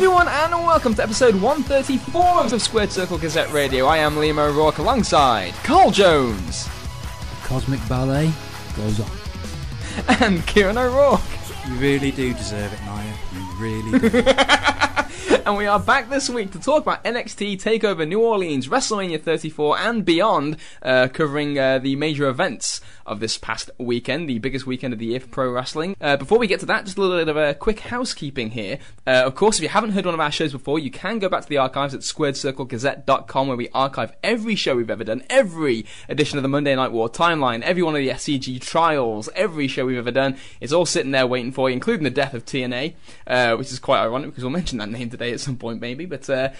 everyone, and welcome to episode 134 of Squared Circle Gazette Radio. I am Liam O'Rourke alongside Carl Jones The cosmic ballet goes on. and Kieran O'Rourke. You really do deserve it, Naya. You really do. And we are back this week to talk about NXT TakeOver New Orleans, WrestleMania 34, and beyond, uh, covering uh, the major events of this past weekend, the biggest weekend of the year for pro wrestling. Uh, before we get to that, just a little bit of a quick housekeeping here. Uh, of course, if you haven't heard one of our shows before, you can go back to the archives at squaredcirclegazette.com where we archive every show we've ever done, every edition of the Monday Night War timeline, every one of the SCG trials, every show we've ever done. It's all sitting there waiting for you, including the death of TNA, uh, which is quite ironic because we'll mention that name today at some point, maybe. But uh,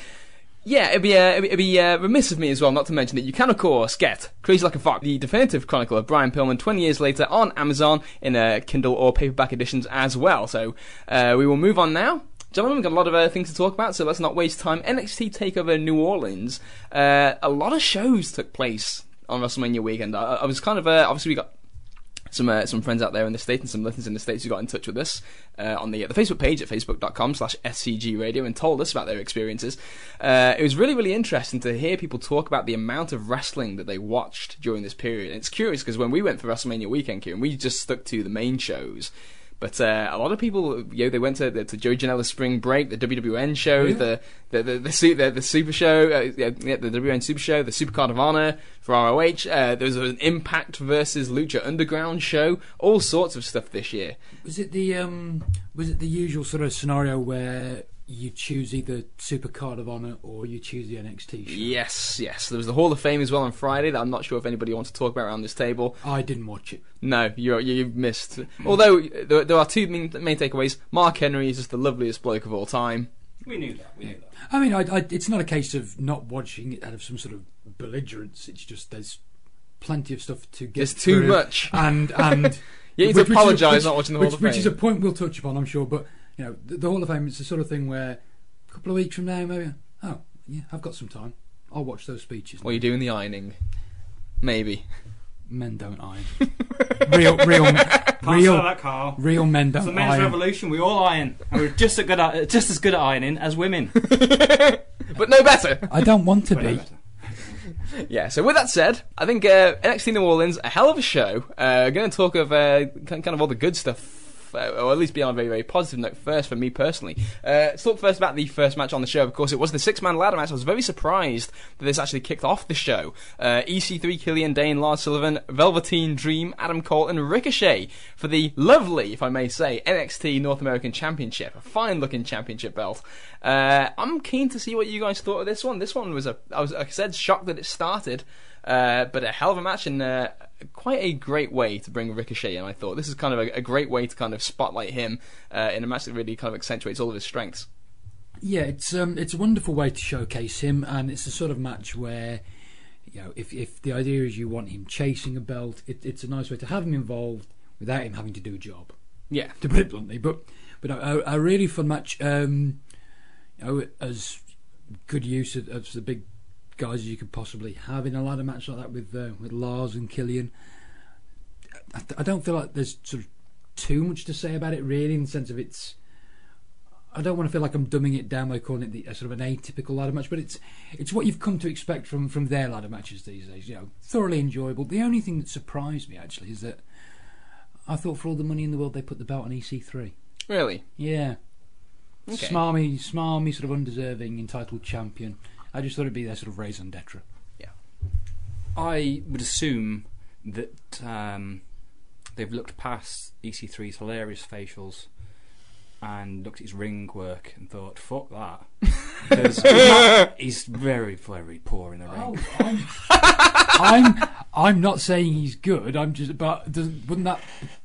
yeah, it'd be, uh, it'd be, uh, remiss of me as well not to mention that you can, of course, get Crazy Like a Fox, the definitive chronicle of Brian Pillman 20 years later on Amazon in uh, Kindle or paperback editions as well. So uh, we will move on now. Gentlemen, we've got a lot of things to talk about, so let's not waste time. NXT TakeOver New Orleans. Uh, a lot of shows took place on WrestleMania weekend. I, I was kind of, obviously, we got some uh, some friends out there in the states and some listeners in the states who got in touch with us uh, on the the Facebook page at facebook.com slash scg radio and told us about their experiences. Uh, it was really really interesting to hear people talk about the amount of wrestling that they watched during this period. And it's curious because when we went for WrestleMania weekend, Kieran, we just stuck to the main shows. But uh, a lot of people, you know, they went to the, to Joey Janela's spring break, the WWN show, the the the the, the, the Super Show, uh, yeah, yeah, the WWN Super Show, the Super Card of Honor for ROH. Uh, there was an Impact versus Lucha Underground show, all sorts of stuff this year. Was it the um? Was it the usual sort of scenario where you choose either Super Card of Honor or you choose the NXT show? Yes, yes. There was the Hall of Fame as well on Friday that I'm not sure if anybody wants to talk about around this table. I didn't watch it. No, you you missed. Although there, there are two main, main takeaways. Mark Henry is just the loveliest bloke of all time. we knew that. We knew that. I mean, I, I, it's not a case of not watching it out of some sort of belligerence. It's just there's plenty of stuff to get. There's too through, much. and and You need which- to which is a- apologise not watching the Hall which, of which is a point we'll touch upon, I'm sure. But you know, the, the Hall of Fame is the sort of thing where a couple of weeks from now, maybe. Oh, yeah, I've got some time. I'll watch those speeches. What are you doing the ironing? Maybe. Men don't iron. real, real, men- real, sell that, Carl. real men It's the don't men's iron. revolution. We all iron, and we're just as good at just as good at ironing as women. But no better. I don't want to But be. better. Yeah, so with that said, I think uh, NXT New Orleans, a hell of a show. Uh, going to talk of uh, kind kind of all the good stuff, uh, or at least be on a very, very positive note first for me personally. Uh, let's talk first about the first match on the show. Of course, it was the six man ladder match. I was very surprised that this actually kicked off the show. Uh, EC3, Killian Dain, Lars Sullivan, Velveteen Dream, Adam Cole, and Ricochet for the lovely, if I may say, NXT North American Championship. A fine looking championship belt. Uh, I'm keen to see what you guys thought of this one. This one was a, I was, like I said, shocked that it started, uh, but a hell of a match and uh, quite a great way to bring Ricochet in. I thought this is kind of a, a great way to kind of spotlight him uh, in a match that really kind of accentuates all of his strengths. Yeah, it's um, it's a wonderful way to showcase him, and it's the sort of match where, you know, if if the idea is you want him chasing a belt, it, it's a nice way to have him involved without him having to do a job. Yeah, to put it bluntly. But but a, a really fun match. Um, you know, as good use of, of the big guys as you could possibly have in a ladder match like that with uh, with Lars and Killian. I, I don't feel like there's sort of too much to say about it really, in the sense of it's. I don't want to feel like I'm dumbing it down by calling it the, a sort of an atypical ladder match, but it's it's what you've come to expect from from their ladder matches these days. You know, thoroughly enjoyable. The only thing that surprised me actually is that I thought for all the money in the world they put the belt on EC3. really. Yeah. Okay. Smarmy, smarmy, sort of undeserving entitled champion. I just thought it'd be their sort of raison d'etre. Yeah. I would assume that um, they've looked past EC3's hilarious facials and looked at his ring work and thought, "Fuck that," because he's, not- he's very, very poor in the ring. I'm, I'm, I'm not saying he's good. I'm just, but doesn't, wouldn't that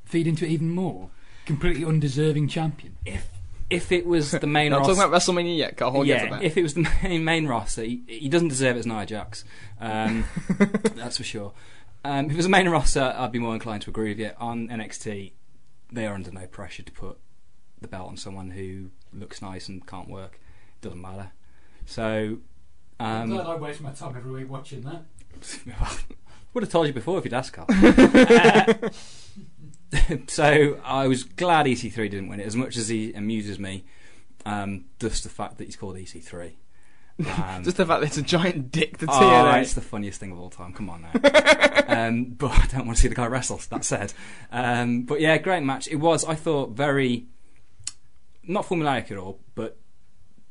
feed into it even more? Completely undeserving champion. If if it was the main Not roster, talking about WrestleMania yet. Carl, we'll get to yeah, that. if it was the main, main roster, he, he doesn't deserve it as Nia Jax. Um, that's for sure. Um, if it was a main roster, I'd be more inclined to agree with you. On NXT, they are under no pressure to put the belt on someone who looks nice and can't work. It Doesn't matter. So, um, I waste my time every week watching that. would have told you before if you'd asked Carl. Uh, so I was glad EC3 didn't win it. As much as he amuses me, Um, just the fact that he's called EC3. Um, Just the fact that it's a giant dick to Oh, TNA. it's the funniest thing of all time. Come on now. um, but I don't want to see the guy wrestle. That said, um, but yeah, great match. It was. I thought very not formulaic at all, but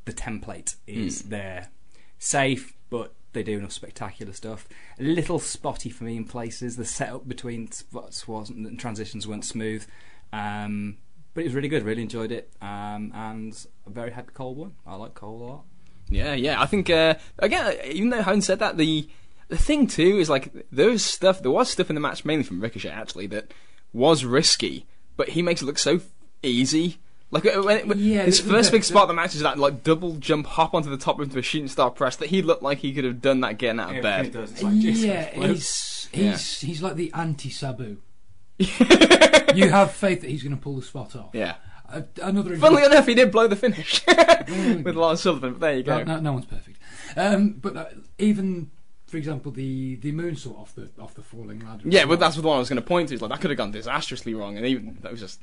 the template is there, safe, but they do enough spectacular stuff. A little spotty for me in places. The setup between spots wasn't transitions weren't smooth. Um, but it was really good. Really enjoyed it, um, and I'm very happy Cole won. I like Cole a lot. Yeah, yeah. I think uh, again, even though having said that, the the thing too is like there was stuff. There was stuff in the match, mainly from Ricochet, actually, that was risky, but he makes it look so easy. Like uh, when, when Yeah, his the- first the- big spot of the match is that like double jump hop onto the top rope to a shooting star press that he looked like he could have done that getting out of bed. yeah, he's Yeah. he's he's like the anti-Sabu. you have faith that he's going to pull the spot off. Yeah. Uh, another Funnily example- enough, he did blow the finish with Lars Sullivan. But there you go. Well, no, no one's perfect. Um, but uh, even, for example, the the moonsault off the off the falling ladder. Yeah, but that's the one I was going to point to. Is like that could have gone disastrously wrong, and even that was just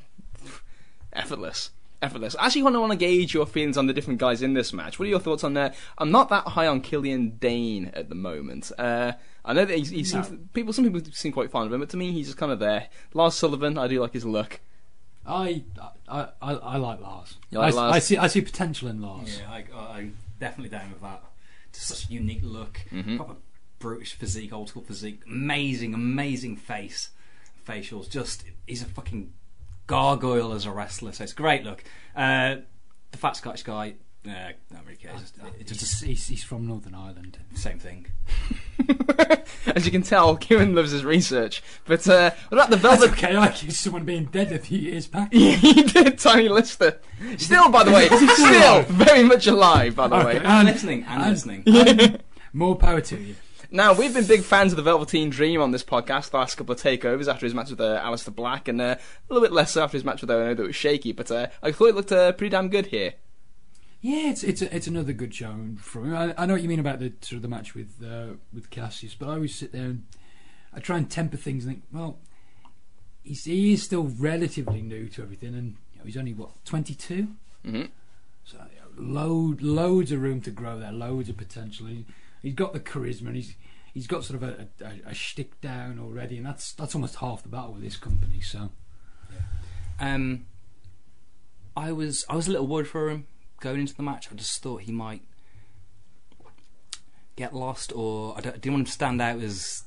effortless, effortless. I actually want to want to gauge your feelings on the different guys in this match. What are your thoughts on that? I'm not that high on Killian Dain at the moment. Uh, I know that he, he seems No. people. Some people seem quite fond of him, but to me, he's just kind of there. Lars Sullivan, I do like his look. I, I I I like Lars. You like I, Lars? I see I see potential in Lars. Yeah, I, I, I'm definitely down with that. Just such a unique look, Mhm. proper brutish physique, old school physique, amazing, amazing face, facials. Just he's a fucking gargoyle as a wrestler. So it's great look. Uh, the fat Scottish guy, uh, not really cares. It's, it's He's, just he's, he's from Northern Ireland. same thing. As you can tell, Kieran loves his research. But uh, what about the Velvet? okay, I accused someone being dead a few years back. he did, Tiny Lister. Still, by the way, still very much alive. By the way. Okay. I'm And- listening. I'm and- listening. More power to you. Now, we've been big fans of the Velveteen Dream on this podcast the last couple of takeovers after his match with uh, Aleister Black, and uh, a little bit less so after his match with Owen that was shaky, but uh, I thought it looked uh, pretty damn good here. Yeah, it's it's a, it's another good show from him. I, I know what you mean about the sort of the match with uh, with Cassius, but I always sit there and I try and temper things and think, well, he's, he is still relatively new to everything, and you know, he's only what twenty two, hmm so you know, load loads of room to grow there, loads of potential. He, he's got the charisma, and he's he's got sort of a, a, a shtick down already, and that's that's almost half the battle with this company. So Um, I was I was a little worried for him going into the match. I just thought he might get lost, or I, don't, I didn't want him to stand out as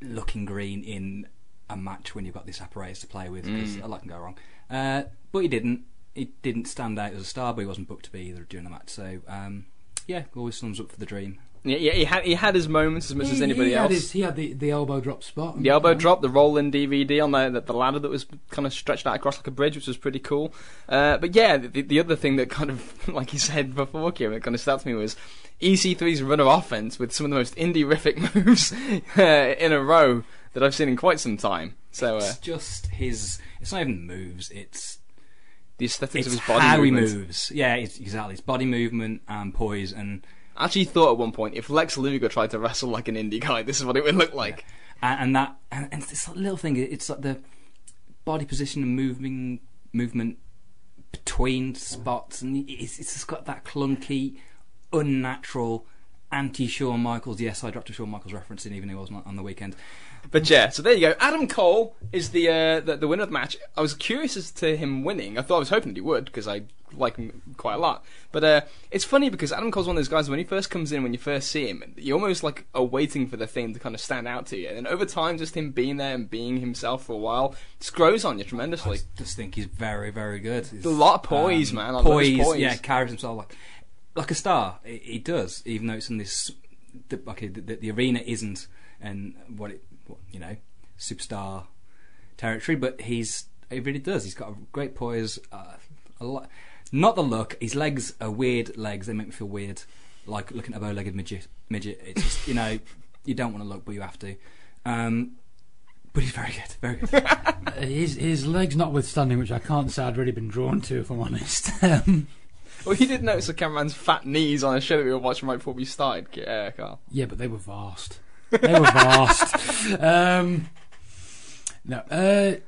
looking green in a match when you've got this apparatus to play with, because Mm. a lot can go wrong. Uh, but he didn't. He didn't stand out as a star, but he wasn't booked to be either during the match. So um, yeah, always thumbs up for the dream. Yeah, yeah, he had he had his moments as much as anybody he else. Had his, he had the, the elbow drop spot. The elbow drop, the rolling DVD on the, the the ladder that was kind of stretched out across like a bridge, which was pretty cool. Uh, but yeah, the, the other thing that kind of, like you said before, Kieran, that kind of stuck to me was EC3's run of offense with some of the most indie-rific moves uh, in a row that I've seen in quite some time. So uh, It's just his. It's not even moves. It's the aesthetics it's of his body how movement. he moves. Yeah, it's, exactly. His body movement and poise and I actually thought at one point if Lex Luger tried to wrestle like an indie guy, this is what it would look like. and, and that and, and this little thing. It's like the body position and moving movement between spots, and it's, it's just got that clunky, unnatural. Anti Shawn Michaels, yes, I dropped a Shawn Michaels reference in, even though he wasn't on the weekend. But yeah, so there you go. Adam Cole is the, uh, the the winner of the match. I was curious as to him winning. I thought I was hoping that he would because I like him quite a lot. But uh, it's funny because Adam Cole's one of those guys when he first comes in, when you first see him, you almost like are waiting for the thing to kind of stand out to you. And then over time, just him being there and being himself for a while just grows on you tremendously. I just think he's very, very good. He's, A lot of poise, man. I Poise, poise. yeah, carries himself like like a star. He, does, even though it's in this. The, okay, the, the, arena isn't and what it, what, you know, superstar territory, but he's he really does. He's got a great poise. Uh, a lot, not the look. His legs are weird legs. They make me feel weird, like looking at a bow-legged midget. Midget. It's just you know, you don't want to look, but you have to. Um, but he's very good, very good. His his legs notwithstanding, which I can't say I'd really been drawn to, if I'm honest. Well, you did notice the cameraman's fat knees on a show that we were watching right before we started, uh, Carl. yeah, but they were vast. They were vast. um, no, uh, They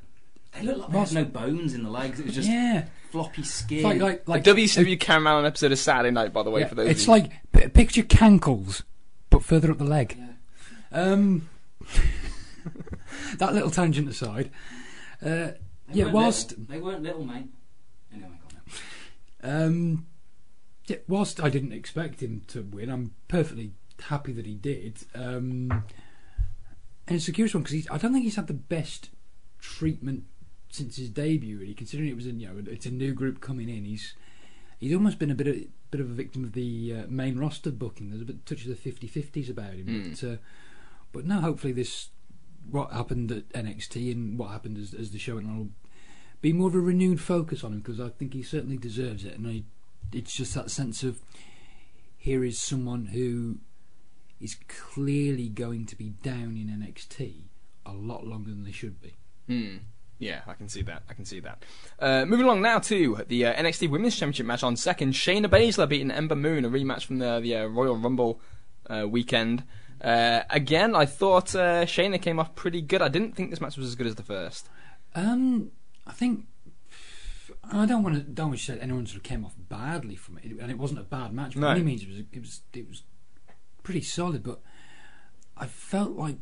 looked like Mark- there's no bones in the legs. It was just yeah. floppy skin. It's like like like a WCW cameraman episode of Saturday Night, by the way, Yeah, for those. it's of you- like p- picture cankles, but further up the leg. Yeah. Um, that little tangent aside, uh, They yeah. Whilst little. they weren't little, mate. Anyway, go on. um, whilst I didn't expect him to win, I'm perfectly happy that he did. Um, and it's a curious one because I don't think he's had the best treatment since his debut. Really, considering it was a you know it's a new group coming in, he's he's almost been a bit of bit of a victim of the uh, main roster booking. There's a bit touch of the 50-50s about him, Mm. but uh, but no, hopefully this what happened at NXT and what happened as, as the show went on be more of a renewed focus on him because I think he certainly deserves it, and I, it's just that sense of here is someone who is clearly going to be down in NXT a lot longer than they should be. Hmm. Yeah, I can see that. I can see that. Uh, moving along now to the uh, NXT Women's Championship match on second. Shayna Baszler beating Ember Moon, a rematch from the, the uh, Royal Rumble uh, weekend. Uh, again, I thought uh, Shayna came off pretty good. I didn't think this match was as good as the first. Um, I think I don't want to don't want to say anyone sort of came off badly from it, and it wasn't a bad match by No. any means. It was it was it was pretty solid, but I felt like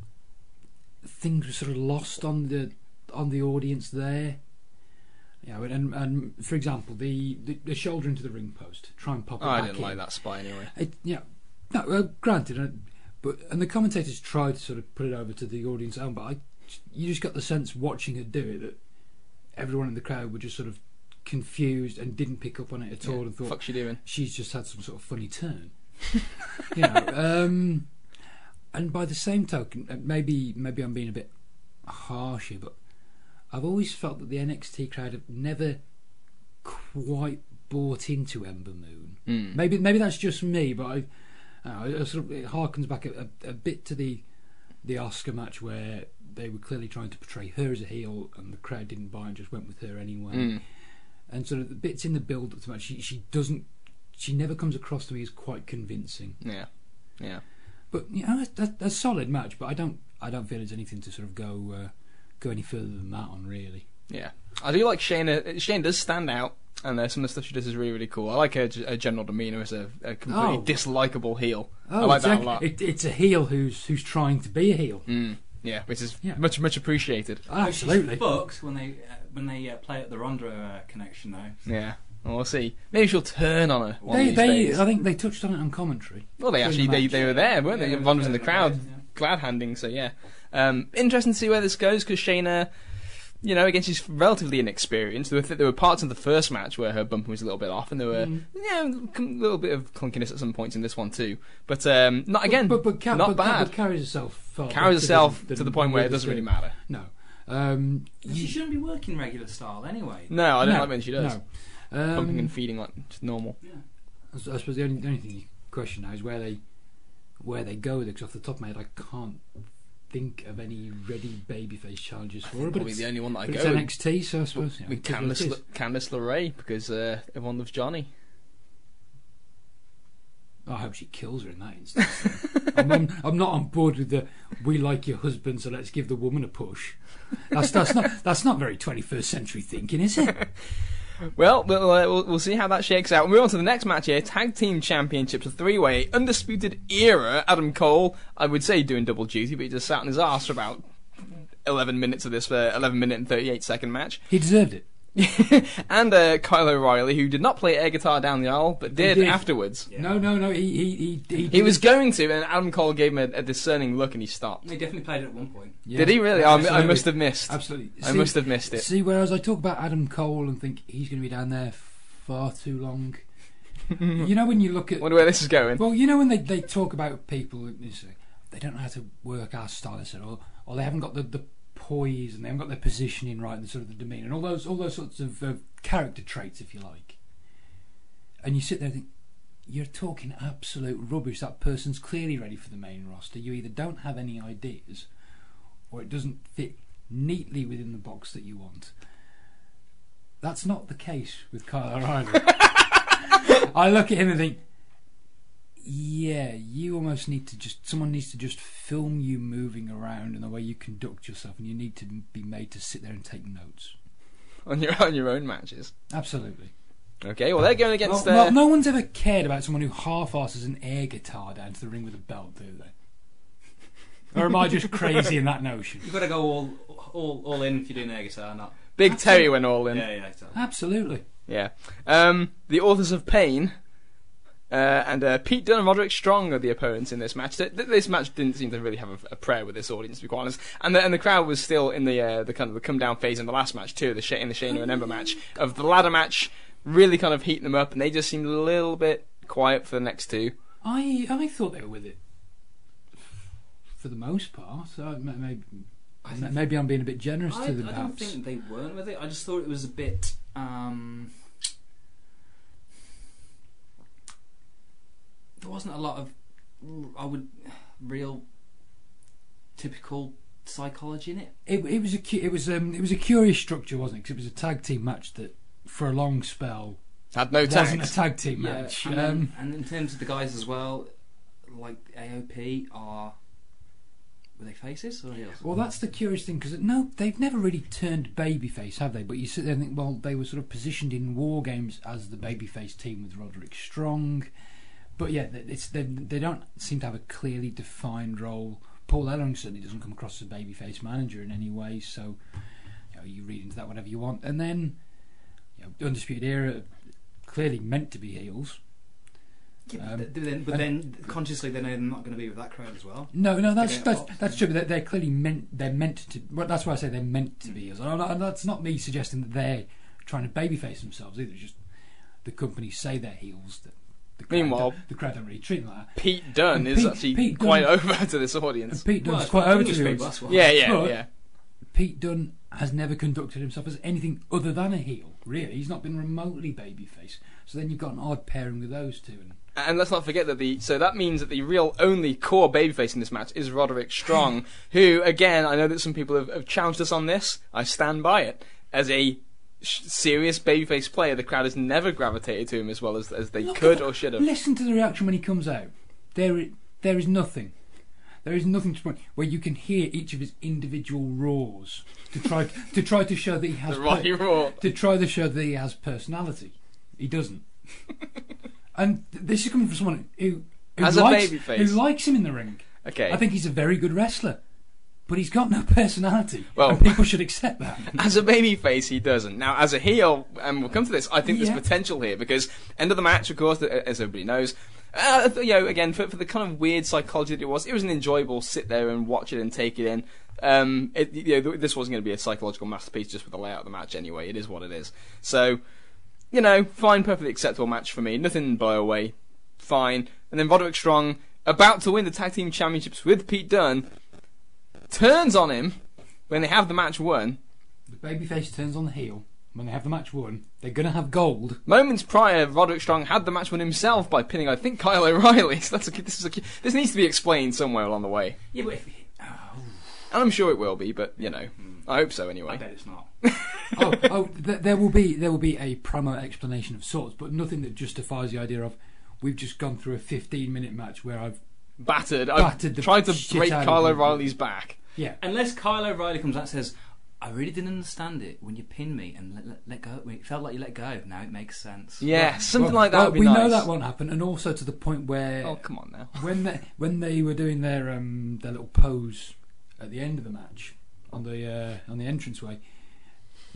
things were sort of lost on the on the audience there. You know, and, and for example, the, the the shoulder into the ring post, try and pop it Oh, I didn't in. like that spot anyway. It, yeah, no, well, granted, uh, but and the commentators tried to sort of put it over to the audience own, but I, you just got the sense watching her do it that everyone in the crowd were just sort of confused and didn't pick up on it at all and thought fuck's she doing? she's just had some sort of funny turn. you know, um, and by the same token, uh, maybe maybe I'm being a bit harsh here, but I've always felt that the NXT crowd have never quite bought into Ember Moon. Hmm. Maybe maybe that's just me, but I, uh, it sort of it harkens back a, a, a bit to the the Asuka match where they were clearly trying to portray her as a heel, and the crowd didn't buy and just went with her anyway. Mm. And sort of the bits in the build up to match, she she doesn't, she never comes across to me as quite convincing. Yeah, yeah. But you know, that's, that's a solid match. But I don't I don't feel there's anything to sort of go uh, go any further than that on really. Yeah, I do like Shayna. Shayna does stand out, and uh, some of the stuff she does is really, really cool. I like her, her general demeanor as a, a completely Oh. dislikable heel. Oh, I like it's that a, a lot. It, it's a heel who's who's trying to be a heel. Mm, yeah, which is Yeah. much, much appreciated. Absolutely. She's fucked when they uh, when they uh, play at the Ronda uh, connection though. Yeah, well, we'll see. Maybe she'll turn on her one They, of these they, days. I think they touched on it on commentary. Well, they actually the they, match. they were there, weren't Yeah, they? they Von was in the were crowd, there, glad handing. So yeah, um, interesting to see where this goes because Shayna, you know, again she's relatively inexperienced. There were, there were parts of the first match where her bump was a little bit off, and there were Mm. yeah a little bit of clunkiness at some points in this one too. But um, not again, but, but, Ca- not but, bad. But carries herself far carries better herself than- to the point where it doesn't really matter. No. Um, She shouldn't be working regular style anyway. No, I don't no, like when she does. No. Um, Pumping and feeding like just normal. Yeah. I s- I suppose the only, the only thing you question now is where they where they go with it. 'cause off the top of my head, I can't think of any ready babyface challenges for her. But it's, the only one that I go it's with. NXT, so I suppose. with it is Candice, Candice LeRae because uh, everyone loves Johnny. I hope she kills her in that instance. I'm, I'm, I'm not on board with the "we like your husband, so let's give the woman a push." That's that's not that's not very 21st century thinking, is it? Well, we'll, uh, we'll, we'll see how that shakes out. We'll move on to the next match here. Tag Team Championships, a three-way, undisputed era. Adam Cole, I would say doing double duty, but he just sat on his ass for about 11 minutes of this uh, 11 minute and 38 second match. He deserved it. and uh, Kyle O'Reilly, who did not play air guitar down the aisle, but did, did. afterwards. Yeah. No, no, no. He he he he, He was going to, and Adam Cole gave him a, a discerning look and he stopped. He definitely played it at one point. Yeah. Did he really? Oh, I- I must have missed. Absolutely. I must have missed it. See, whereas I talk about Adam Cole and think he's going to be down there far too long. you know when you look at Wonder where this is going. well, you know when they, they talk about people, they don't know how to work our style, they said, or or they haven't got the, the poise and they haven't got their positioning right and sort of the demeanour and all those all those sorts of uh, character traits, if you like. And you sit there and think, you're talking absolute rubbish. That person's clearly ready for the main roster. You either don't have any ideas, or it doesn't fit neatly within the box that you want. That's not the case with Kyle O'Reilly. I look at him and think, yeah, you almost need to just someone needs to just film you moving around and the way you conduct yourself, and you need to be made to sit there and take notes. on your on your own matches. Absolutely. Okay, well they're going Well, against. well, uh, no one's ever cared about someone who half-asses an air guitar down to the ring with a belt, do they? or am I just crazy in that notion? You've got to go all all all in if you're doing air guitar, not. Big Terry went all in. Yeah, yeah. Exactly. Absolutely. Yeah. Um, the authors of Pain. Uh, and uh, Pete Dunne and Roderick Strong are the opponents in this match. Th- th- This match didn't seem to really have a, a prayer with this audience, to be quite honest. And the, and the crowd was still in the uh, the kind of the come down phase in the last match too, the Sh- in the Shane and Ember match of the ladder match, really kind of heating them up, and they just seemed a little bit quiet for the next two. I I thought they were with it for the most part. So maybe I think- maybe I'm being a bit generous I, to them. I don't perhaps. think they weren't with it. I just thought it was a bit. Um, there wasn't a lot of, I would, real, typical psychology in it. It, it was a it was um it was a curious structure, wasn't it? Because it was a tag team match that for a long spell Had no tags. wasn't a tag team match. and, um, then- and in terms of the guys as well, like AOP are. Were they faces or heels? Well, that's the curious thing because no, they've never really turned babyface, have they? But you sit there and think, well, they were sort of positioned in war games as the babyface team with Roderick Strong, but yeah, it's they, they don't seem to have a clearly defined role. Paul Ellering certainly doesn't come across as a babyface manager in any way, so you, know, you read into that whatever you want. And then, you know, Undisputed Era clearly meant to be heels. Yeah, Um, but, then, but then consciously they know they're not going to be with that crowd as well. No, no, that's that's that's true. But they're, they're clearly meant. They're meant to. Well, that's why I say they're meant to be heels. And that's not me suggesting that they're trying to babyface themselves either. It's just the companies say they're heels. That the crowd Meanwhile- don't- the crowd don't really treat them like that. Pete Dunne And is Pete- actually Pete quite Dunne- over to this And audience. Pete Dunne's it's quite over to English the people, audience. that's why. Yeah, yeah, But- yeah. Pete Dunne has never conducted himself as anything other than a heel. Really, he's not been remotely babyface. So then you've got an odd pairing with those two. And And let's not forget that the so that means that the real only core babyface in this match is Roderick Strong, who again I know that some people have, have challenged us on this. I stand by it as a sh- serious babyface player. The crowd has never gravitated to him as well as as they Look could or should have. Listen to the reaction when he comes out. There, there is nothing. There is nothing to point where you can hear each of his individual roars to try to try to show that he has The Roddy Raw. to try to show that he has personality. He doesn't. and this is coming from someone who, who As a likes babyface. who likes him in the ring. Okay. I think he's a very good wrestler, but he's got no personality. Well- and people should accept that. As a babyface, he doesn't. Now, as a heel, and we'll come to this, I think Yeah. there's potential here because end of the match, of course, as everybody knows. Uh, you know, again, for, for the kind of weird psychology that it was, it was an enjoyable sit there and watch it and take it in. Um, it, you know, this wasn't going to be a psychological masterpiece just with the layout of the match anyway. It is what it is. So, you know, fine, perfectly acceptable match for me. Nothing by a way. Fine. And then Roderick Strong, about to win the tag team championships with Pete Dunne, turns on him when they have the match won. The babyface turns on the heel when they have the match won. They're going to have gold. Moments prior, Roderick Strong had the match won himself by pinning, I think, Kyle O'Reilly. So that's a, this is a, this needs to be explained somewhere along the way, Yeah, but if, oh, and I'm sure it will be. But you know, I hope so anyway. I bet it's not. oh, oh th- there will be there will be a promo explanation of sorts, but nothing that justifies the idea of we've just gone through a 15 minute match where I've Battered. Battered the tried to break Kyle. O'Reilly's back. Yeah. Unless Kyle O'Reilly comes out and says, I really didn't understand it when you pinned me and let, let, let go. When it felt like you let go. Now it makes sense. Yeah, something Well- like that well, would be we nice. know that won't happen, and also to the point where Oh come on now. when they when they were doing their um their little pose at the end of the match on the uh, on the entranceway.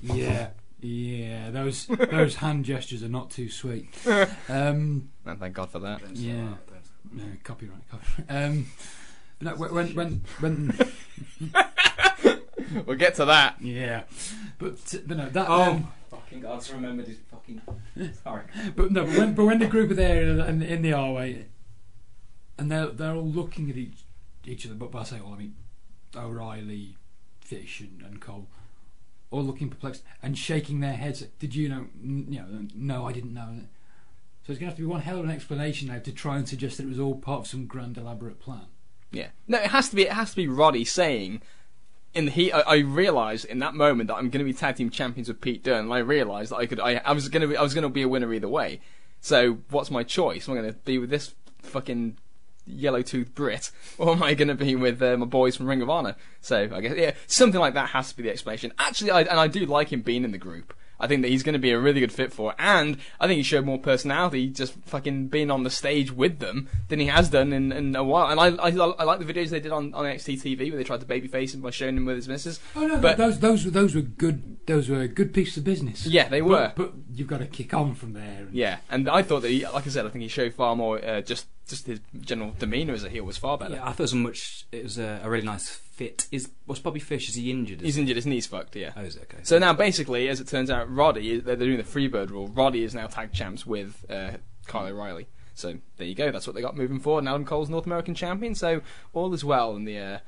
Yeah, yeah, those those hand gestures are not too sweet. Um, And thank God for that. Yeah. that, don't say no, copyright, copyright. Um, but no, when when when We'll get to that. yeah, but, but no that. Oh, Um, fucking God, I remembered his fucking. Sorry. But no, but when, but when the group are there in, in the R-way, and they're they're all looking at each each other. But by say all, I mean O'Reilly, Fish, and, and Cole, all looking perplexed and shaking their heads. Did you know? N- You know, no, I didn't know. So it's going to have to be one hell of an explanation now to try and suggest that it was all part of some grand elaborate plan. Yeah. No, it has to be. It has to be Roddy saying. In the heat, I, I realised in that moment that I'm going to be tag team champions with Pete Dunne. And I realised that I could. I, I was going to. Be, I was going to be a winner either way. So what's my choice? Am I going to be with this fucking yellow tooth Brit, or am I going to be with uh, my boys from Ring of Honor? So I guess yeah, something like that has to be the explanation. Actually, I, and I do like him being in the group. I think that he's going to be a really good fit for it. And I think he showed more personality just fucking being on the stage with them than he has done in, in a while. And I, I, I like the videos they did on, on NXT TV where they tried to babyface him by showing him with his missus. Oh no, But- those those were those were good. Those were good piece of business. Yeah, they were. But, but you've got to kick on from there. and- Yeah, and I thought that, he, like I said, I think he showed far more. Uh, just just his general demeanour as a heel was far better. Yeah, I thought it was a much. It was a, a really nice fit. Is what's Bobby Fish? Is he injured? He's injured, his knee's fucked. Yeah. Oh, is it okay? So now, basically, as it turns out, Roddy, they're doing the Freebird rule. Roddy is now tag champs with uh, Kyle O'Reilly. So there you go. That's what they got moving forward. And Adam Cole's North American champion. So all is well in the uh,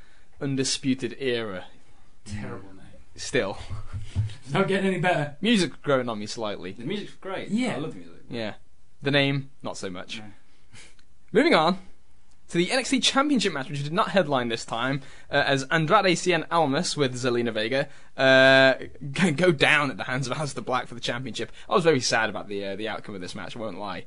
undisputed era. Terrible name. Still, It's not getting any better. music's growing on me slightly. the music's great. Yeah. I love the music. Yeah, the name not so much. No. Moving on to the NXT Championship match, which did not headline this time, uh, as Andrade Cien Almas with Zelina Vega uh, go- down at the hands of Aleister Black for the championship. I was very sad about the uh, the outcome of this match. I won't lie.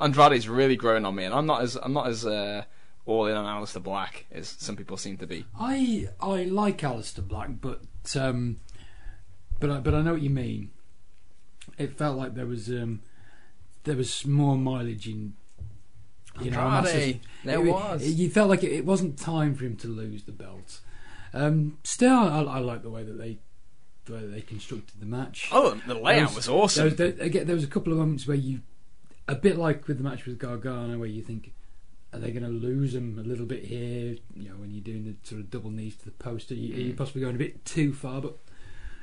Andrade's really growing on me, and I'm not as I'm not as uh, all in on Aleister Black as some people seem to be. I I like Aleister Black, but um, but I, but I know what you mean. It felt like there was um, there was more mileage in. You know, and that's Andrade, just- there it- was. it- you felt like it, it wasn't time for him to lose the belt. Um, still, I, I like the way that they the way that they constructed the match. Oh, the layout There was There awesome. was, there, again, there was a couple of moments where you, a bit like with the match with Gargano, where you think, are they going to lose him a little bit here? You know, when you're doing the sort of double knees to the post, are you, are you Mm. possibly going a bit too far? But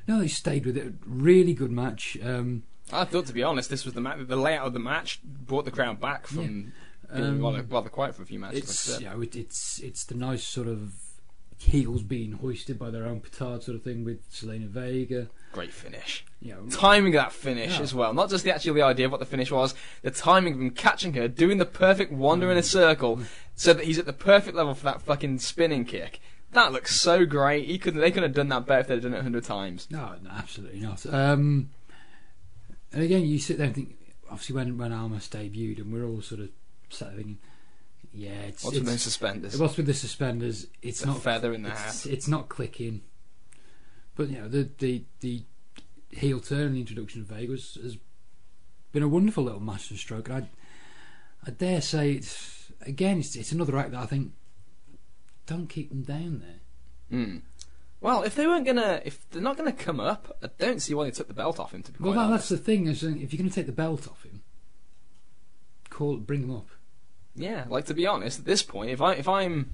no, they stayed with it. Really good match. Um, I thought, to be honest, this was the ma- the layout of the match brought the crowd back from being um, rather, rather quiet for a few matches. it's you know, it, it's it's the nice sort of heels being hoisted by their own petard sort of thing with Zelina Vega. great finish. You know, timing of that finish Yeah. as well. Not just the actual the idea of what the finish was, the timing of him catching her, doing the perfect wander in a circle, so that he's at the perfect level for that fucking spinning kick. That looks so great. He could they could have done that better if they'd done it a hundred times. No, no, absolutely not. Um, and again, you sit there and think, obviously, when when Almas debuted, and we're all sort of sat there thinking, yeah, it's, What's with those it's suspenders? what's with the suspenders? It's a not feather in the it's, hat. it's not clicking. But you know, the the the heel turn and the introduction of Vegas has been a wonderful little master stroke. And I I dare say it's again, it's it's another act that I think don't keep them down there. Hmm. Well, if they weren't gonna, if they're not gonna come up, I don't see why they took the belt off him. To be Well, that, that's the thing. Is uh, if you're going to take the belt off him, call bring him up. Yeah, like to be honest, at this point, if I if I'm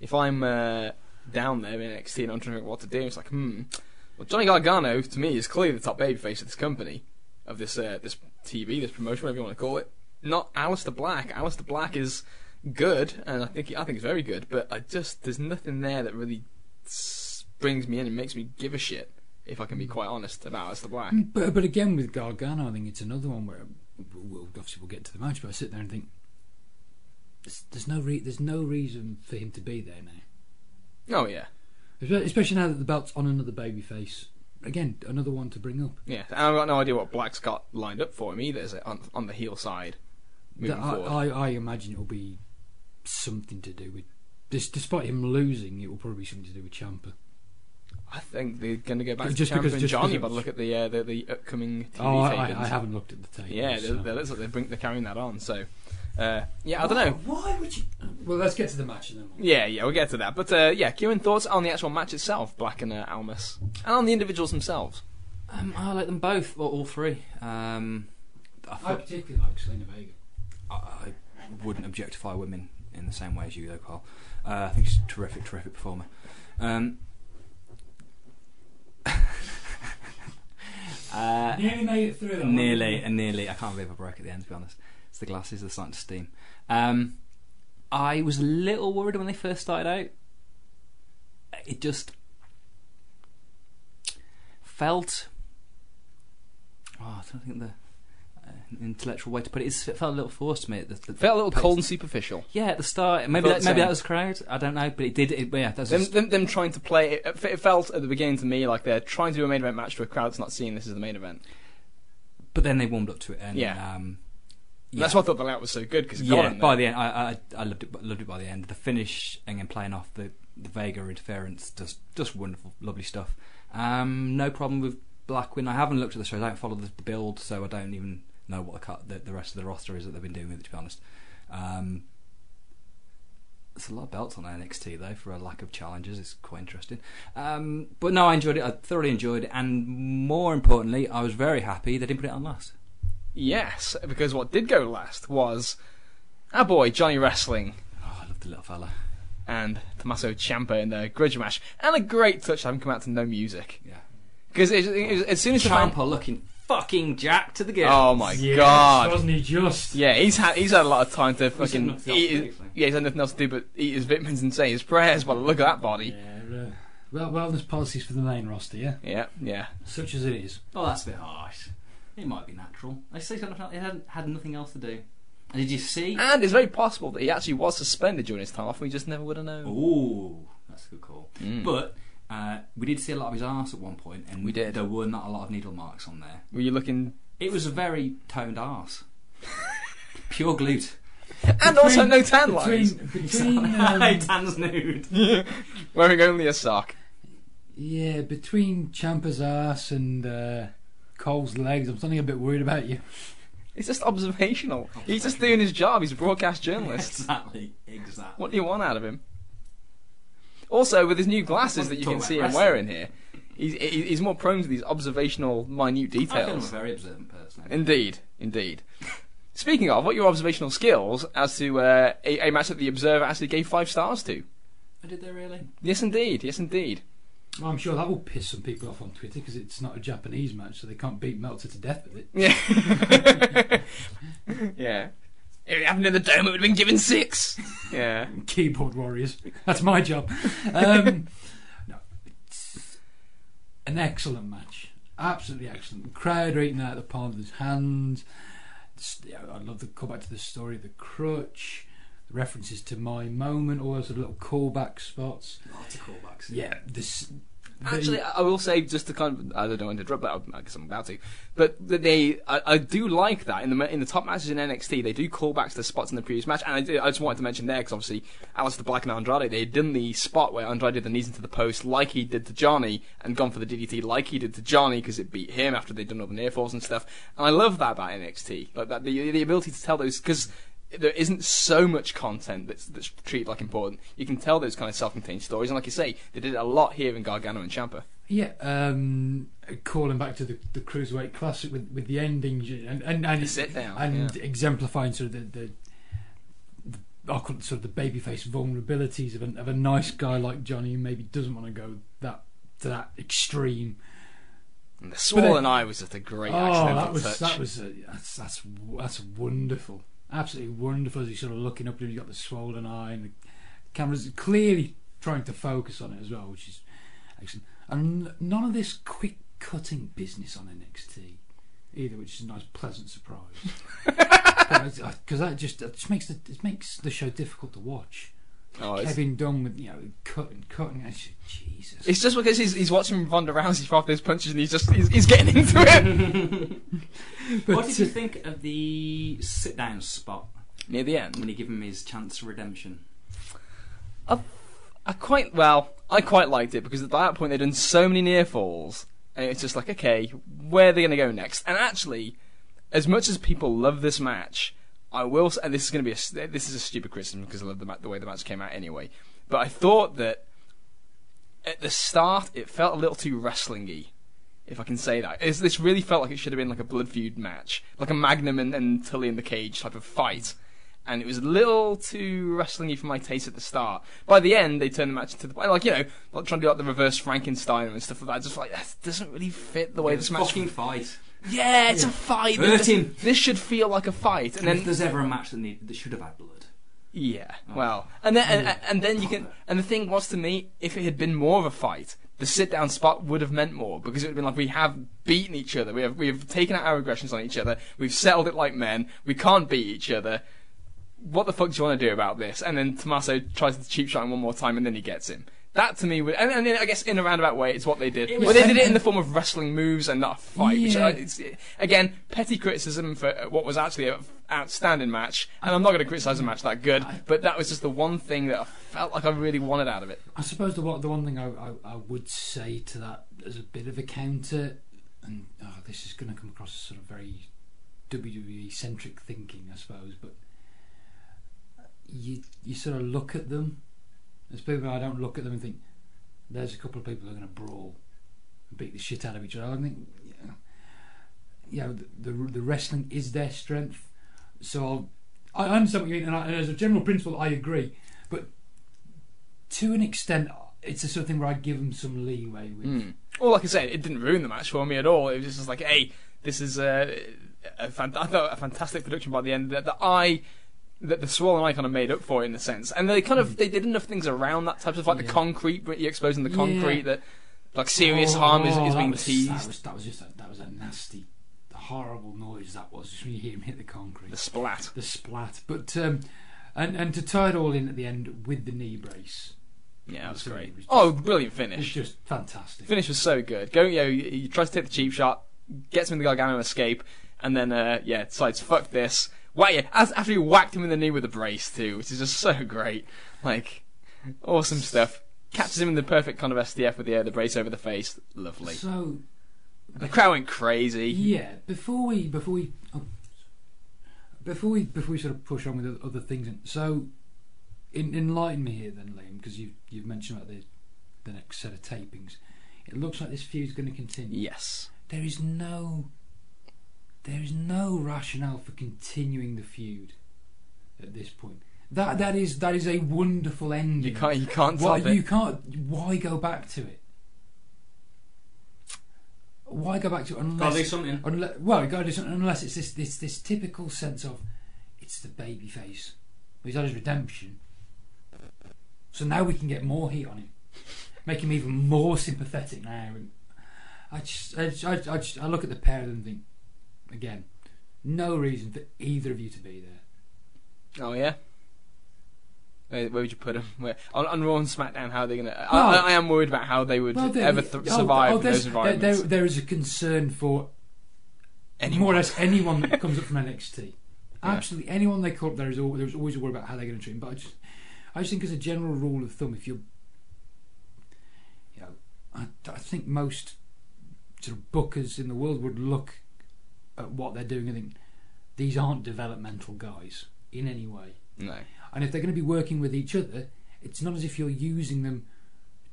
if I'm uh, down there in NXT and I'm trying to think what to do, it's like, hmm. Well, Johnny Gargano to me is clearly the top babyface of this company, of this uh, this TV, this promotion, whatever you want to call it. Not Aleister Black. Aleister Black is good, and I think I think he's very good, but I just there's nothing there that really brings me in and makes me give a shit. If I can be quite honest about Aleister Black. But but again with Gargano, I think it's another one where we'll obviously we'll get to the match, but I sit there and think there's, there's no re- there's no reason for him to be there now, Oh yeah, especially now that the belt's on another babyface. Again, another one to bring up. yeah. And I've got no idea what Black's got lined up for him either. Is it on on the heel side? Moving I, forward. I, I imagine it will be something to do with. This, despite him losing, it will probably be something to do with Ciampa. I think they're going to go back Just to Ciampa and Johnny, but look at the uh, the, the upcoming TV Oh, I. I, haven't looked at the tape. Yeah, so. they, they, looks like they're, bring, they're carrying that on. So, uh, yeah, I don't know. Why would you? Well, let's get to the match and then. we'll- Yeah, yeah, we'll get to that. But uh, yeah, Kieran, thoughts on the actual match itself, Black and uh, Almas, and on the individuals themselves. Um, I like them both, well, all three. Um, I, I particularly like Zelina Vega. I, I wouldn't objectify women in the same way as you, though, Carl. Uh, I think she's a terrific, terrific performer. Um, uh, Nearly made it through. nearly and nearly. I can't believe I broke at the end. To be honest, it's the glasses. They're starting to steam. Um, I was a little worried when they first started out. It just felt. Oh, I don't think the uh, intellectual way to put it is. It felt a little forced to me. At the, the, Felt a little cold and superficial. Yeah, at the start. Maybe that, maybe that was crowd. I don't know, but it did. It, yeah, that's Them, just, them, them trying to play it, it felt at the beginning to me like they're trying to do a main event match to a crowd that's not seeing this as the main event. but then they warmed up to it, and Yeah. um, And That's why I thought the layout was so good because yeah, by the end, I, I I loved it. Loved it by the end. The finish and then playing off the the Vega interference, just just wonderful, lovely stuff. Um, no problem with Blackwin. I haven't looked at the show. I don't follow the, the build, so I don't even know what the, cut, the the rest of the roster is that they've been doing with it. To be honest, um, there's a lot of belts on NXT though for a lack of challenges. It's quite interesting. Um, but no, I enjoyed it. I thoroughly enjoyed it, and more importantly, I was very happy they didn't put it on last. Yes, because what did go last was our boy Johnny Wrestling Oh, I love the little fella. and Tommaso Ciampa in the grudge match, and a great touch having come out to no music. Yeah, Because as soon as the fan, Ciampa looking fucking jacked to the gills. oh my Yes, god, wasn't he just? yeah, he's had he's had a lot of time to fucking nothing else eat. to His, do, so. yeah, he's had nothing else to do but eat his vitamins and say his prayers. But look at that body. Yeah, uh, well, wellness policies for the main roster, yeah, Yeah, yeah. such as it is. Oh, that's a bit harsh. It might be natural. I say something. It hadn't had nothing else to do. And did you see? And it's very possible that he actually was suspended during his time off. We just never would have known. Ooh, that's a good call. Mm. But uh, we did see a lot of his arse at one point, and We did. There were not a lot of needle marks on there. Were you looking? It was a very toned arse, pure glute. And also no tan lines. Between, between um, Tan's nude. Wearing only a sock. yeah, between Ciampa's ass and uh, Cole's legs, I'm suddenly a bit worried about you. It's just observational. He's just doing his job. He's a broadcast journalist. exactly, exactly. What do you want out of him? Also, with his new glasses that you can see him wrestling. wearing here, he's, he's more prone to these observational, minute I feel I'm a details. very observant person. Indeed, indeed. Speaking of, what are your observational skills as to uh, a, a match that the Observer actually gave five stars to? Oh, Did they really? Yes, indeed. Yes, indeed. Well, I'm sure that will piss some people off on Twitter because it's not a Japanese match, so they can't beat Meltzer to death with it. Yeah. yeah. If it happened in the dome, it would have been given six. Yeah. Keyboard warriors. That's my job. Um, no, it's an excellent match. Absolutely excellent. The crowd out of the palm of his hands. S- yeah, I love the callback to the story of the crutch, references to my moment, all those little callback spots. Lots of callbacks. Yeah, this. Actually, I will say just to kind of I don't know when to drop but I guess I'm about to. But they, I, I do like that in the in the top matches in NXT, they do call back to spots in the previous match, and I, do, I just wanted to mention there because obviously Aleister Black and Andrade, they had done the spot where Andrade did the knees into the post like he did to Johnny, and gone for the DDT like he did to Johnny because it beat him after they'd done all the near falls and stuff. And I love that about NXT, like that the the ability to tell those because there isn't so much content that's, that's treated like important. You can tell those kind of self-contained stories, and like you say, they did it a lot here in Gargano and Ciampa. Yeah, um, calling back to the, the cruiserweight classic with, with the ending and and, and sit down, and yeah. exemplifying sort of the, the, the I'll call it sort of the babyface vulnerabilities of a, of a nice guy like Johnny who maybe doesn't want to go that to that extreme. And the swollen eye was just a great oh, accidental that was touch. that was a, that's that's that's wonderful, absolutely wonderful. As he's sort of looking up at him, he's got the swollen eye, and the camera's clearly trying to focus on it as well, which is excellent. And none of this quick cutting business on NXT either, which is a nice pleasant surprise. Because that just that just makes the it makes the show difficult to watch. Oh, it's, Kevin Dunn with you know cutting cutting. I just- Jesus. it's just because he's, he's watching Ronda Rousey for those punches, and he's just he's, he's getting into it But, what did you uh, think of the sit down spot near the end. when he gave him his chance for redemption? I, I quite well, I quite liked it because at that point they'd done so many near falls, and it's just like, okay, where are they going to go next? And actually, as much as people love this match, I will, and this is going to be a this is a stupid criticism because I love the, the way the match came out anyway. But I thought that at the start it felt a little too wrestlingy. If I can say that, It's- this really felt like it should have been like a blood feud match, like a Magnum and, and Tully in the cage type of fight and it was a little too wrestlingy for my taste at the start. By the end, they turned the match into the like you know, like trying to do like the reverse Frankenstein and stuff like that. Just like that doesn't really fit the way It this match. fucking fight. Yeah, it's a fight. Hurt this, him. This should feel like a fight, and And if then there's ever a match that need that should have had blood, yeah, Oh. well, and then and, oh. and then you can. Oh. And the thing was to me, if it had been more of a fight, the sit down spot would have meant more because it would have been like we have beaten each other, we have we have taken out our aggressions on each other, we've settled it like men, we can't beat each other. What the fuck do you want to do about this? And then Tommaso tries to cheap shot him one more time, and then he gets him. That to me, would, and, and I guess in a roundabout way, it's what they did. Well, they did it in the form of wrestling moves and not a fight. Which I, it's, again, petty criticism for what was actually an outstanding match. And I'm not going to criticize a match that good, but that was just the one thing that I felt like I really wanted out of it. I suppose the one, the one thing I, I, I would say to that as a bit of a counter, and oh, this is going to come across as sort of very WWE centric thinking, I suppose, but you you sort of look at them. There's people I don't look at them and think there's a couple of people who are going to brawl and beat the shit out of each other. I think yeah, you know the, the the wrestling is their strength. So I understand what you mean, and, I, and as a general principle, I agree. But to an extent, it's the sort of thing where I give them some leeway with. Mm. Well, like I said, it didn't ruin the match for me at all. It was just like, hey, this is a, a, fan- a fantastic production by the end that, that I that the swollen eye kind of made up for it in a sense, and they kind of they did enough things around that type of like the concrete, but you're exposing the concrete that like serious Oh, harm is, is being was, teased. That was, that was just a, that was a nasty, horrible noise. That was just when you hear him hit the concrete, The splat. the splat. But um, and and to tie it all in at the end with the knee brace, Yeah, that was great. was just- Oh, brilliant finish! it's finish. just fantastic. Finish was so good. Go, you know, he tries to take the cheap shot, gets him in the Gargano escape, and then uh, yeah, decides fuck this. Whack yeah, as, after he whacked him in the knee with a brace too, which is just so great. Like, awesome stuff. Catches him in the perfect kind of STF with the uh, the brace over the face. Lovely. So The crowd went crazy. yeah, before we before we oh, before we before we sort of push on with the other things, so in, enlighten me here then, Liam, because you've you've mentioned about the the next set of tapings. It looks like this feud is going to continue. Yes. there is no there is no rationale for continuing the feud at this point. That that is that is a wonderful ending. You can't you can't why top it. you can't why go back to it? Why go back to it unless Gotta do something. unless, well, you got to do something unless it's this this this typical sense of it's the baby face. He's had his redemption. So now we can get more heat on him. Make him even more sympathetic now. And I just, I, just, I, I, just, I look at the pair of them and think, again, no reason for either of you to be there. Oh yeah. Where, where would you put them? Where on, on Raw and SmackDown? How are they gonna? Well- I, I am worried about how they would Well, there- ever th- oh, survive oh, those environments. there, there is a concern for Anyone. more or less anyone that comes up from NXT. Yeah. Absolutely anyone they call up, there is al- there's always a worry about how they're going to treat them. But I just, I just think as a general rule of thumb, if you're, you know, I, I think most sort of bookers in the world would look at what they're doing and think these aren't developmental guys in any way. No. And if they're going to be working with each other, it's not as if you're using them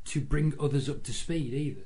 to bring others up to speed either.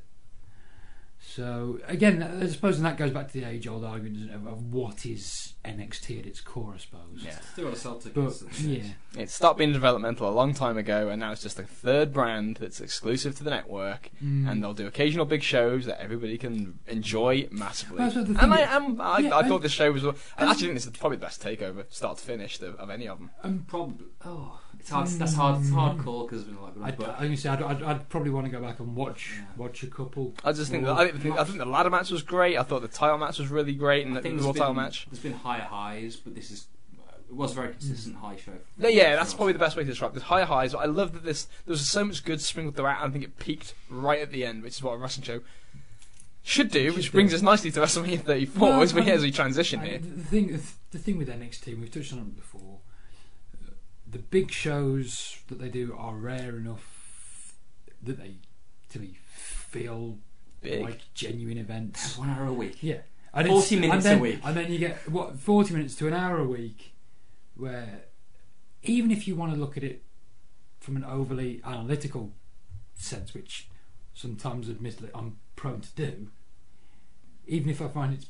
So again, I suppose that goes back to the age-old argument of, of what is NXT at its core. I suppose. Yeah. Still got to sell But yeah, It stopped being developmental a long time ago, and now it's just a third brand that's exclusive to the network, Mm. and they'll do occasional big shows that everybody can enjoy massively. Well, so and I is- am. I, Yeah, I I- thought this show was. I actually think this is probably the best takeover, start to finish, of, of any of them. um, Probably. oh, It's hard. That's hard. It's hard call because like, I'd, but I'm gonna say I'd, I'd, I'd probably want to go back and watch Yeah. watch a couple. I just think that I think, I think the ladder match was great. I thought the title match was really great, and I the, think the there's Raw been, title match. There's been higher highs, but this is it was a very hmm. consistent high show. No, yeah, that's probably the best way to describe this. High highs. I love that this there was so much good sprinkled throughout. and I think it peaked right at the end, which is what a wrestling show should do. which Should brings us nicely to WrestleMania 34 Well, as we as we transition I- here. the, the thing, the, the thing with NXT, we've touched on it before. The big shows that they do are rare enough that they, to me, feel Big. like genuine events. One hour a week. Yeah, and 40 it's- minutes and then, a week. and then you get what forty minutes to an hour a week, where even if you want to look at it from an overly analytical sense, which sometimes, admittedly, I'm prone to do, even if I find it's,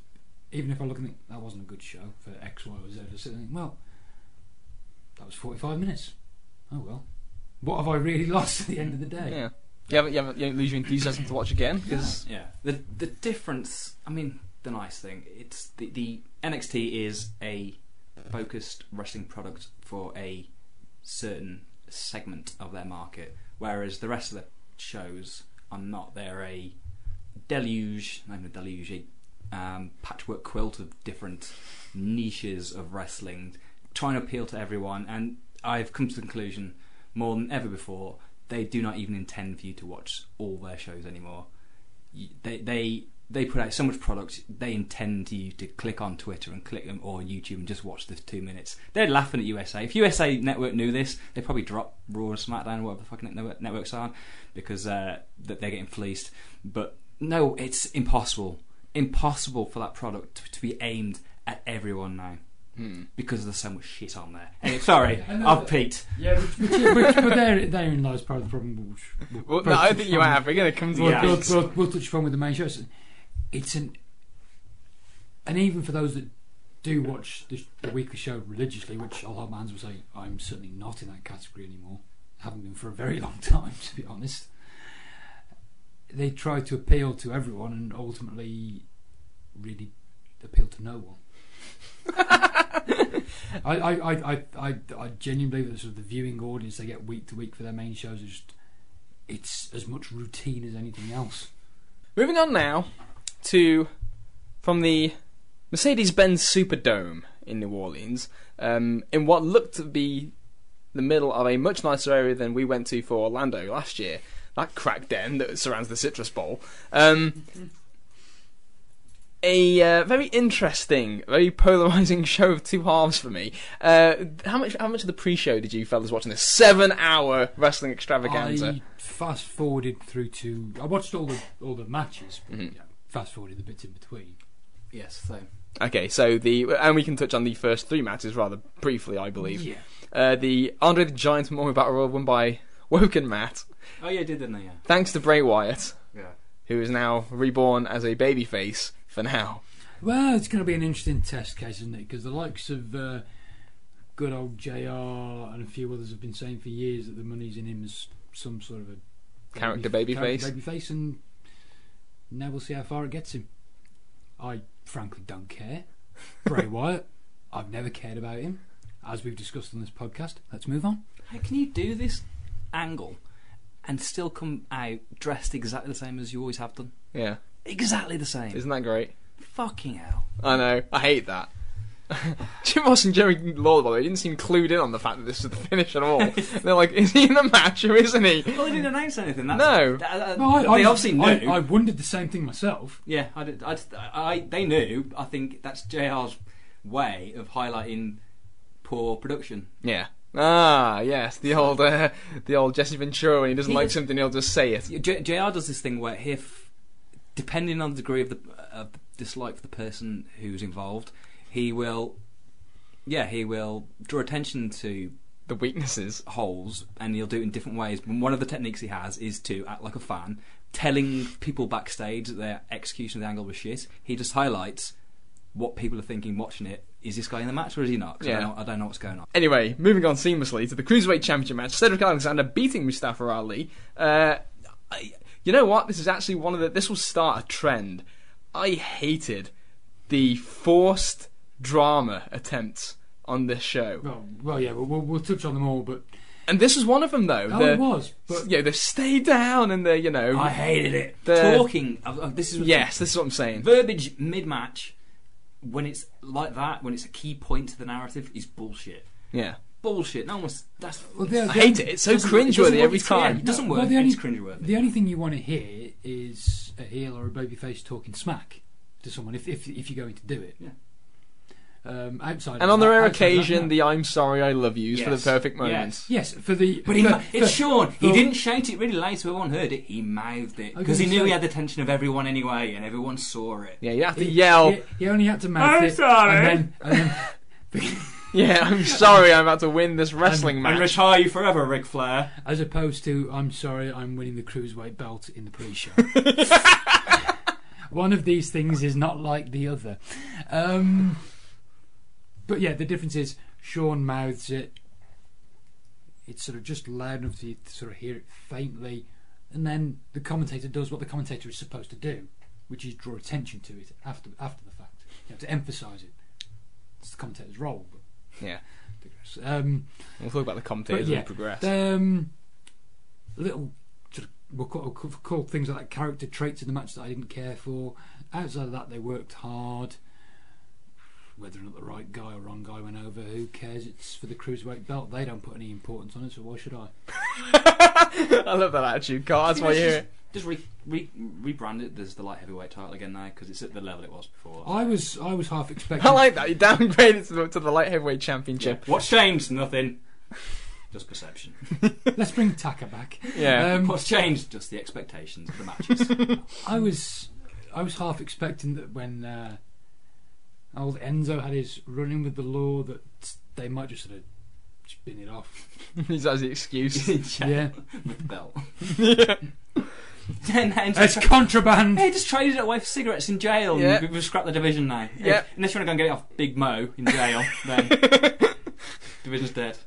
even if I look and think that wasn't a good show for X, Y, or Z, I sit and think, well, that was forty-five minutes. Oh well, what have I really lost at the end of the day? Yeah. You haven't, you haven't, you don't lose your enthusiasm to watch again because Yeah. The the difference. I mean, the nice thing. It's the the NXT is a focused wrestling product for a certain segment of their market, whereas the rest of the shows are not. They're a deluge, not even a deluge, a um, patchwork quilt of different niches of wrestling, trying to appeal to everyone. And I've come to the conclusion, more than ever before, they do not even intend for you to watch all their shows anymore. They they they put out so much product. They intend you to click on Twitter and click them or YouTube and just watch the two minutes. They're laughing at USA. If USA Network knew this, they'd probably drop Raw or SmackDown, whatever the fucking network, networks are, because uh, that they're getting fleeced. But no, it's impossible. impossible for that product to be aimed at everyone now Hmm. because there's so much shit on there. Anyway, sorry, I know I've that- peaked. Yeah, which, which, which, but there, therein lies part of the problem. Which, we'll Well, no, I think you have. We're going to come to We'll, Yeah. we'll, we'll, we'll touch upon with the main show. It's, it's an, and even for those that do watch the, the weekly show religiously, which a lot of bands will say, I'm certainly not in that category anymore. Haven't been for a very long time, to be honest. They try to appeal to everyone and ultimately really appeal to no one. I, I, I, I, I, genuinely believe that sort of the viewing audience they get week to week for their main shows is just it's as much routine as anything else. Moving on now to from the Mercedes-Benz Superdome in New Orleans, um, in what looked to be the middle of a much nicer area than we went to for Orlando last year. That crack den that surrounds the Citrus Bowl. Um, a uh, very interesting, very polarizing show of two halves for me. Uh, how much? How much of the pre-show did you fellas watch watching this seven-hour wrestling extravaganza? I fast forwarded through to I watched all the all the matches, but Mhm. yeah, fast forwarded the bits in between. Yes, same. Okay, so the and we can touch on the first three matches rather briefly, I believe. Yeah, Uh, the Andre the Giant Memorial Battle Royal won by Woken Matt, Oh yeah, did didn't they? Yeah. thanks to Bray Wyatt, Yeah. who is now reborn as a babyface for now. well, it's going to be an interesting test case, isn't it? Because the likes of uh, good old JR and a few others have been saying for years that the money's in him as some sort of a Character baby- babyface. character babyface, and now we'll see how far it gets him. I frankly don't care. Bray Wyatt, I've never cared about him, as we've discussed on this podcast. Let's move on. How can you do this angle and still come out dressed exactly the same as you always have done? Yeah, Exactly the same. isn't that great? Fucking hell. I know, I hate that. Jim Ross and Jerry Lawler, by the way, didn't seem clued in on the fact that this was the finish at all. They're like, is he in the match or isn't he? Well, they didn't announce anything. That's, No. Th- th- No, I, they I, obviously knew. I, I wondered the same thing myself. Yeah, I, did, I, just, I, they knew. I think that's JR's way of highlighting poor production. Yeah. Ah, yes, the old, uh, the old Jesse Ventura. When he doesn't He like is- something, he'll just say it. J- JR does this thing where if, depending on the degree of the of dislike for the person who's involved, he will, yeah, he will draw attention to The weaknesses. holes, and he'll do it in different ways. And one of the techniques he has is to act like a fan, telling people backstage that their execution of the angle was shit. He just highlights what people are thinking watching it. Is this guy in the match or is he not? 'Cause I, Yeah. don't know, I don't know what's going on. Anyway, moving on seamlessly to the Cruiserweight Championship match. Cedric Alexander beating Mustafa Ali. Uh, I, you know what? This is actually one of the. This will start a trend. I hated the forced drama attempts on this show. Well, well, yeah, we'll, we'll, we'll touch on them all, but And this was one of them, though. oh, the, it was. But yeah, the stay down and the, you know. I hated it. The- Talking. Of, of- this is yes, this is what I'm saying. verbiage mid-match when it's like that, when it's a key point to the narrative, is bullshit. Yeah. Bullshit. No one's. That's. well, the, I hate it. It's so doesn't it cringeworthy every It's clear. time. It doesn't No, work. well, the only- it's cringeworthy. The only thing you want to hear is a heel or a babyface talking smack to someone if if, if you're going to do it. Yeah. Um, outside, And on the rare outside that, occasion, the I'm sorry, I love yous for the perfect moments. Yes. yes, for the But he, for, it's for- Shawn. He didn't shout it really loud so everyone heard it. He mouthed it because he knew he had the attention of everyone anyway, and everyone saw it. Yeah, you have to he- yell. He, he only had to mouth I'm it, sorry. and then, and then Yeah, I'm sorry, I'm about to win this wrestling And match. retire you forever, Ric Flair. as opposed to I'm sorry, I'm winning the cruiserweight belt in the pre-show. One of these things is not like the other. Um, but yeah, the difference is Shawn mouths it. It's sort of just loud enough to sort of hear it faintly, and then the commentator does what the commentator is supposed to do, which is draw attention to it after after the fact. You have to emphasise it. It's the commentator's role. Yeah, um, we'll talk about the commentators But yeah, as we progress. um, little sort of we'll call, call things like character traits in the match that I didn't care for. Outside of that, they worked hard. Whether or not the right guy or wrong guy went over, who cares? It's for the cruiserweight belt. They don't put any importance on it, so why should I? I love that attitude, Carl. That's why you're here. Just re, re, rebrand it as the light heavyweight title again now because it's at the level it was before. I was I was half expecting. I like that. You downgraded to the, to the light heavyweight championship. What's changed? Nothing. Just perception. Let's bring Taka back. Yeah. Um, What's changed? Just the expectations of the matches. I was I was half expecting that when uh, old Enzo had his running with the law, that they might just sort of spin it off. Is that the excuse? Yeah, with the belt. yeah. and then it's contraband. Hey, just traded it away for cigarettes in jail. Yeah. We've scrapped the division now. Yeah. Unless you want to go and get it off Big Mo in jail, then division's dead.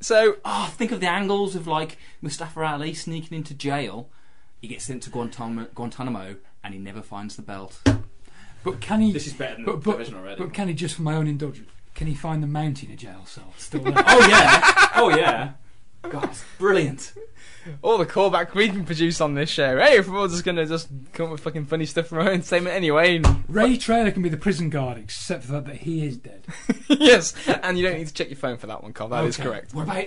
So, Oh, think of the angles of like Mustafa Ali sneaking into jail. He gets sent to Guantanamo, Guantanamo and he never finds the belt. But can he? This is better than but, but, but can he just for my own indulgence? Can he find the Mountie in a jail cell still there? oh yeah, oh yeah. God, it's brilliant. All the callback we can produce on this show. Hey, if we're all just gonna just come up with fucking funny stuff from our own entertainment anyway. Ray Traylor can be the prison guard, except for the fact that he is dead. yes, and you don't need to check your phone for that one, Carl. That is Okay. correct. What about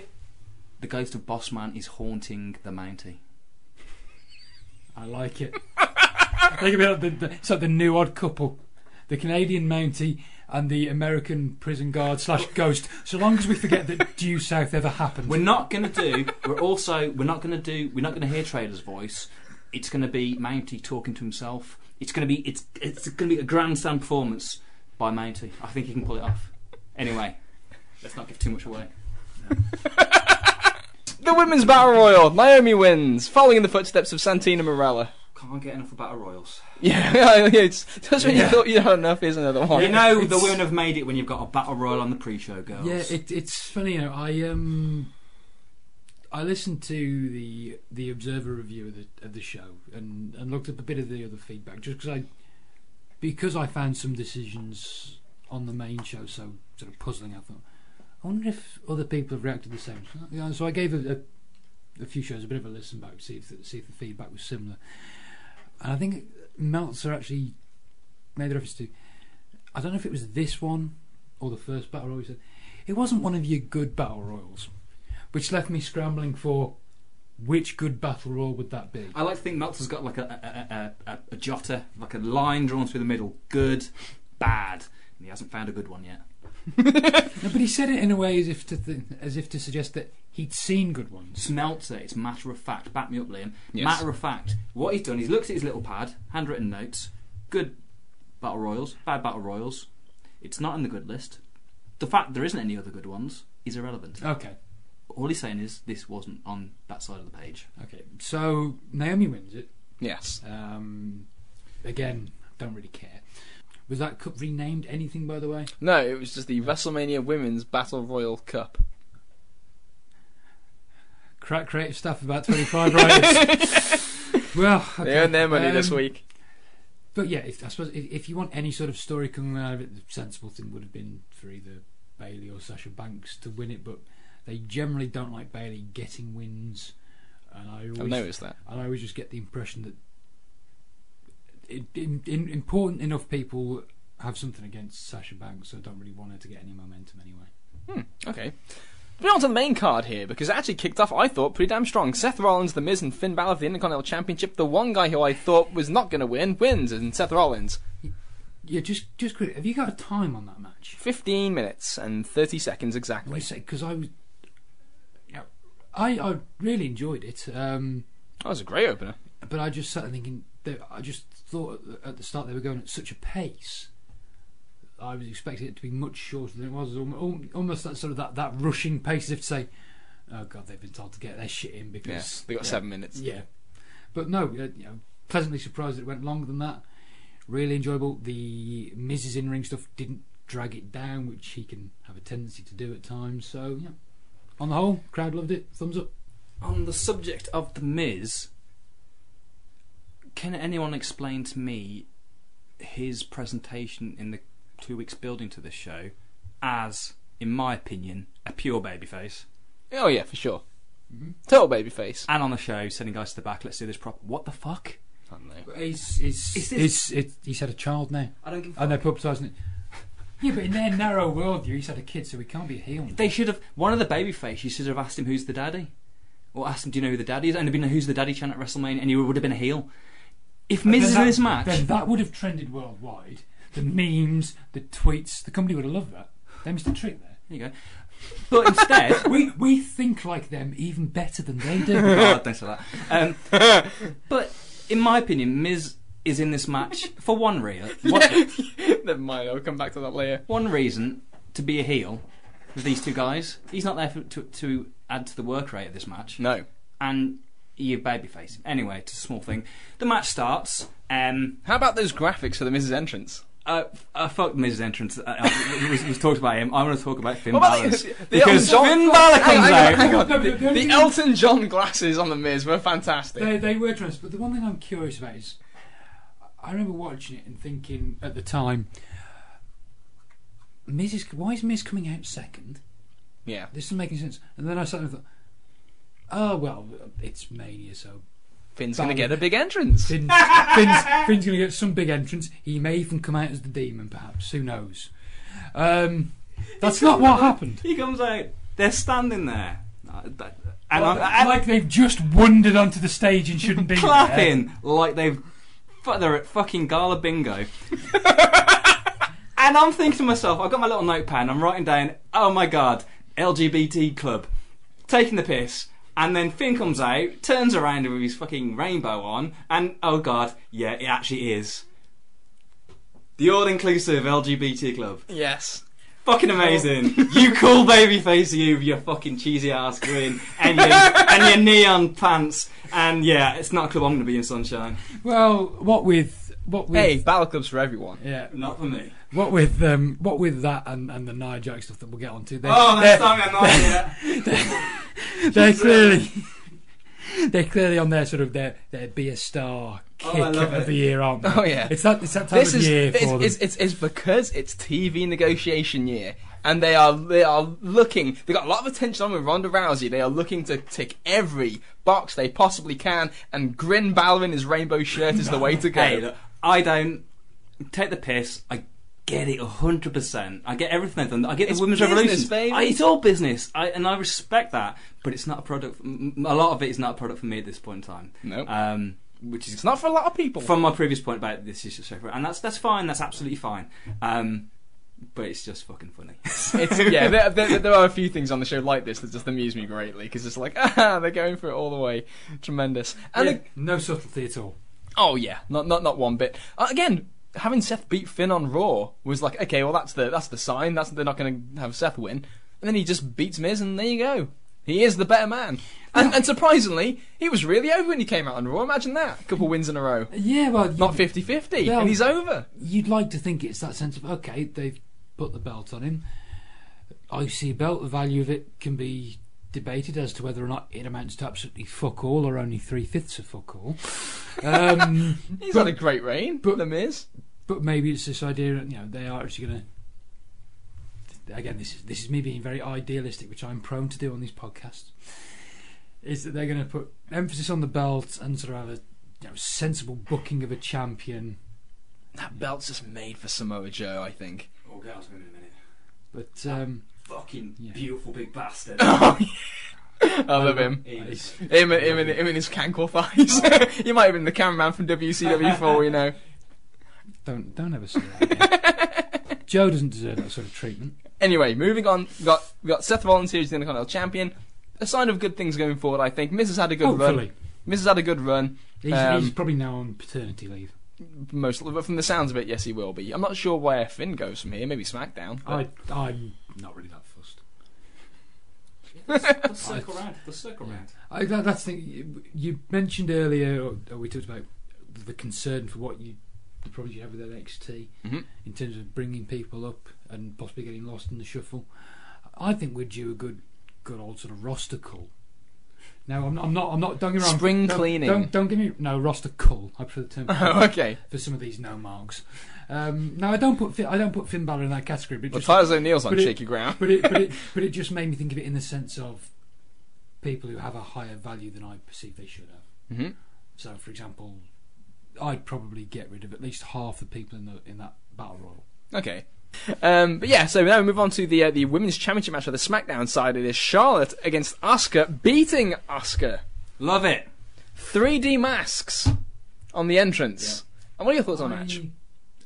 the ghost of Bossman is haunting the Mountie? I like it. they can be the, the, it's like the new odd couple, the Canadian Mountie and the American prison guard slash ghost. So long as we forget that due south ever happened. We're not going to do. We're also. We're not going to do. We're not going to hear Traylor's voice. It's going to be Mountie talking to himself. It's going to be. It's. It's going to be a grandstand performance by Mountie. I think he can pull it off. Anyway, let's not give too much away. The women's battle royal. Naomi wins, following in the footsteps of Santina Marella. Can't get enough of Battle Royals. Yeah, it's just when you Yeah. thought you had enough. Here's another one. you know the women have made it when you've got a Battle Royal on the pre-show, girls. Yeah, it, it's funny. You know, I um, I listened to the the Observer review of the of the show and and looked up a bit of the other feedback just because I because I found some decisions on the main show so sort of puzzling. I thought, I wonder if other people have reacted the same. So, you know, so I gave a, a a few shows a bit of a listen back to see if the, see if the feedback was similar. And I think Meltzer actually made the reference to. I don't know if it was this one or the first battle royal. He said it wasn't one of your good battle royals, which left me scrambling for which good battle royal would that be. I like to think Meltzer's got like a a, a, a, a jotter, like a line drawn through the middle. Good, bad. And he hasn't found a good one yet. No, but he said it in a way as if to th- as if to suggest that he'd seen good ones. Smeltzer, it's matter of fact. Back me up, Liam. Yes. Matter of fact. What he's done, he's looked at his little pad, handwritten notes. Good battle royals, bad battle royals. It's not in the good list. The fact there isn't any other good ones is irrelevant. Okay, All he's saying is this wasn't on that side of the page. okay. So Naomi wins it. Yes. Um, again, don't really care. Was that cup renamed anything, by the way? No, it was just the WrestleMania Women's Battle Royal Cup. Crack creative stuff about 25 writers. well, okay. They earned their money this Um, week. But yeah, if, I suppose if, if you want any sort of story coming out of it, the sensible thing would have been for either Bayley or Sasha Banks to win it. But they generally don't like Bayley getting wins, and I I've always noticed that. and I always just get the impression that in, in, important enough people have something against Sasha Banks, so I don't really want her to get any momentum anyway. Hmm, okay. Moving on to the main card here, because it actually kicked off, I thought, pretty damn strong. Seth Rollins, The Miz, and Finn Balor for the Intercontinental Championship. The one guy who I thought was not going to win wins, and Seth Rollins. Yeah, just just quick, have you got a time on that match? 15 minutes and 30 seconds exactly. Because I was, yeah, I I really enjoyed it. Um, That was a great opener. but I just sat thinking that I just thought at the- start they were going at such a pace. I was expecting it to be much shorter than it was. Al- al- Almost that sort of that, that rushing pace, as if to say, "Oh God, they've been told to get their shit in Yeah, because they got yeah, seven minutes. Yeah, but no, uh, you know, pleasantly surprised that it went longer than that. Really enjoyable. The Miz's in ring stuff didn't drag it down, which he can have a tendency to do at times. So yeah, on the whole, crowd loved it. Thumbs up. On the subject of the Miz, can anyone explain to me his presentation in the two weeks building to this show as, in my opinion, a pure babyface? Oh, yeah, for sure. Mm-hmm. Total babyface. And on the show, sending guys to the back, let's do this proper. What the fuck? I don't know. He's, he's, Is he's, it's- he's had a child now, I don't give a fuck. and they're publicising it. Yeah, but in their narrow worldview, he's had a kid, so he can't be a heel. They should have. One of the babyface, you should have asked him who's the daddy. Or asked him, do you know who the daddy is? And it'd been a who's the daddy chant at WrestleMania, and he would have been a heel. If Miz is in that- this match. then that would have trended worldwide. The memes, the tweets, the company would have loved that. They missed a trick there. There you go. But instead. we we think like them even better than they do. God, don't say that. Um, but in my opinion, Miz is in this match for one reason. One, Never mind. I'll come back to that later. one reason to be a heel with these two guys. He's not there for, to to add to the work rate of this match, No. and you babyface. Anyway, it's a small thing. The match starts. Um, How about those graphics for the Miz's Entrance? uh, uh, fuck the Miz's entrance. Uh, uh, we, we talked about him. I want to talk about Finn What about Balor's. the, the because John? Finn Balor Hang comes on, out. hang on, No, The, the the Elton John glasses on the Miz were fantastic. They, they were trans, but the one thing I'm curious about is, I remember watching it and thinking at the time, Miz is, why is Miz coming out second? yeah. This isn't making sense. And then I sat there and thought, oh well, it's Mania, so Finn's going to get a big entrance. Finn's, Finn's, Finn's going to get some big entrance. He may even come out as the demon, perhaps. Who knows? Um, that's not what happened. He comes out. They're standing there. And Well, I'm, like they've just wandered onto the stage and shouldn't be there. clapping like they've fu- they're at fucking gala bingo. and I'm thinking to myself, I've got my little notepad. I'm writing down, oh my god, LGBT club, taking the piss. And then Finn comes out, turns around with his fucking rainbow on, and oh god, yeah, it actually is. The all-inclusive LGBT club. Yes. Fucking amazing. you cool baby face you with your fucking cheesy ass grin and your, and your neon pants. And yeah, it's not a club I'm going to be in, sunshine. Well, what with what with Hey, battle clubs for everyone. yeah, Not for me. What with um, what with that and, and the Nia Jax stuff that we'll get onto. They're, Oh, they're, that's song I'm not yet. they're clearly they're clearly on their sort of their their be a star Oh, kick I love of it. the year, aren't they? Oh, yeah. it's that it's that time This of is year it's, for them. it's, it's, it's because it's TV negotiation year, and they are they are looking. They got a lot of attention on with Ronda Rousey. They are looking to tick every box they possibly can, and Grin Balor in his rainbow shirt is the way to go. Hey, look, I don't take the piss. I get it hundred percent. I get everything they've done. I get It's the women's business, revolution. baby. I, it's all business, I, and I respect that. But it's not a product. A lot of it is not a product for me at this point in time. no, Um, which is it's not for a lot of people. from my previous point about this is just so and that's that's fine. That's absolutely fine. Um, but it's just fucking funny. It's, yeah, there, there, there are a few things on the show like this that just amuse me greatly because it's like, ah, they're going for it all the way. Tremendous. And Yeah, the- no subtlety at all. oh yeah, not not not one bit. Uh, again, having Seth beat Finn on Raw was like, okay, well that's the that's the sign. That's they're not going to have Seth win, and then he just beats Miz, and there you go. He is the better man. And, and surprisingly, he was really over when he came out on Raw. Imagine that. A couple wins in a row. Yeah, well, Not 50 50. Well- And he's over. you'd like to think it's that sense of okay, they've put the belt on him. IC belt, the value of it can be debated as to whether or not it amounts to absolutely fuck all or only three fifths of fuck all. Um, He's But- had a great reign. but- The Miz. But maybe it's this idea that you know they are actually going to. Again, this is this is me being very idealistic, which I'm prone to do on these podcasts. Is that they're going to put emphasis on the belt and sort of have a you know, sensible booking of a champion, That belt's just made for Samoa Joe, I think. We'll get on to him in a minute. but um, Fucking Yeah. beautiful big bastard. Oh, I love him. He's- Him, and- him, him and his cankle thighs. he might have been the cameraman from WCW for all we know. Don't don't ever say that. Again. Joe doesn't deserve that sort of treatment. Anyway, moving on. We got we got Seth Rollins here as the Intercontinental Champion. A sign of good things going forward, I think. Miz has had a good Hopefully, run. Miz has had a good run. he's, Um, he's probably now on paternity leave. Most, but from the sounds of it, yes, he will be. I'm not sure where Finn goes from here. Maybe SmackDown. I I'm not really that fussed. Let's circle round. Let's circle round. I, that, that's the thing. You, you mentioned earlier, or, or we talked about the concern for what you the problems you have with NXT Mhm. in terms of bringing people up and possibly getting lost in the shuffle. I think we're due a good, good old sort of roster cull. Now I'm, I'm not. I'm not. Don't get me wrong. Spring don't, cleaning. Don't don't give me no roster cull. I prefer the term Oh, okay. for some of these no marks. Um, now I don't put Fi- I don't put Finn Balor in that category, but Well, just Titus O'Neil's on it- shaky ground. but it, but it, but it just made me think of it in the sense of people who have a higher value than I perceive they should have. hmm So, for example, I'd probably get rid of at least half the people in the in that battle royal. Okay. Um, but yeah, so now we move on to the uh, the women's championship match for the SmackDown side. It is Charlotte against Asuka, beating Asuka. Love it. 3D masks on the entrance. And what are your thoughts on the match?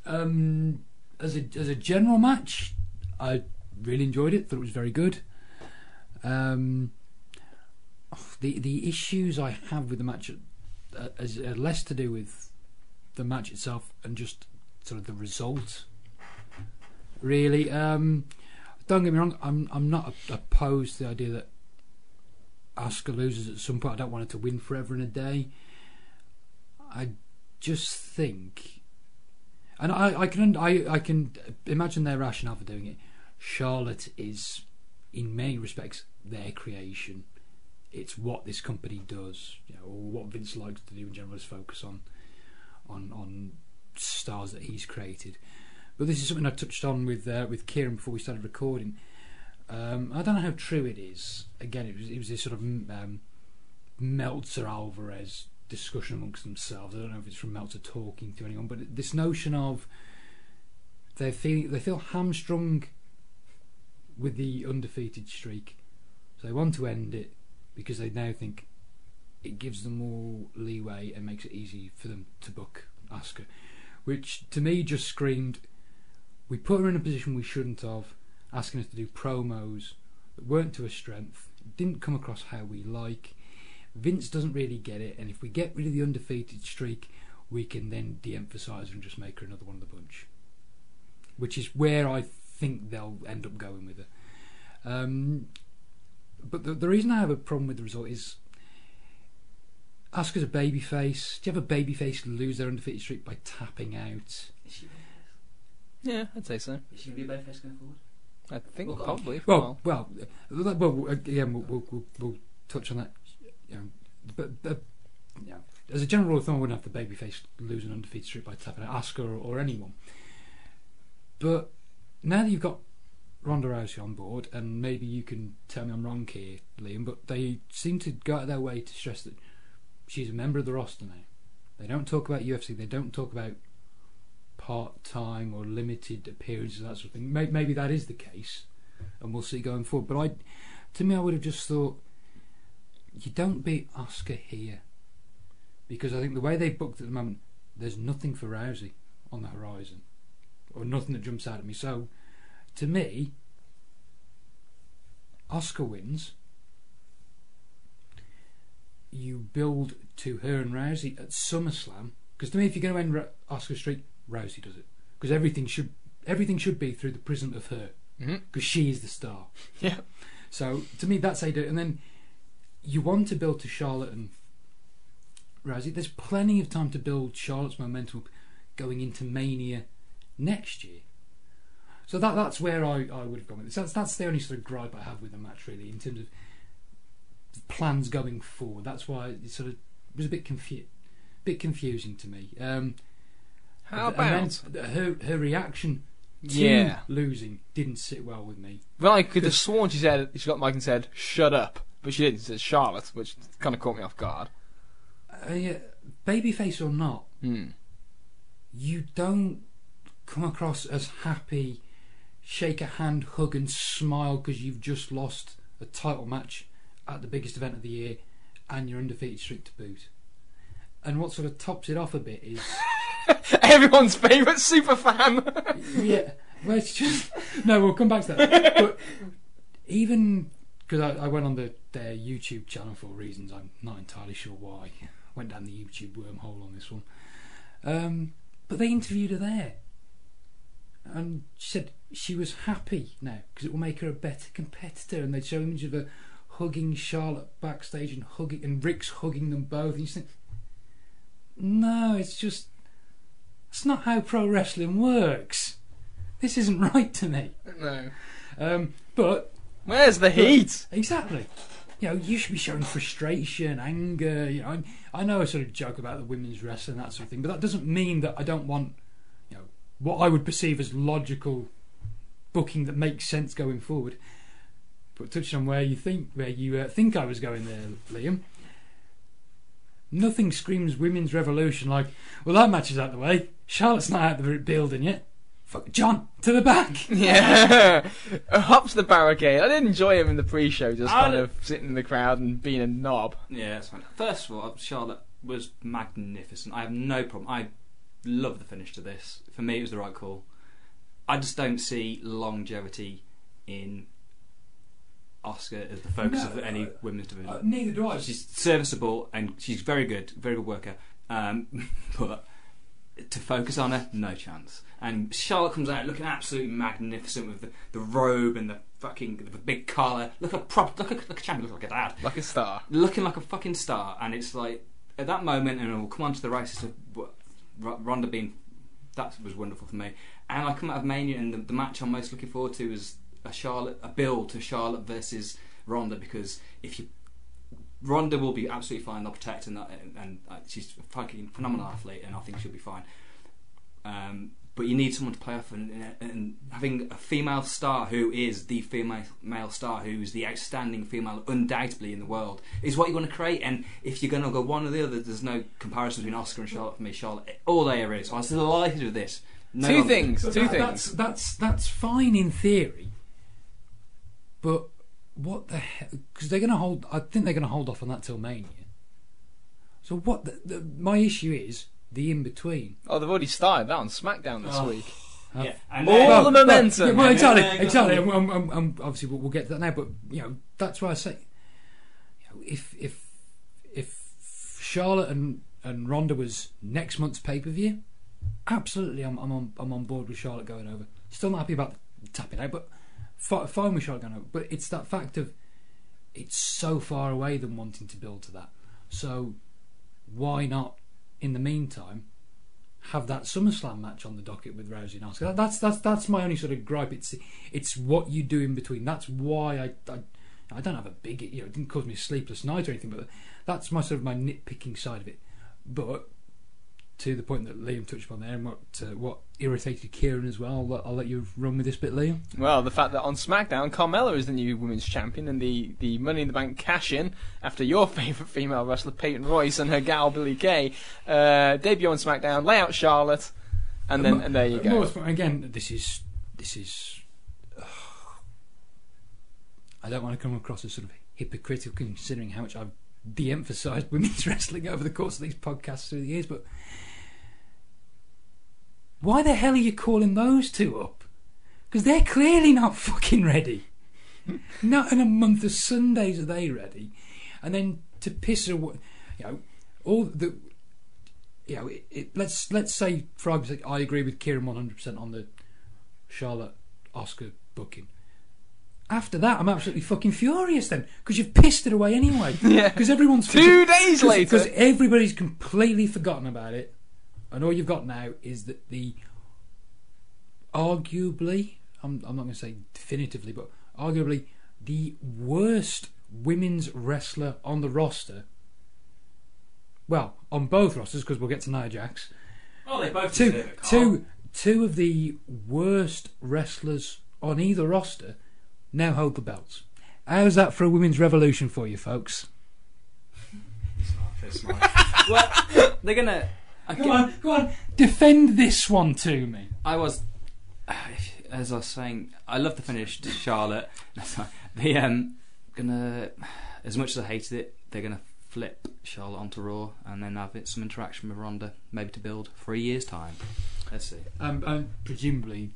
Um, as a as a general match, I really enjoyed it. Thought it was very good. Um, the the issues I have with the match uh, uh, less to do with the match itself and just sort of the result. Really, um, don't get me wrong. I'm I'm not opposed to the idea that Asuka loses at some point. I don't want her to win forever in a day. I just think, and I, I can I, I can imagine their rationale for doing it. Charlotte is, in many respects, their creation. It's what this company does, you know, or what Vince likes to do in general is focus on, on on stars that he's created. But this is something I touched on with uh, with Kieran before we started recording. Um, I don't know how true it is. Again, it was it was this sort of um, Meltzer Alvarez discussion amongst themselves. I don't know if it's from Meltzer talking to anyone, but this notion of they feel they feel hamstrung with the undefeated streak, so they want to end it because they now think it gives them more leeway and makes it easy for them to book Asuka, which to me just screamed we put her in a position we shouldn't have, asking us to do promos that weren't to her strength, didn't come across how we like. Vince doesn't really get it, and if we get rid of the undefeated streak, we can then de emphasise and just make her another one of the bunch. Which is where I think they'll end up going with her. Um, but the, the reason I have a problem with the result is Asuka's a baby face. Do you have a baby face lose their undefeated streak by tapping out? Yeah, I'd say so. is she going to be a babyface going forward? I think Well, probably. for a Well, well, uh, well. Again, we'll, we'll, we'll, we'll touch on that. You know, but, but you know, as a general rule of thumb, I wouldn't have the babyface lose an undefeated streak by tapping out Asuka or, or anyone. But now that you've got Ronda Rousey on board, and maybe you can tell me I'm wrong here, Liam, but they seem to go out of their way to stress that she's a member of the roster now. They don't talk about UFC. They don't talk about part time or limited appearances, that sort of thing. Maybe, that is the case, and we'll see going forward. But I, to me, I would have just thought you don't beat Asuka here because I think the way they booked at the moment, there's nothing for Rousey on the horizon, or nothing that jumps out at me. So, to me, Asuka wins. You build to her and Rousey at SummerSlam because to me, if you're going to end Ra- Asuka Street, Rousey does it because everything should everything should be through the prism of her mm-hmm. because she is the star. Yeah. So to me, that's how you do it. And then you want to build to Charlotte and Rousey. There's plenty of time to build Charlotte's momentum going into Mania next year. So that that's where I, I would have gone with this. That's, that's the only sort of gripe I have with the match, really, in terms of plans going forward. That's why it sort of was a bit confu- bit confusing to me. Um, How about? her her reaction to Yeah. losing didn't sit well with me. Well, I could have sworn she said she got mic and said "shut up," but she didn't. She said Charlotte, which kind of caught me off guard. Uh, yeah, babyface or not, Hmm. you don't come across as happy, shake a hand, hug, and smile because you've just lost a title match at the biggest event of the year and your undefeated streak to boot. And what sort of tops it off a bit is, Everyone's favourite super fan. yeah, well, it's just no. We'll come back to that. But even because I, I went on the, their YouTube channel for reasons I'm not entirely sure why. Went down the YouTube wormhole on this one. Um, but they interviewed her there, and she said she was happy now because it will make her a better competitor. And they'd show images of her hugging Charlotte backstage and hugging, and Ric's hugging them both. And you think, no, it's just that's not how pro wrestling works. This isn't right to me. no. Um, but Where's the heat? Exactly. You know, you should be showing frustration, anger. You know, I'm, I know I sort of joke about the women's wrestling that sort of thing, but that doesn't mean that I don't want, you know, what I would perceive as logical booking that makes sense going forward. But touching on where you think where you uh, think I was going there, Liam. Nothing screams women's revolution like, well, that match is out the way. Charlotte's not out the building yet. Fuck, John to the back. Yeah. Hops the barricade. I did enjoy him in the pre-show, just I kind don't- of sitting in the crowd and being a knob. Yeah, that's fine. First of all, Charlotte was magnificent. I have no problem. I love the finish to this. For me, it was the right call. I just don't see longevity in Asuka as the focus No, of any uh, women's division. Uh, neither do I. she's serviceable and she's very good, very good worker. Um, but to focus on her, no chance. And Charlotte comes out looking absolutely magnificent with the, the robe and the fucking the big collar. Look a prop, look a, look a champion, look like a dad, Like a star. looking like a fucking star. And it's like at that moment, and we'll come on to the races of w- R- Ronda being that was wonderful for me. And I come out of Mania, and the, the match I'm most looking forward to is a Charlotte, a build to Charlotte versus Ronda because if you Ronda will be absolutely fine. They'll protect her and, that, and, and uh, she's a fucking phenomenal athlete, and I think she'll be fine. Um, but you need someone to play off, and, and, and having a female star who is the female male star, who is the outstanding female, undoubtedly in the world, is what you want to create. And if you're going to go one or the other, there's no comparison between Asuka and Charlotte for me. Charlotte, all there is. So I was delighted with this. No Two other- things. But two that- That's that's that's fine in theory, but what the hell? Because they're going to hold. I think they're going to hold off on that till Mania. So what? The, the, my issue is the in between. Oh, they've already started that on SmackDown this Oh. week. Yeah, and All then- the momentum. Yeah, well, exactly, Yeah, exactly. exactly. I'm, I'm, I'm, obviously, we'll, we'll get to that now. But you know, that's why I say, you know, if if if Charlotte and and Ronda was next month's pay per view, absolutely, I'm, I'm on I'm on board with Charlotte going over. Still not happy about tapping out, but fi- fine with going. But it's that fact of it's so far away than wanting to build to that. So why not, in the meantime, have that SummerSlam match on the docket with Rousey and Asuka? That's that's that's my only sort of gripe. It's it's what you do in between. That's why I. I I don't have a big, you know, it didn't cause me a sleepless night or anything, but that's my sort of my nitpicking side of it. But to the point that Liam touched upon there, and what uh, what irritated Kieran as well, I'll, let- I'll let you run with this bit, Liam. Well, the fact that on SmackDown, Carmella is the new women's champion, and the, the Money in the Bank cash in after your favourite female wrestler, Peyton Royce, and her gal, Billie Kay, uh, debut on SmackDown, lay out Charlotte, and then and there you go. Most- again, this is this is. I don't want to come across as sort of hypocritical, considering how much I've de-emphasised women's wrestling over the course of these podcasts through the years. But why the hell are you calling those two up? Because they're clearly not fucking ready. not in a month of Sundays are they ready, and then to piss away, you know, all the you know, it, it, let's let's say for argument's sake, I agree with Kieran one hundred percent on the Charlotte Asuka booking. After that, I'm absolutely fucking furious then because you've pissed it away anyway. Yeah. Because everyone's Two days later. because everybody's completely forgotten about it, and all you've got now is that the arguably, I'm, I'm not going to say definitively, but arguably the worst women's wrestler on the roster. Well, on both rosters, because we'll get to Nia Jax. Oh, they both Two, deserve it, Carl. two, two of the worst wrestlers on either roster now hold the belts. How's that for a women's revolution for you, folks? It's nice. well, they're gonna. I, Go on, go on, defend this one to me. I was, as I was saying, I love the finish to Charlotte. That's right. They um gonna, as much as I hated it, they're gonna flip Charlotte onto Raw and then have it, some interaction with Ronda, maybe to build for a year's time. Let's see. Um, um, presumably,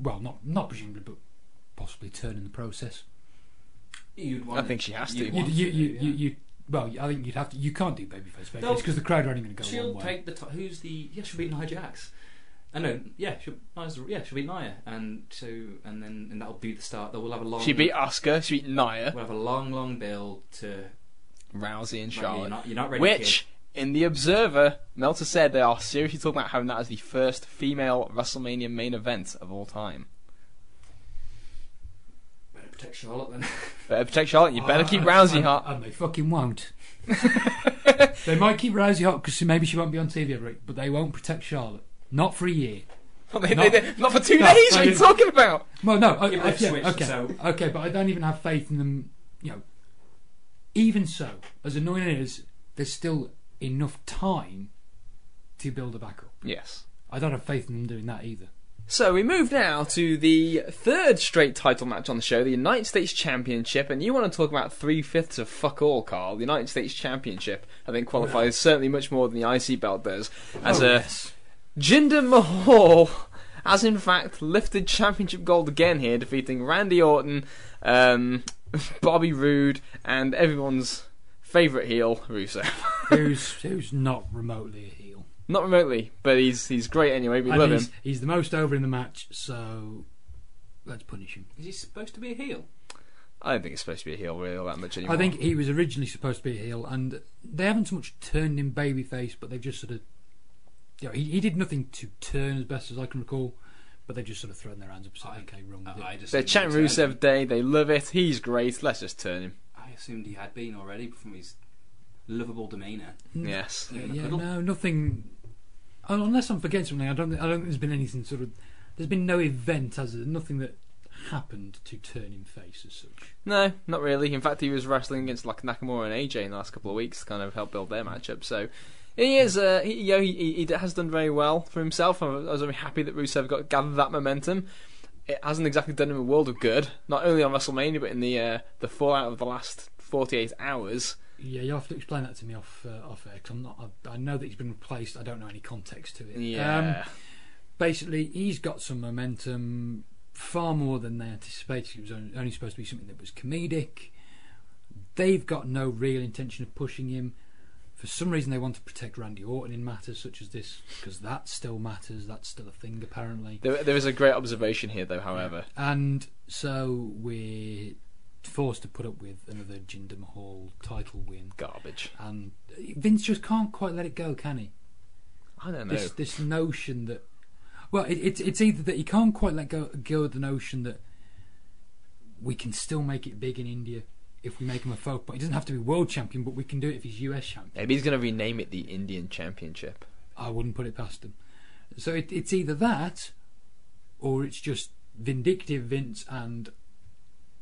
well, not not presumably, but possibly turn in the process. You'd want. I think she has to. You'd You, want you, to, you, yeah. you, you, well, I think you'd have to. You can't do babyface They'll- babyface because the crowd are only going to go She'll one way. take the. T- who's the? Yeah, she'll beat Nia Jax. Uh, I know. Yeah, she'll. Nia's Yeah, she'll beat Nia, and so and then and that'll be the start. That we'll have a long. She beat Asuka, she beat Nia, We'll have a long, long build to. Rousey, and Right, Charlotte. You're not, you're not ready. Which, in the Observer, Meltzer said they are seriously talking about having that as the first female WrestleMania main event of all time. Kid. Better protect Charlotte then. Better protect Charlotte. You better keep Rousey and- hot. and they fucking won't. they might keep Rousey hot because maybe she won't be on TV every week, but they won't protect Charlotte. Not for a year. They- not- they- they- not for two No, days. no, What are you you- talking about? Well, no, I, Yeah, but I- they've yeah, switched, okay, so- okay, but I don't even have faith in them. You know, even so, as annoying as it is, there's still enough time to build a backup. Yes. I don't have faith in them doing that either. So we move now to the third straight title match on the show, the United States Championship, and you want to talk about three fifths of fuck all, Carl. The United States Championship, I think, qualifies certainly much more than the IC belt does. As Oh, a yes. Jinder Mahal has in fact lifted championship gold again here, defeating Randy Orton, um, Bobby Roode, and everyone's favourite heel, Rusev. who's who's not remotely a heel. Not remotely, but he's he's great anyway. We And love he's, him. he's the most over in the match, so let's punish him. Is he supposed to be a heel? I don't think he's supposed to be a heel really all that much anymore. I think he was originally supposed to be a heel, and they haven't so much turned him babyface, but they've just sort of. You know, he, he did nothing to turn, as best as I can recall, but they've just sort of thrown their hands up and said, I- okay, wrong with it. I just they're assumed chanting he was Rusev Day. They love it. He's great. Let's just turn him. I assumed he had been already from his lovable demeanour. Yes. Yeah, yeah, no, nothing. Unless I'm forgetting something, I don't. Think, I don't think there's been anything sort of. There's been no event, there? Nothing that happened to turn him face as such. No, not really. In fact, he was wrestling against like Nakamura and AJ in the last couple of weeks to kind of help build their matchup. So he is, uh, he, you know, he, he has done very well for himself. I was very happy that Rusev got gathered that momentum. It hasn't exactly done him a world of good, not only on WrestleMania but in the uh, the fallout of the last 48 hours. Yeah, you'll have to explain that to me off uh, off air 'cause I'm not. I, I know that he's been replaced. I don't know any context to it. Um, Yeah, basically, he's got some momentum, far more than they anticipated. It was only, only supposed to be something that was comedic. They've got no real intention of pushing him. For some reason, they want to protect Randy Orton in matters such as this because that still matters. That's still a thing, apparently. there, there is a great observation here, though. However, And so we're forced to put up with another Jinder Mahal title win. garbage. And Vince just can't quite let it go, can he? I don't know. this this notion that well it, it's it's either that he can't quite let go go of the notion that we can still make it big in India if we make him a focal point. He doesn't have to be world champion, but we can do it if he's US champion. Maybe he's going to rename it the Indian Championship. I wouldn't put it past him. So it, it's either that, or it's just vindictive Vince and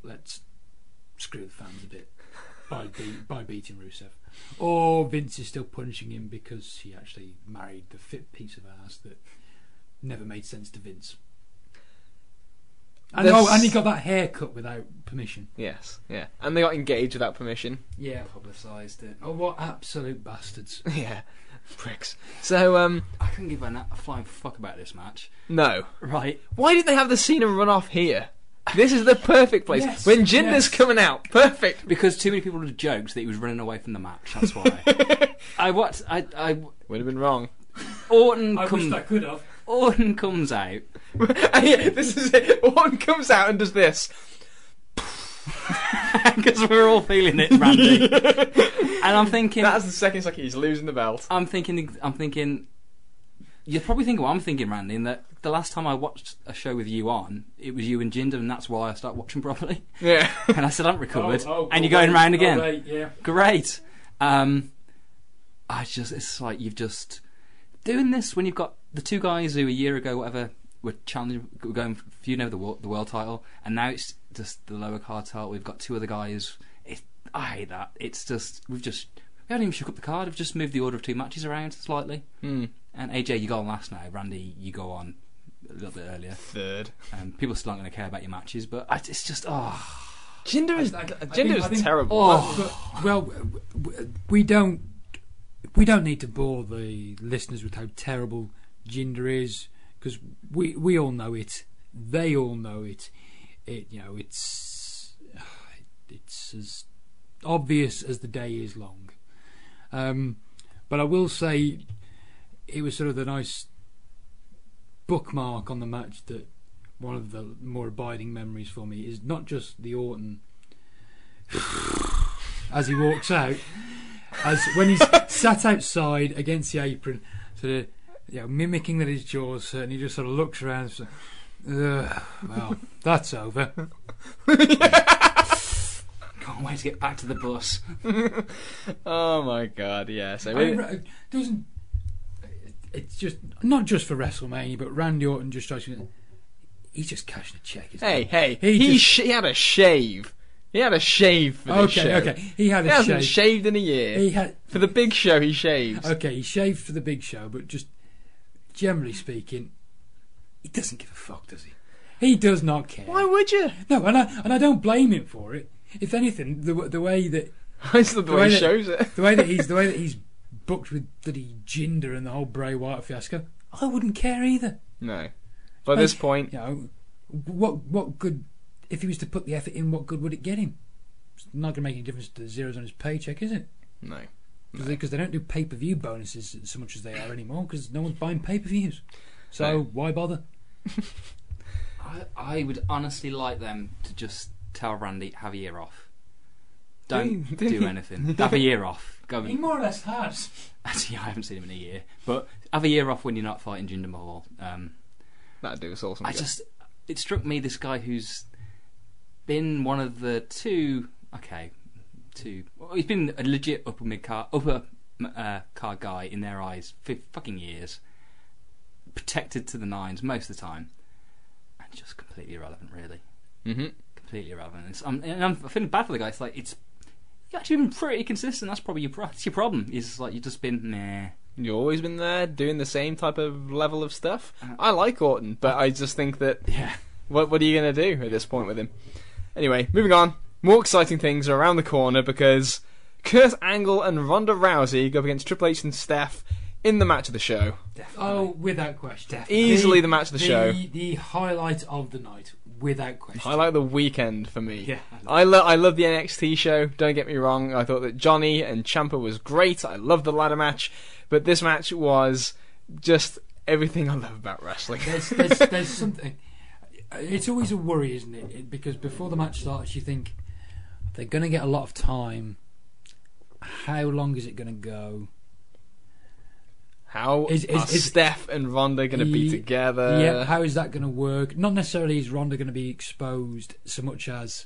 let's screw the fans a bit by be, by beating Rusev, or Vince is still punishing him because he actually married the fit piece of ass that never made sense to Vince. And, oh, and he got that haircut without permission. Yes, yeah, and they got engaged without permission. Yeah. Publicised it. Oh, what absolute bastards! yeah, pricks. So, um, I couldn't give a, na- a flying fuck about this match. no. Right. Why did they have the Cena run off here? This is the perfect place. Yes, when Jinder's yes. coming out, perfect. Because too many people would have joked that he was running away from the match. That's why. I what I I Would have been wrong. Orton comes could have. Orton comes out. yeah, this is it. Orton comes out and does this. because we're all feeling it, Randy. and I'm thinking, That's the second second he's losing the belt. I'm thinking, I'm thinking. You're probably thinking what I'm thinking, Randy. In that the last time I watched a show with you on, it was you and Jinder, and that's why I started watching properly. Yeah. And I still haven't recovered, Oh, and you're going round again. yeah. Great. Um, I just, it's like you've just doing this when you've got the two guys who a year ago, whatever, were challenging, were going feuding over the world, the world title, and now it's just the lower card title. We've got two other guys. It, I hate that. It's just we've just we haven't even shook up the card. We've just moved the order of two matches around slightly. Hmm. And AJ, you go on last now. Randy, you go on a little bit earlier. Third. Um, people still aren't going to care about your matches, but I, it's just oh. Jinder is I- I- I Jinder think- is I think- terrible. Oh. But, well, w- w- we don't we don't need to bore the listeners with how terrible Jinder is because we we all know it. They all know it. It you know it's it's as obvious as the day is long. Um, but I will say it was sort of the nice bookmark on the match that one of the more abiding memories for me is not just the Orton as he walks out, as when he's sat outside against the apron, sort of you know, mimicking that his jaws hurt, and he just sort of looks around. And says, well, that's over. Can't wait to get back to the bus. oh my god, yeah. So I mean, Ra- doesn't it's just not just for WrestleMania, but Randy Orton just strikes me. He's just cashing a check. Isn't hey, he? hey, He he, just- sh- he had a shave. He had a shave for this Okay, show. okay. He had He a hasn't shave. shaved in a year. He had For the big show, he shaves. okay. He shaved for the big show, but just generally speaking, he doesn't give a fuck, does he? He does not care. Why would you? No, and I and I don't blame him for it. If anything, the the way that I just love the The way way he that- shows it. the way that he's the way that he's booked with bloody Jinder and the whole Bray Wyatt fiasco, I wouldn't care either. No. By this point, You know, what what good if he was to put the effort in? What good would it get him? It's not going to make any difference to the zeros on his paycheck, is it? no. because they, don't do pay per view bonuses so much as they are anymore because no one's buying pay per views. So No. why bother? I, I would honestly like them to just tell Randy have a year off. Don't Didn't- didn't do he- anything. have a year off. Go and, more or less has. actually, I haven't seen him in a year, but have a year off when you're not fighting Jinder Mahal. Um, That'd do us all some I good. just it struck me this guy who's been one of the two okay two well, he's been a legit upper mid car upper uh, car guy in their eyes for fucking years protected to the nines most of the time and just completely irrelevant really hmm completely irrelevant it's, I'm, and I'm feeling bad for the guy it's like it's you've actually been pretty consistent that's probably your, that's your problem is like you've just been nah You've always been there doing the same type of level of stuff. Uh, I like Orton, but I just think that yeah what what are you going to do at this point with him? Anyway, moving on. More exciting things are around the corner because Kurt Angle and Ronda Rousey go up against Triple H and Steph in the match of the show. Oh, without question. Easily the match of the show. The highlight of the night, without question. Highlight of the weekend for me. yeah I love I love the NXT show. Don't get me wrong. I thought that Johnny and Ciampa was great. I loved the ladder match, but this match was just everything I love about wrestling. There's, there's, there's something. It's always a worry, isn't? It- Because before the match starts, you think they're going to get a lot of time. How long is it going to go? How Is- is- are is- Steph and Ronda going to be together? yeah, how is that going to work? Not necessarily is Ronda going to be exposed so much as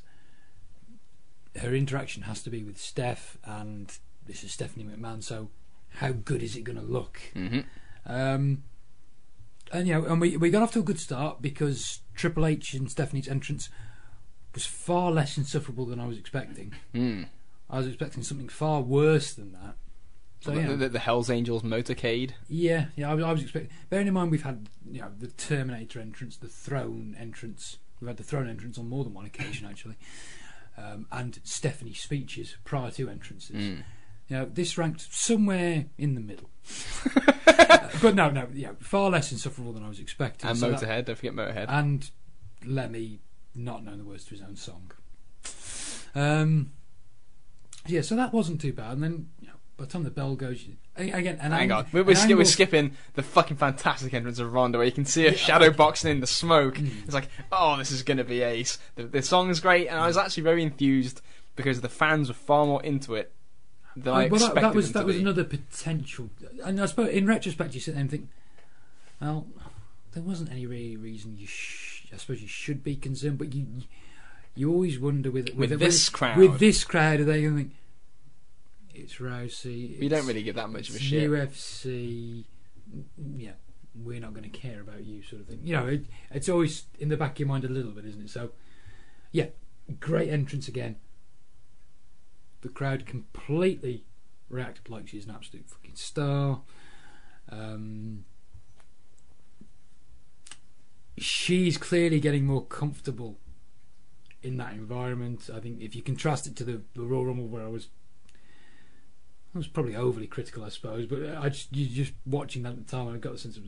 her interaction has to be with Steph, and this is Stephanie McMahon. So, how good is it going to look? hmm Um, and you know, and we we got off to a good start because Triple H and Stephanie's entrance was far less insufferable than I was expecting. Mm. I was expecting something far worse than that. So the, yeah, the, the Hell's Angels motorcade. yeah, yeah. I, was- I was expecting. Bearing in mind we've had you know the Terminator entrance, the Throne entrance. We've had the Throne entrance on more than one occasion actually, um, and Stephanie's speeches prior to entrances. Mm. You know, this ranked somewhere in the middle. Uh, but no, no, yeah, far less insufferable than I was expecting. And So that- Motorhead. Don't forget Motorhead. and Lemmy not knowing the words to his own song. Um, yeah, so that wasn't too bad. And then, by the time the bell goes, you, again, and Hang on, we're, we're, ski- we're skipping the fucking fantastic entrance of Ronda, where you can see her Yeah, shadow like- boxing in the smoke. Mm. It's like, oh, this is going to be ace. The, the song's great, and I was actually very enthused because the fans were far more into it than I Uh, well, that, expected that was them that to was be. another potential. And I suppose in retrospect, you sit there and think, well, there wasn't any really reason you. Sh- I suppose you should be concerned, but you you always wonder with With with, this crowd. with this crowd, are they going to think it's Rousey? We don't really give that much of a shit. UFC, yeah, we're not going to care about you, sort of thing. You know, it, it's always in the back of your mind a little bit, isn't it? So, yeah, great entrance again. The crowd completely reacted like she's an absolute fucking star. Um, she's clearly getting more comfortable in that environment. I think if you contrast it to the, the Royal Rumble where I was I was probably overly critical, I suppose, but I just just watching that at the time, I got the sense of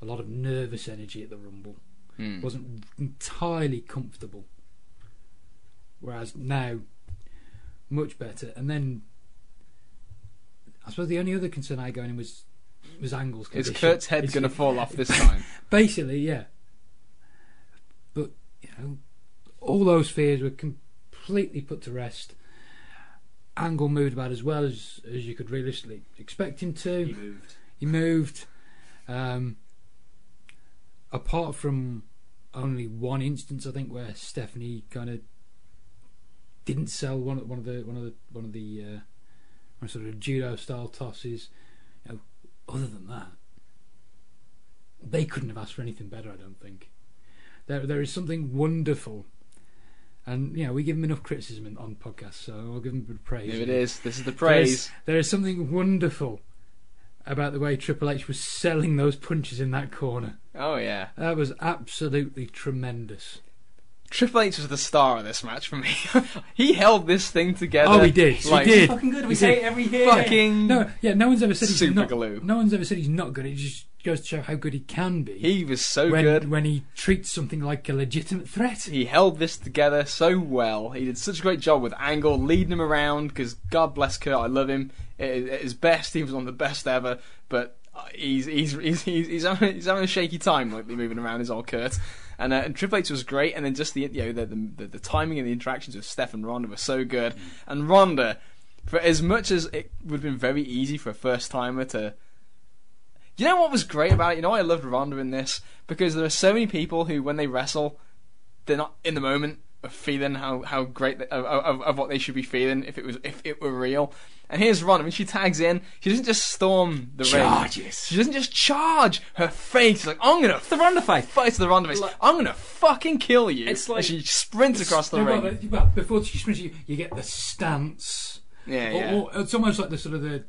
a lot of nervous energy at the Rumble. Mm. wasn't entirely comfortable. Whereas now, much better. And then, I suppose the only other concern I had going in was was Angle's condition. Is. Kurt's head going to fall off this time? Basically, yeah. But you know, all those fears were completely put to rest. Angle moved about as well as as you could realistically expect him to. he moved He moved. Um, apart from only one instance, I think, where Stephanie kind of didn't sell one of one of the one of the one of the uh, one sort of judo style tosses. You know, other than that, they couldn't have asked for anything better. I don't think. There there is something wonderful. And yeah, we give him enough criticism in, on podcasts, so I'll give him a bit of praise. if it is, this is the praise. is, there is something wonderful about the way Triple H was selling those punches in that corner. Oh yeah, That was absolutely tremendous. Triple H was the star of this match for me. he held this thing together. Oh, he did. He Like, did. fucking good we say it every year Fucking No, yeah, no one's ever said he's super not. glue. No one's ever said he's not good. It just goes to show how good he can be. He was so when, good. when he treats something like a legitimate threat. He held this together so well. He did such a great job with Angle, leading him around. Because God bless Kurt, I love him. At his best, he was one of the best ever. But he's he's he's he's, he's, having, he's having a shaky time, like moving around his old Kurt. And, uh, and Triple H was great. And then just the you know the the, the, the timing and the interactions with Steph and Ronda were so good. And Ronda, for as much as it would have been very easy for a first timer to you know what was great about it? You know, I loved Ronda in this because there are so many people who, when they wrestle, they're not in the moment of feeling how how great they, of, of, of what they should be feeling if it was if it were real. And here's Ronda. When she tags in, she doesn't just storm the ring. Charges. She doesn't just charge. Her face is like, I'm gonna The Ronda face. fight to the Ronda face. Like- I'm gonna fucking kill you. It's And like- she sprints across the No, ring. well, well, before she sprints, you, you get the stance. yeah, Or- yeah. Or, it's almost like the sort of the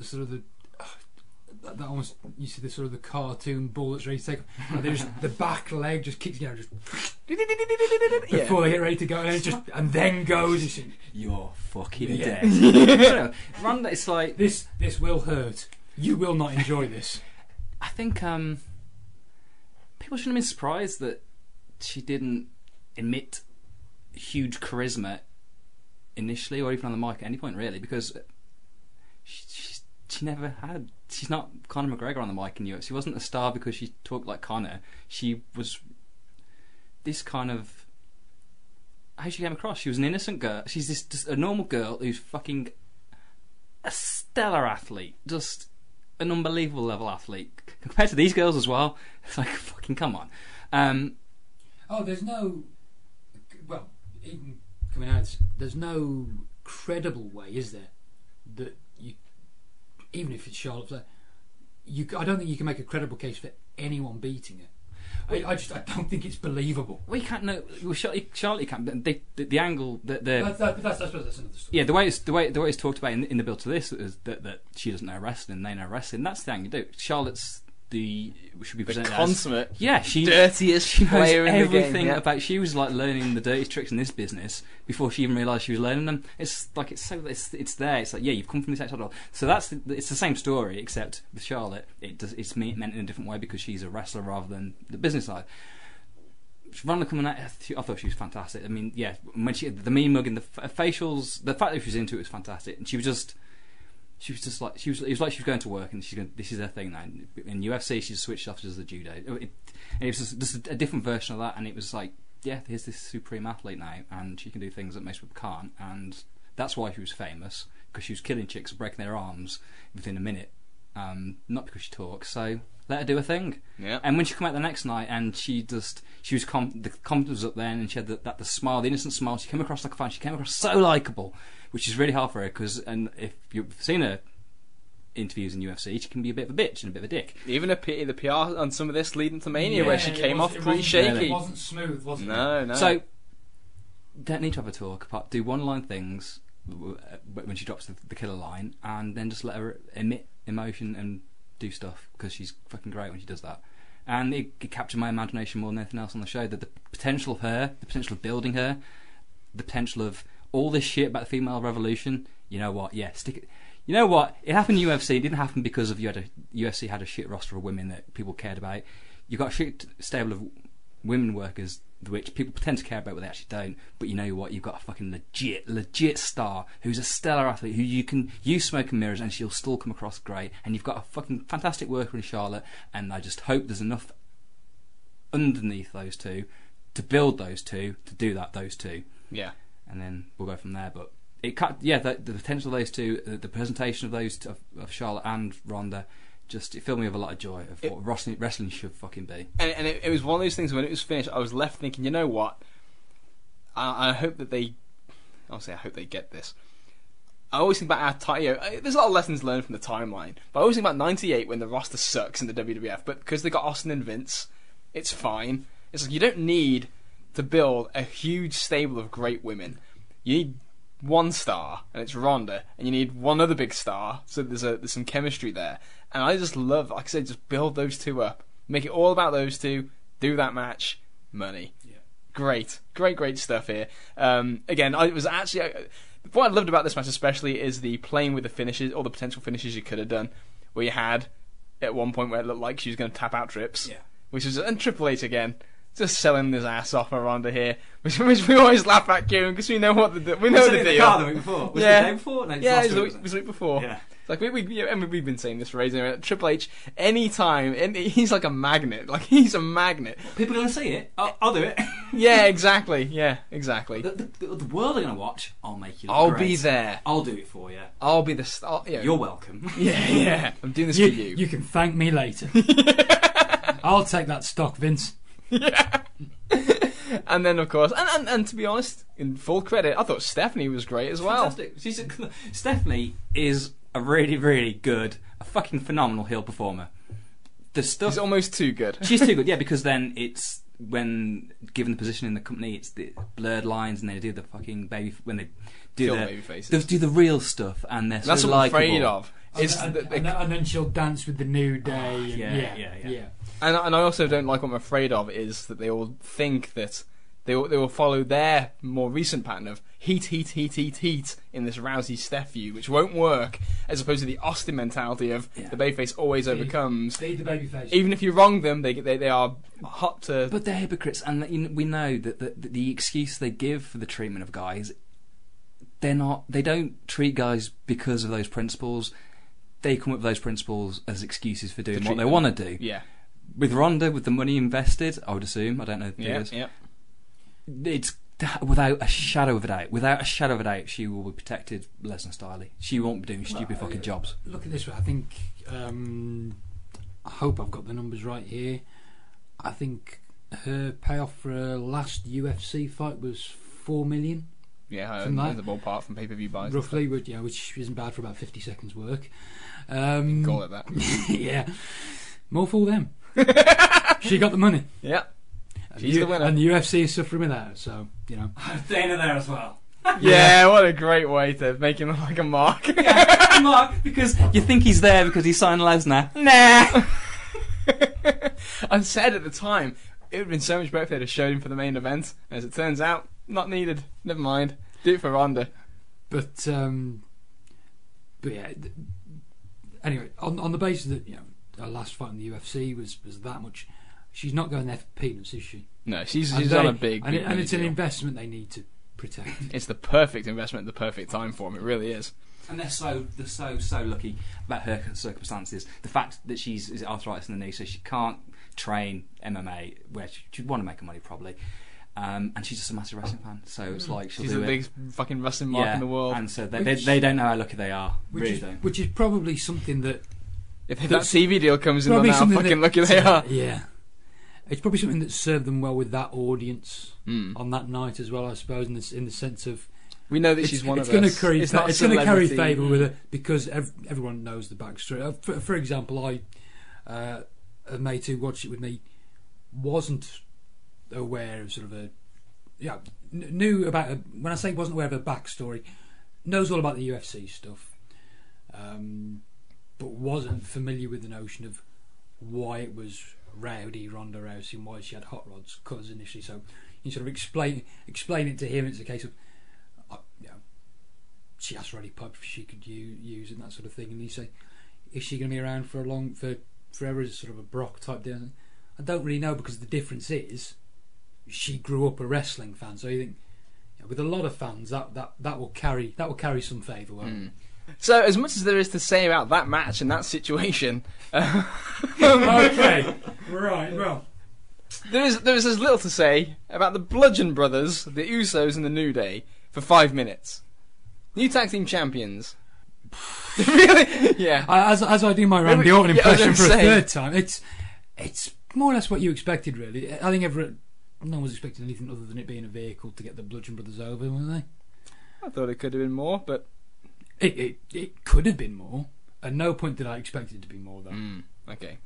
sort of the that, that almost you see the sort of the cartoon bull that's ready to take. And there's the back leg just kicks you know just yeah. before they get ready to go, and it just and then goes. You're fucking Yeah. dead. Ronda, it's like this this will hurt. You will not enjoy this. I think um, people shouldn't have been surprised that she didn't emit huge charisma initially, or even on the mic at any point, really, because she, she, she never had. She's not Conor McGregor on the mic in Europe. She wasn't a star because she talked like Conor. She was this kind of. How she came across? She was an innocent girl. She's this just a normal girl who's fucking a stellar athlete, just an unbelievable level athlete compared to these girls as well. It's like fucking come on. Um, Oh, there's no. Well, even coming out, there's no credible way, is there? That even if it's Charlotte Flair, you. I don't think you can make a credible case for anyone beating her. I, I just I don't think it's believable. we can't know. Well, Charlotte, Charlotte can't. They, the, the angle, that the That's, that, that's, that's, that's another story. yeah, the way it's the way the way it's talked about in, in the build to this is that, that she doesn't know wrestling, and they know wrestling. That's the thing you do. Charlotte's the should be The presented as consummate, yeah, she dirtiest she knows player in the everything game. yeah. about. She was like learning the dirtiest tricks in this business before she even realised she was learning them. It's like it's so it's it's there. It's like yeah, you've come from this outside world. So that's the, it's the same story except with Charlotte, it does it's meant in a different way because she's a wrestler rather than the business side. Ronda coming out, I thought she was fantastic. I mean, yeah, when she the mean mug and the facials, the fact that she was into it was fantastic, and she was just. She was just like she was. It was like she was going to work, and she's going. This is her thing now. In UFC, she's switched off as the judo. It, it was just, just a different version of that, and it was like, yeah, here's this supreme athlete now, and she can do things that most people can't, and that's why she was famous because she was killing chicks, breaking their arms within a minute, um, not because she talks. So let her do a thing. Yeah. And when she came out the next night, and she just she was com- the confidence was up then, and she had the, that the smile, the innocent smile. She came across like a fan. She came across so likable, which is really hard for her because, and if you've seen her interviews in UFC, she can be a bit of a bitch and a bit of a dick. Even a P- the PR on some of this leading to Mania, where she came was- off pretty wasn't- shaky. It wasn't smooth, wasn't it? No, no. So don't need to have a talk. Apart, do one line things uh, when she drops the, the killer line, and then just let her emit emotion and do stuff because she's fucking great when she does that. And it, it captured my imagination more than anything else on the show. That the potential of her, the potential of building her, the potential of all this shit about the female revolution. You know what? Yeah, stick it. You know what? It happened in UFC. It didn't happen because of you had a UFC had a shit roster of women that people cared about. You got a shit stable of women workers which people pretend to care about, but they actually don't. But you know what? You've got a fucking legit, legit star who's a stellar athlete who you can use smoke and mirrors, and she'll still come across great. And you've got a fucking fantastic worker in Charlotte. And I just hope there's enough underneath those two to build those two to do that. Those two yeah. and then we'll go from there. But it cut, yeah, the, the potential of those two, the, the presentation of those two, of, of Charlotte and Ronda, just it filled me with a lot of joy of It- what wrestling, wrestling should fucking be. and, and it, it was one of those things when it was finished, I was left thinking, you know what? I, I hope that they, obviously, I hope they get this. I always think about our time. You know, there's a lot of lessons learned from the timeline, but I always think about '98 when the roster sucks in the WWF. But because they got Austin and Vince, it's fine. It's like you don't need to build a huge stable of great women. You need one star, and it's Ronda, and you need one other big star. So there's a there's some chemistry there, and I just love, like I said, just build those two up, make it all about those two, do that match, money. Yeah. Great, great, great stuff here. Um, again, I was actually uh, what I loved about this match especially is the playing with the finishes, all the potential finishes you could have done, where you had at one point where it looked like she was going to tap out trips. Yeah. Which is and Triple H again. Just selling his ass off around here, which, which we always laugh at, Kieran, because we know what the we know the the deal. car the week before? Was Yeah. it the day before? No, yeah, it was the week, week, it was the week before. Yeah. It's like we, we, yeah, mean, we've been saying this phrase anyway. Triple H, anytime, and he's like a magnet. Like he's a magnet. People are going to see it. I'll, I'll do it. Yeah, exactly. Yeah, exactly. the, the, the, world are going to watch. I'll make you. Look I'll great. be there. I'll do it for you. I'll be the. St- I'll, yeah. You're welcome. Yeah, yeah. I'm doing this You, for you. you can thank me later. I'll take that stock, Vince. And then, of course, and, and and to be honest, in full credit, I thought Stephanie was great as well. Fantastic. She's a, Stephanie is a really, really good, a fucking phenomenal heel performer. The stuff It's almost too good. She's too good, yeah, because then it's when given the position in the company, it's the blurred lines, and they do the fucking baby when they do Kill the baby faces. they do the real stuff, and they're That's so what I'm likeable. afraid of. Oh, it's and, the- and, the- and, and then she'll dance with the new day. Oh, and- yeah, yeah, yeah, yeah, yeah. And, and I also don't like what I'm afraid of is that they all think that they will, they will follow their more recent pattern of heat, heat, heat, heat, heat in this Rousey Steph view, which won't work, as opposed to the Austin mentality of Yeah. the babyface always overcomes. Feed the baby face. Even if you wrong them, they they, they are hot to. But they're hypocrites, and we know that the, the, the excuse they give for the treatment of guys, they're not. They don't treat guys because of those principles. They come up with those principles as excuses for doing what they want to do. yeah, With Ronda, with the money invested, I would assume. I don't know the yeah, yeah. It's without a shadow of a doubt. Without a shadow of a doubt, she will be protected Lesnar style. She won't be doing stupid Well, fucking uh, jobs. Look at this. I think. Um, I hope I've got the numbers right here. I think her payoff for her last UFC fight was four million, Yeah, From uh, that- the ballpark from pay per view buys. roughly, which, yeah, which isn't bad for about fifty seconds work. Um, Call it that. yeah, more for them. she got the money. Yeah, And She's the, the winner. and the UFC is suffering without her. So you know, Dana there as well. yeah. What a great way to make him like a mark. Mark, because you think he's there because he signed Lesnar. Nah. I said at the time it would have been so much better if they'd have showed him for the main event. As it turns out, not needed. Never mind. Do it for Ronda. but um, but yeah. Anyway, on on the basis that you know her last fight in the UFC was was that much, she's not going there for peanuts, is she? No, she's And she's they- on a big, and, big it, and it's an investment they need to protect. It's the perfect investment at the perfect time for him. It really is. And they're so they're so so lucky about her circumstances. The fact that she's is arthritis in the knee, so she can't train MMA where she, she'd want to make her money probably. Um, and she's just a massive wrestling fan, so it's like she'll She's do the it. biggest fucking wrestling mark yeah, in the world. and so they, they Which- they don't know how lucky they are. Which really is, don't. which is probably something that if that TV deal comes in, probably then how something fucking lucky they are. Yeah, it's probably something that served them well with that audience Mm. on that night as well. I suppose in the, in the sense of We know that it's, she's one it's of gonna us. Carry, it's it's going to carry favour with her because ev- everyone knows the backstory. Uh, For, for example, I uh, a mate who watched it with me wasn't aware of sort of a yeah kn- knew about a, when I say wasn't aware of a backstory knows all about the UFC stuff, um, but wasn't familiar with the notion of why it was rowdy Ronda Rousey and why she had hot rods cutters initially. So you sort of explain explain it to him. It's a case of uh, you know, she asked Roddy Piper if she could use it and that sort of thing, and he say, is she going to be around for a long for forever as sort of a Brock type deal? I don't really know because the difference is she grew up a wrestling fan, so you think. you know, With a lot of fans, that, that, that will carry that will carry some favour. Mm. So, as much as there is to say about that match and that situation, okay, right. Well, there is there is as little to say about the Bludgeon Brothers, the Usos, and the New Day for five minutes. New tag team champions. really? Yeah. I- as as I do my Yeah, Randy Orton yeah, impression for a third time, it's it's more or less what you expected, really. I think everyone, no one was expecting anything other than it being a vehicle to get the Bludgeon Brothers over, were they? I thought it could have been more, but It it, it could have been more. At no point did I expect it to be more, though. Mm, okay.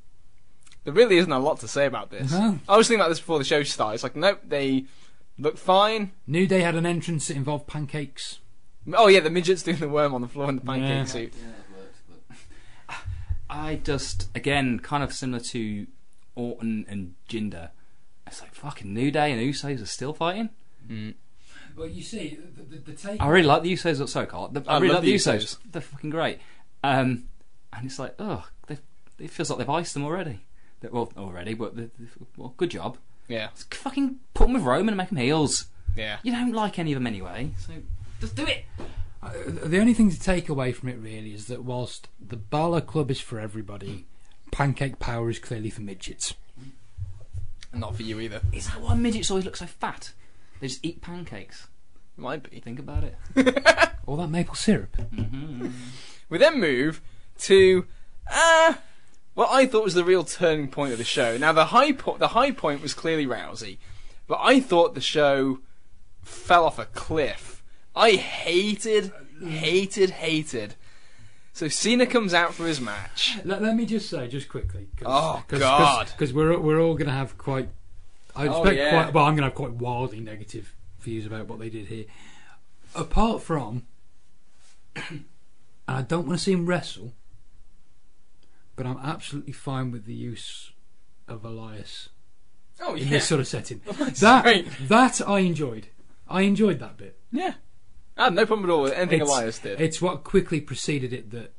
There really isn't a lot to say about this. No. I was thinking about this before the show started. It's like, nope, they look fine. New Day had an entrance that involved pancakes. Oh yeah, the midget's doing the worm on the floor in the pancake Yeah. suit. Yeah, it works, but I just again kind of similar to Orton and Jinder. It's like fucking New Day and Usos are still fighting. Mm. Well, you see, the, the, the take. I really like the Usos. Sorry, Carl. The, I, I really love like the the Usos. Usos. They're fucking great. Um, and it's like, oh, it feels like they've iced them already. That- Well, already, but the, the- well, good job. Yeah, Just fucking put them with Roman and make them heels. yeah. You don't like any of them anyway, so just do it. Uh, the only thing to take away from it really is that whilst the Balor Club is for everybody, Pancake Power is clearly for midgets. And not for you either. Is that why midgets always look so fat? They just eat pancakes. Might be. Think about it. All that maple syrup. hmm We then move to uh what I thought was the real turning point of the show. Now the high po- the high point was clearly Rousey, but I thought the show fell off a cliff. I hated, hated, hated. So Cena comes out for his match. Let, let me just say, just quickly. Cause, Oh, God. Because we're we're all going to have quite. I Oh, expect yeah. quite. Well, I'm going to have quite wildly negative views about what they did here. Apart from, and I don't want to see him wrestle, but I'm absolutely fine with the use of Elias Oh in this sort of setting. That great. that I enjoyed. I enjoyed that bit. yeah. I had no problem at all with anything It's- Elias did. It's what quickly preceded it that.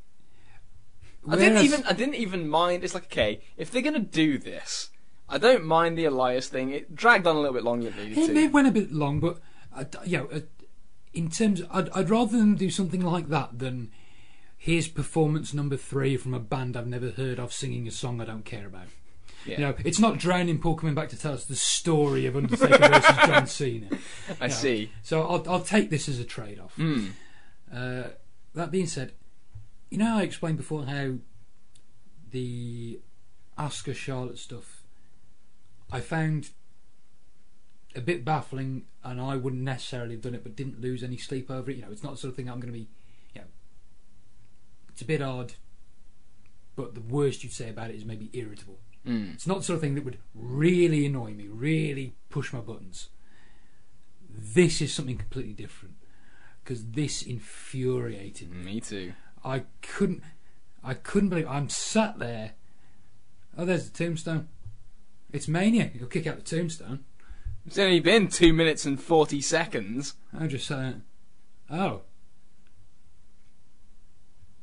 I didn't even I didn't even mind. It's like okay, if they're gonna do this, I don't mind the Elias thing. It dragged on a little bit longer than it needed It, to. it went a bit long, but uh, you know, uh, in terms, I'd, I'd rather them do something like that than here's performance number three from a band I've never heard of singing a song I don't care about. Yeah. You know, it's not Drowning Pool coming back to tell us the story of Undertaker versus John Cena. I Yeah. see. So I'll, I'll take this as a trade-off. Mm. Uh, that being said, you know how I explained before how the Asuka Charlotte stuff I found a bit baffling, and I wouldn't necessarily have done it, but didn't lose any sleep over it. You know, it's not the sort of thing I'm going to be, you know, it's a bit odd, but the worst you'd say about it is maybe irritable. Mm. It's not the sort of thing that would really annoy me, really push my buttons. This is something completely different because this infuriated me. Me too. I couldn't, I couldn't believe I'm sat there. Oh, there's the tombstone. It's mania. You'll kick out the tombstone. It's only been two minutes and forty seconds. I'm just there. Oh,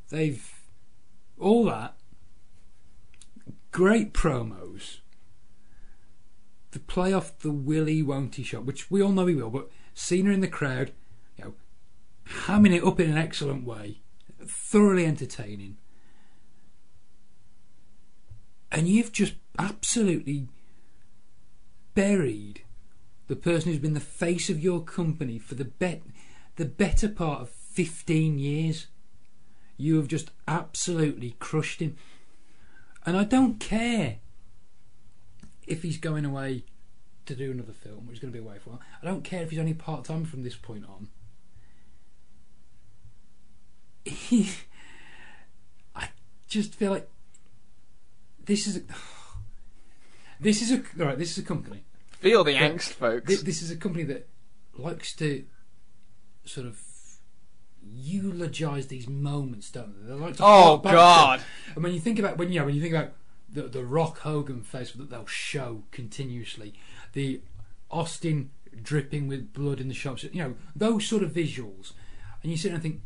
they've all that great promos. The play off the willy won't he shot, which we all know he will, but Cena in the crowd, you know, hamming it up in an excellent way, thoroughly entertaining. And you've just absolutely buried the person who's been the face of your company for the bet the better part of 15 years. You have just absolutely crushed him. And I don't care if he's going away to do another film, which is going to be away for a while. I don't care if he's only part time from this point on. He, I just feel like this is a, this is a all right. This is a company Feel the Yeah. angst, folks. Th- This is a company that likes to sort of eulogize these moments, don't they? They like to oh hark back to- God! And when you think about when you know, when you think about the the Rock Hogan face that they'll show continuously, the Austin dripping with blood in the shops, you know, those sort of visuals, and you sit and think.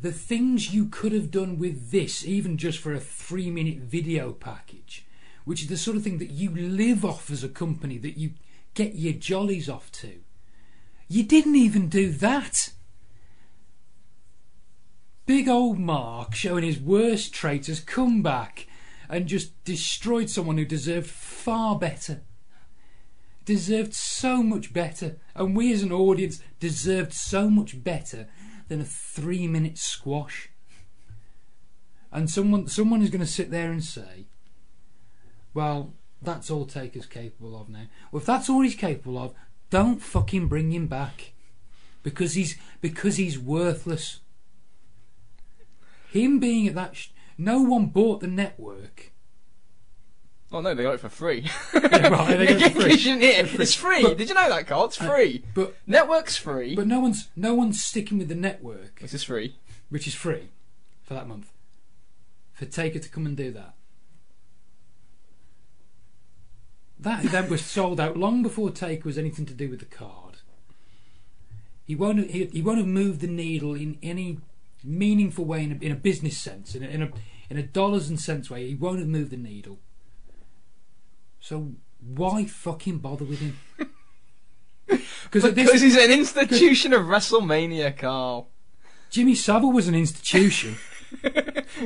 The things you could have done with this, even just for a three minute video package, which is the sort of thing that you live off as a company, that you get your jollies off to. You didn't even do that. Big old Mark showing his worst trait has come back and just destroyed someone who deserved far better. Deserved so much better. And we as an audience deserved so much better than a three minute squash. And someone someone is going to sit there and say, well, that's all Taker's capable of now. Well, if that's all he's capable of, don't fucking bring him back, because he's because he's worthless. Him being at that, sh- no one bought the network. Oh no, they got it for free. Yeah, right, they got it for free. You shouldn't. It's free. But- Did you know that, Carl? It's uh, free. But Network's free. but no one's no one's sticking with the network, this is free. which is free for that month. For Taker to come and do that. That event was sold out long before Taker was anything to do with the card. He won't. He, he won't have moved the needle in any meaningful way in a, in a business sense, in a, in a in a dollars and cents way, he won't have moved the needle. So why fucking bother with him? Because this, he's an institution of WrestleMania, Carl. Jimmy Savile was an institution. Look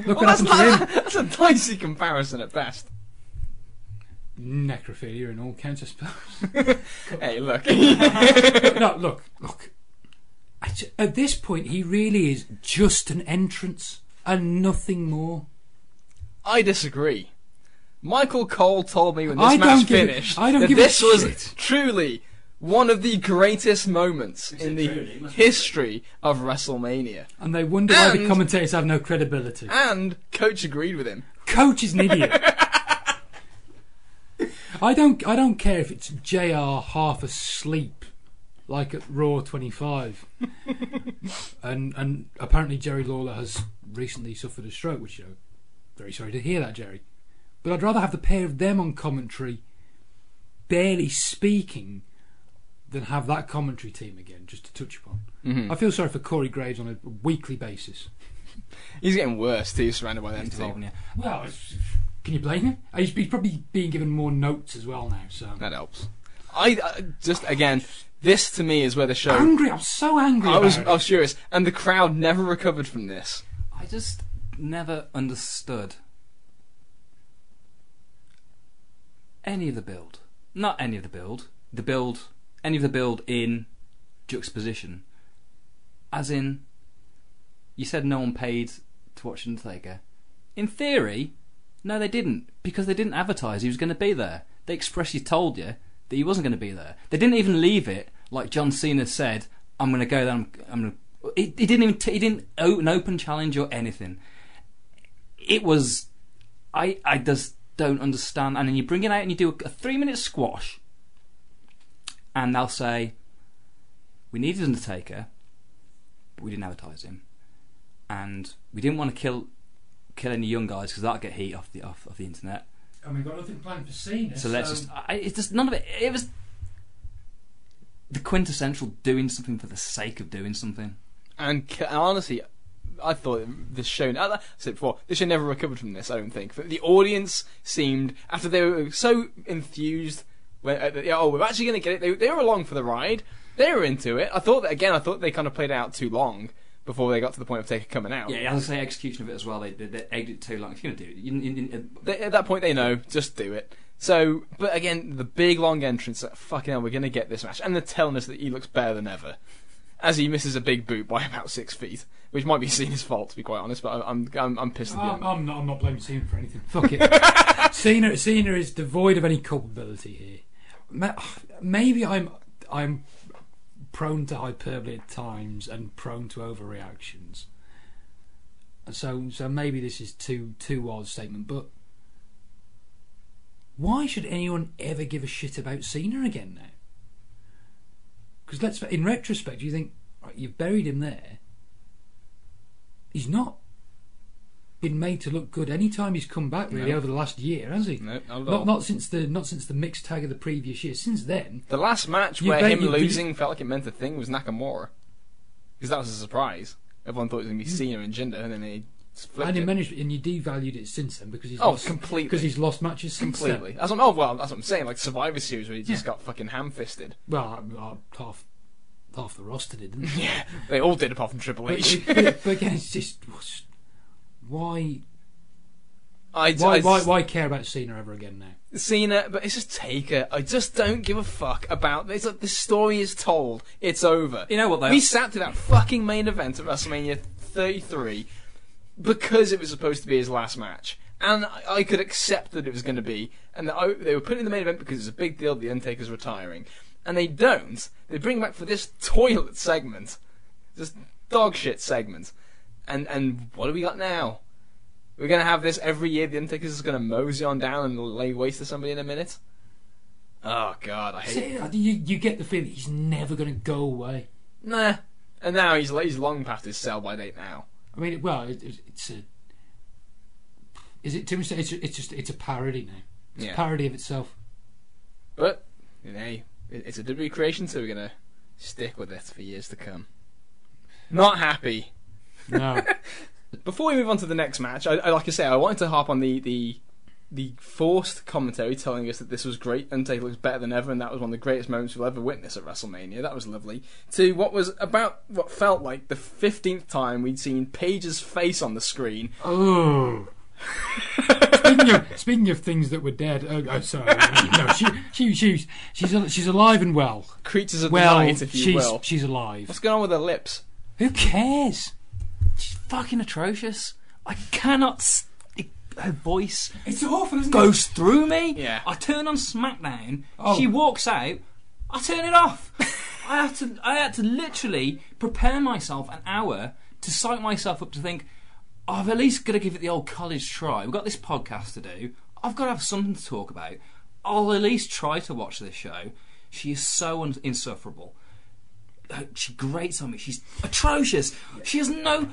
Well, what that's, happened to him. that's a dicey comparison at best. Necrophilia and all counts, I suppose. Hey, look. no, look, look. I At this point, he really is just an entrance and nothing more. I disagree. Michael Cole told me when this I match don't give finished I don't that this was shit. truly one of the greatest moments in the truly? Must be history of WrestleMania. And they wonder why the commentators have no credibility. And Coach agreed with him. Coach is an idiot. I don't. I don't care if it's JR half asleep, like at Raw 25, and and apparently Jerry Lawler has recently suffered a stroke, which you know, very sorry to hear that, Jerry. But I'd rather have the pair of them on commentary, barely speaking, than have that commentary team again, just to touch upon. Mhm. I feel sorry for Corey Graves on a weekly basis. He's getting worse too, surrounded by them It's two. evolving, yeah. Well, it's, can you blame him? Uh, He's, he's probably being given more notes as well now. So That helps. I uh, just again, this to me is where the show. angry. I'm so angry. I was about I was furious, and the crowd never recovered from this. I just never understood any of the build. Not any of the build. The build, any of the build in juxtaposition. As in, you said no one paid to watch Undertaker. In theory, no, they didn't because they didn't advertise he was going to be there. They expressly told you that he wasn't going to be there. They didn't even leave it like John Cena said. I'm going to go there. I'm, I'm going to. He, he didn't even. T- he didn't an open challenge or anything. It was. I I just don't understand. And then you bring it out and you do a, a three minute squash, and they'll say, "We needed Undertaker, but we didn't advertise him, and we didn't want to kill kill any young guys because that'll get heat off the off, off the internet." And we've got nothing planned for Cena. So let's just. I, it's just none of it. It was the quintessential doing something for the sake of doing something. And c- honestly, I thought this show. as I said before, this show never recovered from this. I don't think. But the audience seemed after they were so enthused. When, uh, yeah, oh, we're actually going to get it. They, they were along for the ride. They were into it. I thought that again. I thought they kind of played it out too long before they got to the point of Taker coming out. Yeah, as I say, execution of it as well. They they, they egged it too long. If you're gonna do it, you, you, you, uh, They, at that point, they know. Just do it. So, but again, the big long entrance. Like, fucking hell, we're going to get this match, and they're telling us that he looks better than ever, as he misses a big boot by about six feet, which might be Cena's fault, to be quite honest. But I'm I'm, I'm pissed at the I'm, end. I'm not. I'm not blaming Cena for anything. Fuck it. Cena. Cena is devoid of any culpability here. Maybe I'm. I'm prone to hyperbole at times and prone to overreactions. So, so maybe this is too too wild a statement, but why should anyone ever give a shit about Cena again now? Because let's, in retrospect, you think right, you've buried him there. He's not been made to look good any time he's come back really No. over the last year, has he? No, not. Not not since the not since the mixed tag of the previous year. Since then, The last match where him losing felt like it meant a thing was Nakamura, because that was a surprise. Everyone thought it was going to be Cena and Jinder, and then just flipped and you it. managed and you devalued it since then because he's Oh, lost, completely. because he's lost matches since then. Completely. That's what, oh well, that's what I'm saying. Like Survivor Series, where he just Yeah. got fucking ham-fisted. Well, uh, half half the roster did, didn't they? Yeah, they all did apart from Triple H. but, but again, it's just what's- why I, why, I why why care about Cena ever again now? Cena, but it's just Taker. I just don't give a fuck about this. Like, the story is told. It's over. You know what, though? We sat through that fucking main event at WrestleMania 33 because it was supposed to be his last match. And I, I could accept that it was going to be. And that I, they were putting in the main event because it's a big deal. The Undertaker's retiring. And they don't. They bring him back for this toilet segment. This dog shit segment. And, and what do we got now? We're going to have this every year. The Undertaker's just going to mosey on down and lay waste to somebody in a minute. Oh, God. I hate it. You you get the feeling he's never going to go away. Nah. And now he's, he's long past his sell by date now. I mean, well, it, it- it's a. Is it too much? to- It's it's just it's a parody now. It's Yeah. a parody of itself. But, you know, it's a WWE creation, so we're going to stick with it for years to come. Not happy. No, Before we move on to the next match, I, I, like I say, I wanted to harp on the, the the forced commentary telling us that this was great, Undertaker looks better than ever, and that was one of the greatest moments we'll ever witness at WrestleMania. That was lovely. To what was about what felt like the fifteenth time we'd seen Paige's face on the screen. Oh. speaking of speaking of things that were dead, oh, oh sorry, no, she, she she's she's she's alive and well. Creatures of Well, the night, if you she's will. she's alive. What's going on with her lips? Who cares? She's fucking atrocious. I cannot. s it, her voice It's awful, isn't it? goes through me. Yeah. I turn on SmackDown. Oh. She walks out. I turn it off. I had to. I had to literally prepare myself an hour to psych myself up to think. I've at least got to give it the old college try. We've got this podcast to do. I've got to have something to talk about. I'll at least try to watch this show. She is so un- insufferable. She grates on me. She's atrocious. She has no.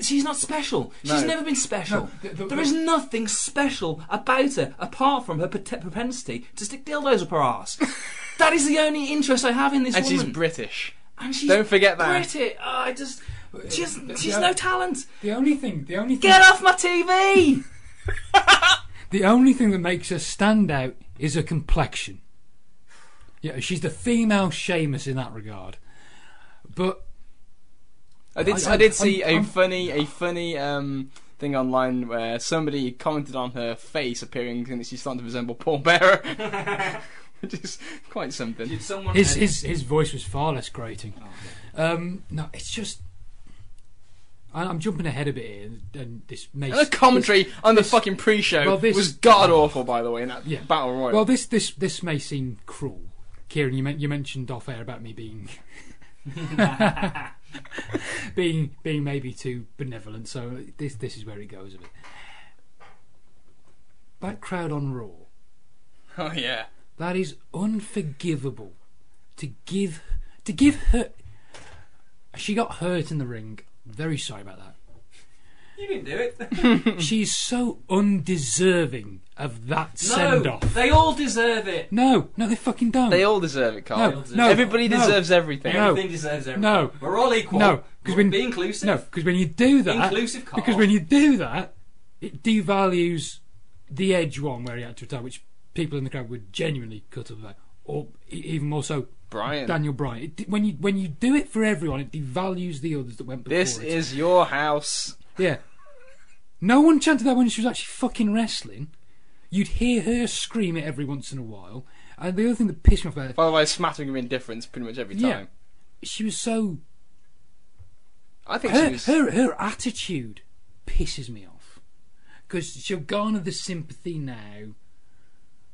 She's not special. She's No. never been special. No, the- the- there is nothing special about her apart from her propensity to stick dildos up her ass. that is the only interest I have in this And woman. she's British. and she's Don't forget that. British. Oh, I just. She's, she's no talent. The only thing, the only thing, Get off my TV! the only thing that makes her stand out is her complexion. Yeah, she's the female Sheamus in that regard. But I did. I- I, did I'm- see a I'm- funny, a funny um, thing online where somebody commented on her face appearing and that she's starting to resemble Paul Bearer, which is quite something. Did someone his his his voice was far less grating. Um, no, it's just. I- I'm jumping ahead a bit here, and this may. And the commentary on the this- fucking pre-show well, this- was god awful, by the way, in that Yeah. battle royal. Well, this this this may seem cruel, Kieran. You men- you mentioned off air about me being being being maybe too benevolent. So this this is where it goes a bit. That crowd on Raw, oh yeah, that is unforgivable. To give to give her, she got hurt in the ring. Very sorry about that. You didn't do it. She's so undeserving of that send off. they all deserve it. No, no, they fucking don't. they all deserve it, Carl. no, no, Everybody no. deserves everything. No. Everything deserves everything. No. We're all equal. No, 'cause when- be inclusive. No, because when you do that, Inclusive, Carl. because when you do that, it devalues the Edge one where he had to retire, which people in the crowd were genuinely cut up uh, about, or e- even more so Bryan, Daniel Bryan. It, when you when you do it for everyone, it devalues the others that went before. this it. is your house. yeah. No one chanted that when she was actually fucking wrestling. You'd hear her scream it every once in a while. And the other thing that pissed me off about it, By the way, smattering of indifference pretty much every Yeah. time. she was so I think she her, was. her her attitude pisses me off because she'll garner the sympathy now,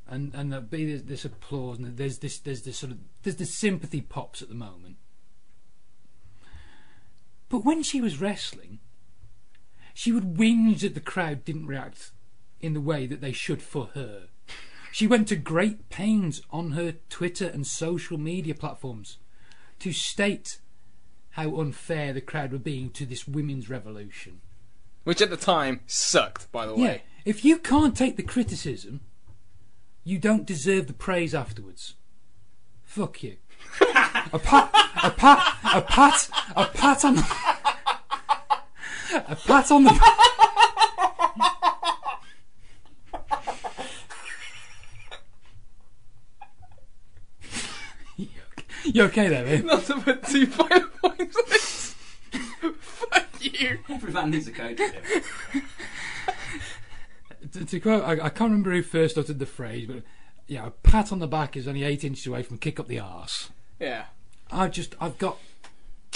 and and there'll be this, this applause, and there's this there's this sort of there's this sympathy pops at the moment. But when she was wrestling, she would whinge that the crowd didn't react in the way that they should for her. She went to great pains on her Twitter and social media platforms to state how unfair the crowd were being to this women's revolution. Which at the time sucked, by the way. Yeah, if you can't take the criticism, you don't deserve the praise afterwards. Fuck you. a pat, a pat, a pat, a pat on the, a pat on the. You okay there, mate? Not to put two final points on this. Fuck you. Every man needs a coach. to, to quote, I, I can't remember who first uttered the phrase, but yeah, a pat on the back is only eight inches away from kick up the arse. Yeah. I just, I've got,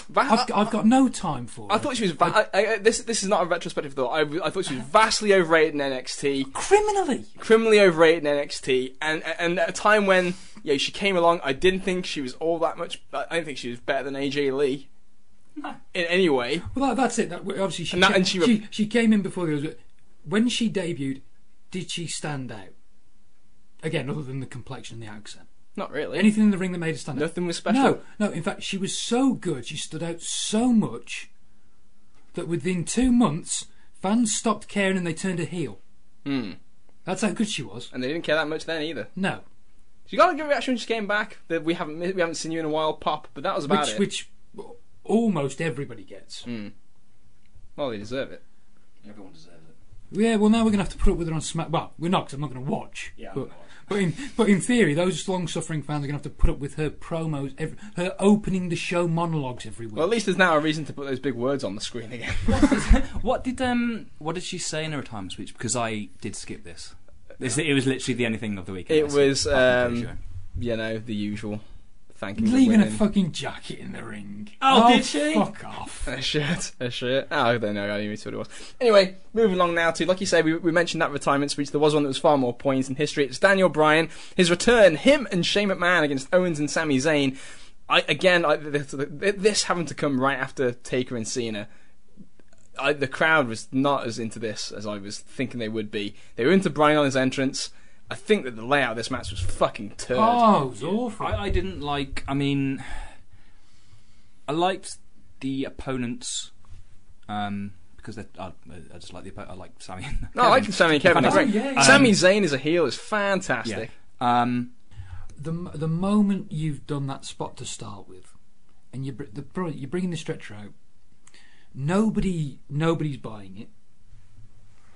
Va- I've, I've got no time for. I it. thought she was. Va- I, I, this this is not a retrospective thought. I, I thought she was vastly overrated in NXT, criminally. criminally overrated in NXT, and and at a time when yeah she came along, I didn't think she was all that much. I didn't think she was better than AJ Lee in any way. Well, that, that's it. That, obviously, she, And that- ca- and she she, she came in before the others. When she debuted, did she stand out? Again, other than the complexion and the accent. Not really. Anything in the ring that made her stand out? Nothing was special. No, no. In fact, she was so good. She stood out so much that within two months, fans stopped caring and they turned her heel. Hmm. That's how good she was. And they didn't care that much then either. No, She got a good reaction when she came back. That we haven't we haven't seen you in a while, pop. But that was about which it. which almost everybody gets. Hmm. Well, they deserve it. Everyone deserves it. Yeah, well, now we're going to have to put up with her on Smack. Well, we're not, because I'm not going to watch. Yeah, but, but in but in theory, those long-suffering fans are going to have to put up with her promos, every, her opening the show monologues every week. Well, at least there's now a reason to put those big words on the screen again. what did um what did she say in her retirement speech? Because I did skip this. This it was literally the only thing of the weekend. It I was, um, you know, the usual. Thanking the leaving a fucking jacket in the ring. Oh, oh did she? Fuck off. A shirt, a shirt. Oh, I don't know. I didn't even see what it was. Anyway, moving along now to, like you say, we, we mentioned that retirement speech. There was one that was far more poignant in history. It's Daniel Bryan, his return, him and Shane McMahon against Owens and Sami Zayn. I again, I, this, this having to come right after Taker and Cena. I, the crowd was not as into this as I was thinking they would be. They were into Bryan on his entrance. I think that the layout of this match was fucking turd. Oh, it was awful. I, I didn't like. I mean, I liked the opponents um, because they're, I, I just like the oppo- I like Sami. and no, I like Kevin. Sami and Kevin. They're Oh, great. yeah, yeah. Sami Um, Zayn as a heel is Yeah. fantastic. Um, the the moment you've done that spot to start with, and you br- the bro- you're bringing the stretcher out, nobody nobody's buying it.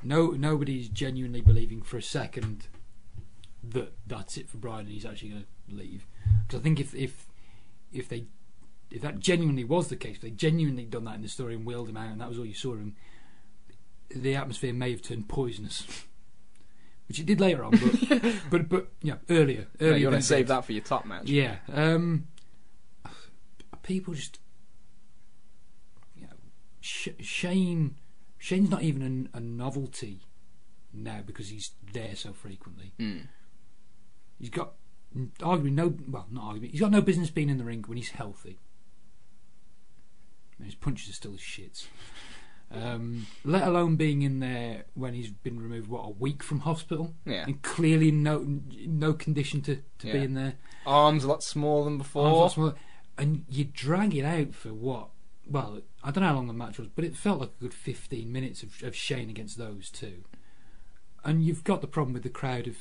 No, nobody's genuinely believing for a second that that's it for Bryan and he's actually going to leave. Because I think if if if they if that genuinely was the case, if they genuinely done that in the story and wheeled him out, and that was all you saw him, the atmosphere may have turned poisonous. Which it did later on, but but but yeah, earlier. Yeah, you want to save did. that for your top match. Yeah. Um, people just, you know, Sh- Shane. Shane's not even a, a novelty now because he's there so frequently. Mm. He's got arguably no. Well, not arguably. He's got no business being in the ring when he's healthy. And his punches are still as shits. Um, let alone being in there when he's been removed what a week from hospital Yeah. and clearly no no condition to, to be in there. Arms a lot smaller than Arms before. lots smaller. And you drag it out for what? Well, I don't know how long the match was, but it felt like a good 15 minutes of, of Shane against those two. And you've got the problem with the crowd of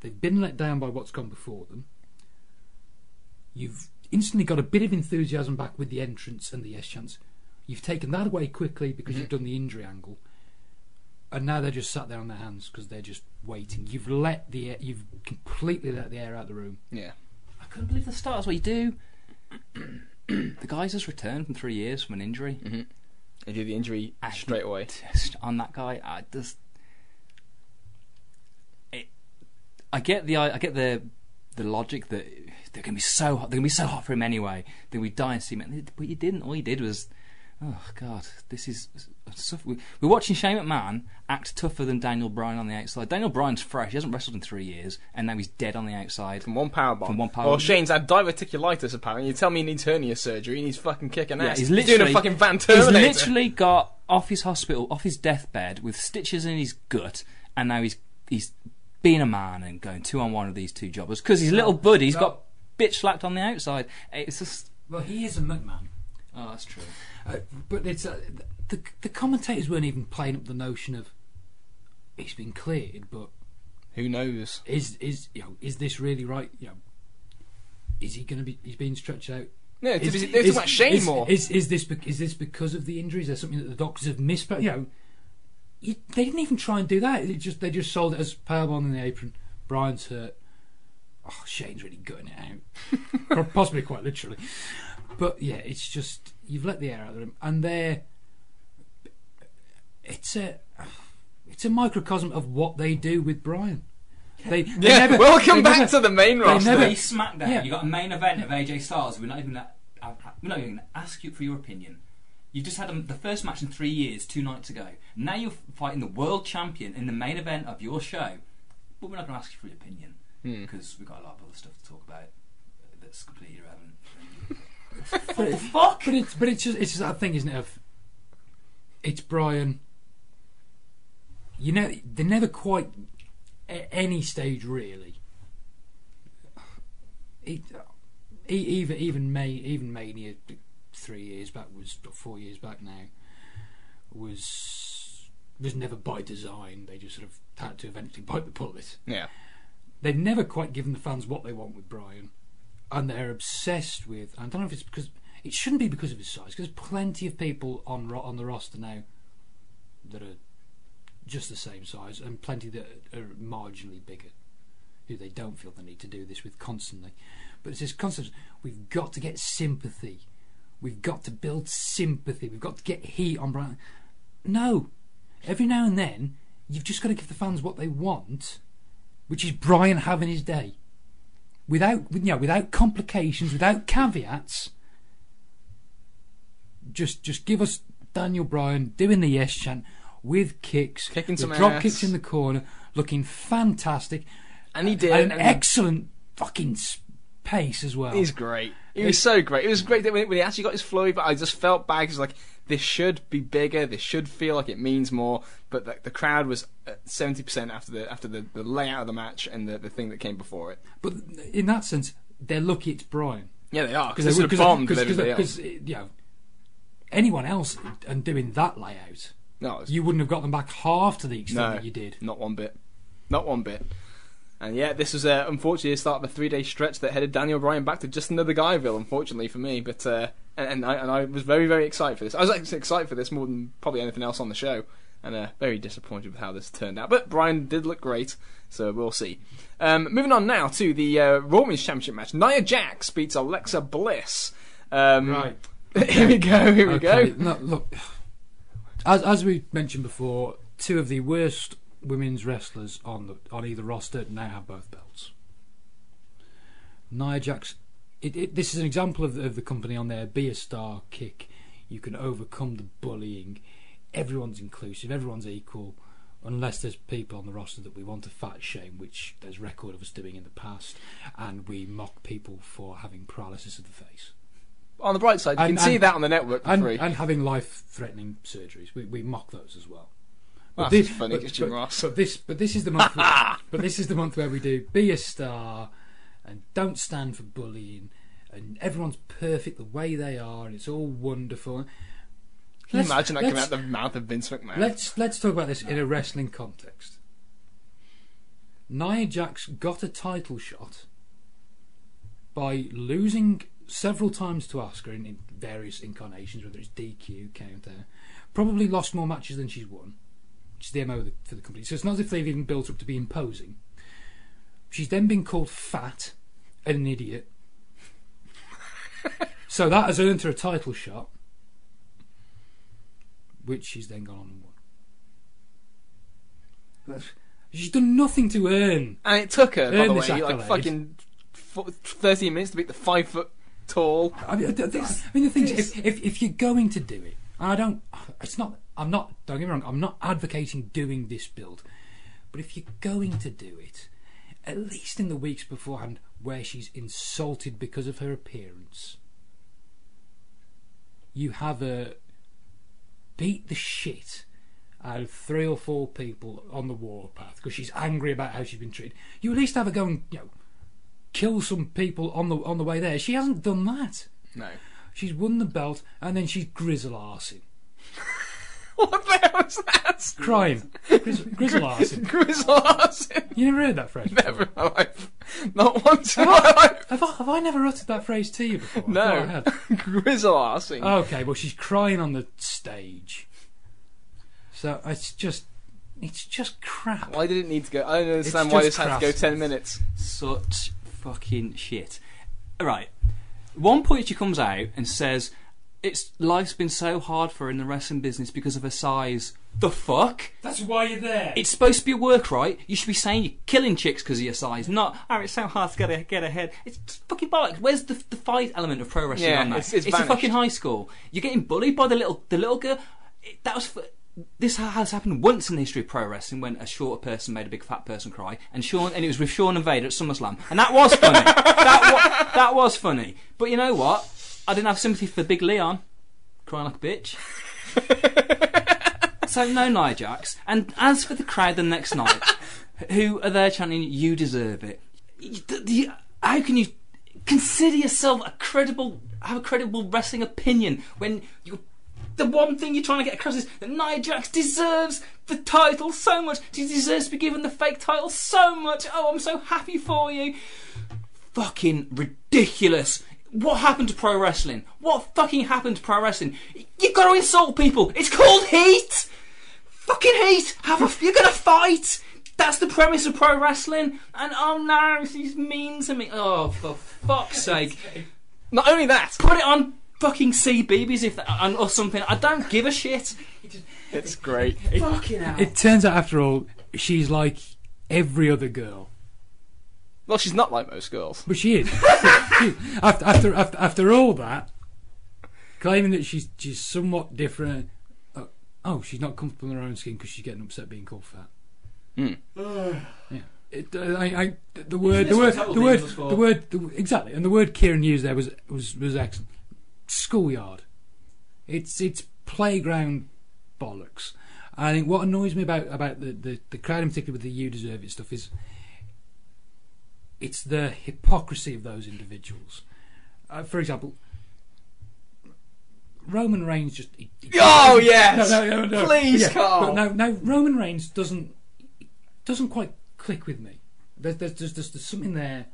they've been let down by what's gone before them. You've instantly got a bit of enthusiasm back with the entrance and the yes chance. You've taken that away quickly because you've mm-hmm. done the injury angle, and now they're just sat there on their hands because they're just waiting. You've let the air, you've completely let the air out of the room. Yeah. I couldn't believe the start. That's what you do. the guy's just returned from three years from an injury. Mm-hmm. They do the injury I straight away. Test on that guy. I just. It, I get the I get the the logic that they're going to be so hot. They're going to be so hot for him anyway. They're going to be dying to see him. But you didn't. All you did was. Oh God! This is. We're watching Shane McMahon act tougher than Daniel Bryan on the outside. Daniel Bryan's fresh. He hasn't wrestled in three years, and now he's dead on the outside. From one power bomb. From one powerbomb. Well, Shane's had diverticulitis apparently. You tell me he needs hernia surgery and he's fucking kicking Yeah, ass. he's doing literally a fucking Van He's literally got off his hospital, off his deathbed, with stitches in his gut, and now he's he's being a man and going two on one with these two jobbers because his little buddy's got bitch slapped on the outside. It's just Well, he is a McMahon. oh, that's true. Uh, but it's uh, the the commentators weren't even playing up the notion of he's been cleared, but Who knows? is is you know is this really right? You know, is he going to be? He's being stretched out. No, it's, Is- it's, it's is- about Shane is, more. Is is this bec- is this because of the injuries? Is there something that the doctors have missed? But you know, you, they didn't even try and do that. It just they just sold it as powerbomb in the apron. Bryan's hurt. Oh, Shane's really gutting it out, possibly quite literally. But yeah, it's just you've let the air out of them, and they're it's a it's a microcosm of what they do with Bryan. They, they yeah, never- welcome they back never- to the main roster. never- Hey, SmackDown, Yeah. you got a main event of AJ Styles. We're not even gonna, uh, we're not even going to ask you for your opinion. You just had a, the first match in three years, two nights ago. Now you're fighting the world champion in the main event of your show, but we're not going to ask you for your opinion Hmm. because we've got a lot of other stuff to talk about that's completely irrelevant. what the fuck? But it's but it's just it's just that thing, isn't it? Of it's Bryan. You know, they're never quite at any stage really. It, e- even even May even Mania three years back was four years back now was was never by design. They just sort of had to eventually bite the bullet yeah. they've never quite given the fans what they want with Bryan, and they're obsessed with. I don't know if it's because it shouldn't be because of his size. Because there's plenty of people on on the roster now that are just the same size, and plenty that are marginally bigger, who they don't feel the need to do this with constantly. But it's this constant we've got to get sympathy. We've got to build sympathy. We've got to get heat on Bryan. No, every now and then you've just got to give the fans what they want, which is Bryan having his day, without you know, without complications, without caveats. Just just give us Daniel Bryan doing the yes chant with kicks, Kicking some drop ass. kicks in the corner, looking fantastic, And he did. an and excellent fucking pace as well. He's great. He was so great. It was great that when when he actually got his flowy, but I just felt bad because like this should be bigger. This should feel like it means more. But the, the crowd was uh, seventy percent after the after the, the layout of the match and the, the thing that came before it. But in that sense, they're lucky it's Bryan Yeah, they are because they would have bombed with everybody else. because you know anyone else and doing that layout, No, was- you wouldn't have got them back half to the extent no, that you did. Not one bit. Not one bit. And yeah, this was uh, unfortunately the start of a three-day stretch that headed Daniel Bryan back to just another Guyville. Unfortunately for me, but uh, and, and I and I was very very excited for this. I was actually excited for this more than probably anything else on the show, and uh, very disappointed with how this turned out. But Bryan did look great, so we'll see. Um, moving on now to the uh, Raw Women's Championship match. Nia Jax beats Alexa Bliss. Um, here we go. Here we Okay, go. no, look, as as we mentioned before, two of the worst women's wrestlers on the on either roster now have both belts. Nia Jax, it, it, this is an example of the, of the company on their be a star kick. You can overcome the bullying. Everyone's inclusive. Everyone's equal. Unless there's people on the roster that we want to fat shame, which there's record of us doing in the past, and we mock people for having paralysis of the face On the bright side, you And- can see that on the network and, and having life-threatening surgeries. We, we mock those as well. But that's thi- funny, but, Jim but- Ross. but this, but this is the month. but this is the month where we do be a star, and don't stand for bullying, and everyone's perfect the way they are, and it's all wonderful. Can you Let's- imagine that coming out the mouth of Vince McMahon? Let's let's talk about this in a wrestling context. Nia Jax got a title shot by losing several times to Asuka in, in various incarnations, whether it's DQ, counter. Probably lost more matches than she's won, which is the MO for the company. So it's not as if they've even built up to be imposing. She's then been called fat and an idiot. so that has earned her a title shot, which she's then gone on and won. She's done nothing to earn. and it took her, by Earn the this way, like accolade. fucking f- 13 minutes to beat the five foot tall. I mean, th- th- I mean the thing is, if, if if you're going to do it, and I don't, it's not. I'm not. Don't get me wrong. I'm not advocating doing this build, but if you're going to do it, at least in the weeks beforehand, where she's insulted because of her appearance, you have a beat the shit out of three or four people on the warpath because she's angry about how she's been treated. You at least have her go and you know kill some people on the on the way there. She hasn't done that. No. She's won the belt and then she's grizzle arsing. What the hell is that? Crying. Grizz- grizzle arsing. Grizzle Larson. You never heard that phrase? Never in my life. Not once in Have my I, life. have, I, have I never uttered that phrase to you before? I thought I No. had. Grizzle. Okay, well she's crying on the stage. So it's just it's just crap. Why did it need to go? I don't understand It's why just this had to go crass. 10 minutes. Such fucking shit. Right. One point she comes out and says, "It's life's been so hard for her in the wrestling business because of her size." The fuck? That's why you're there. It's supposed to be a work, right? You should be saying you're killing chicks because of your size, not, oh, it's so hard to get, a, get ahead. It's fucking bollocks. Where's the, the fight element of pro wrestling Yeah, on that? it's- it's a fucking high school. You're getting bullied by the little the little girl. It, that was. For, this has happened once in the history of pro wrestling when a shorter person made a big fat person cry, and Shawn, and it was with Shawn and Vader at SummerSlam, and that was funny. that, wa- that was funny. But you know what? I didn't have sympathy for Big Leon crying like a bitch. So no Nia Jax. And as for the crowd the next night, who are there chanting "You deserve it"? How can you consider yourself a credible, have a credible wrestling opinion when you? The one thing you're trying to get across is that Nia Jax deserves the title so much. She deserves to be given the fake title so much. Oh, I'm so happy for you. Fucking ridiculous. What happened to pro wrestling? What fucking happened to pro wrestling? You've got to insult people. It's called heat. Fucking heat. Have a. You're gonna fight. That's the premise of pro wrestling. And oh no, she's mean to me. Oh, for fuck's sake. Not only that, Put it on fucking CBeebies if that, or something. I don't give a shit. it's great. Fucking hell. It turns out, after all, she's like every other girl. Well, she's not like most girls. But she is. She- after, after after after all that, claiming that she's she's somewhat different. Uh, oh, she's not comfortable in her own skin because she's getting upset being called fat. Hmm. Yeah. It, uh, I, I, the word, the this word, what the word, for? the word, the, exactly, and the word Kieran used there was was was excellent. Schoolyard. It's it's playground bollocks. I think what annoys me about about the, the, the crowd, in particular with the "you deserve it" stuff, is it's the hypocrisy of those individuals. Uh, for example, Roman Reigns just. he- he- Oh, yes! No, no, no, no. Please, Yeah, Carl. No, no. Roman Reigns doesn't doesn't quite click with me. There's there's there's, there's, there's something there.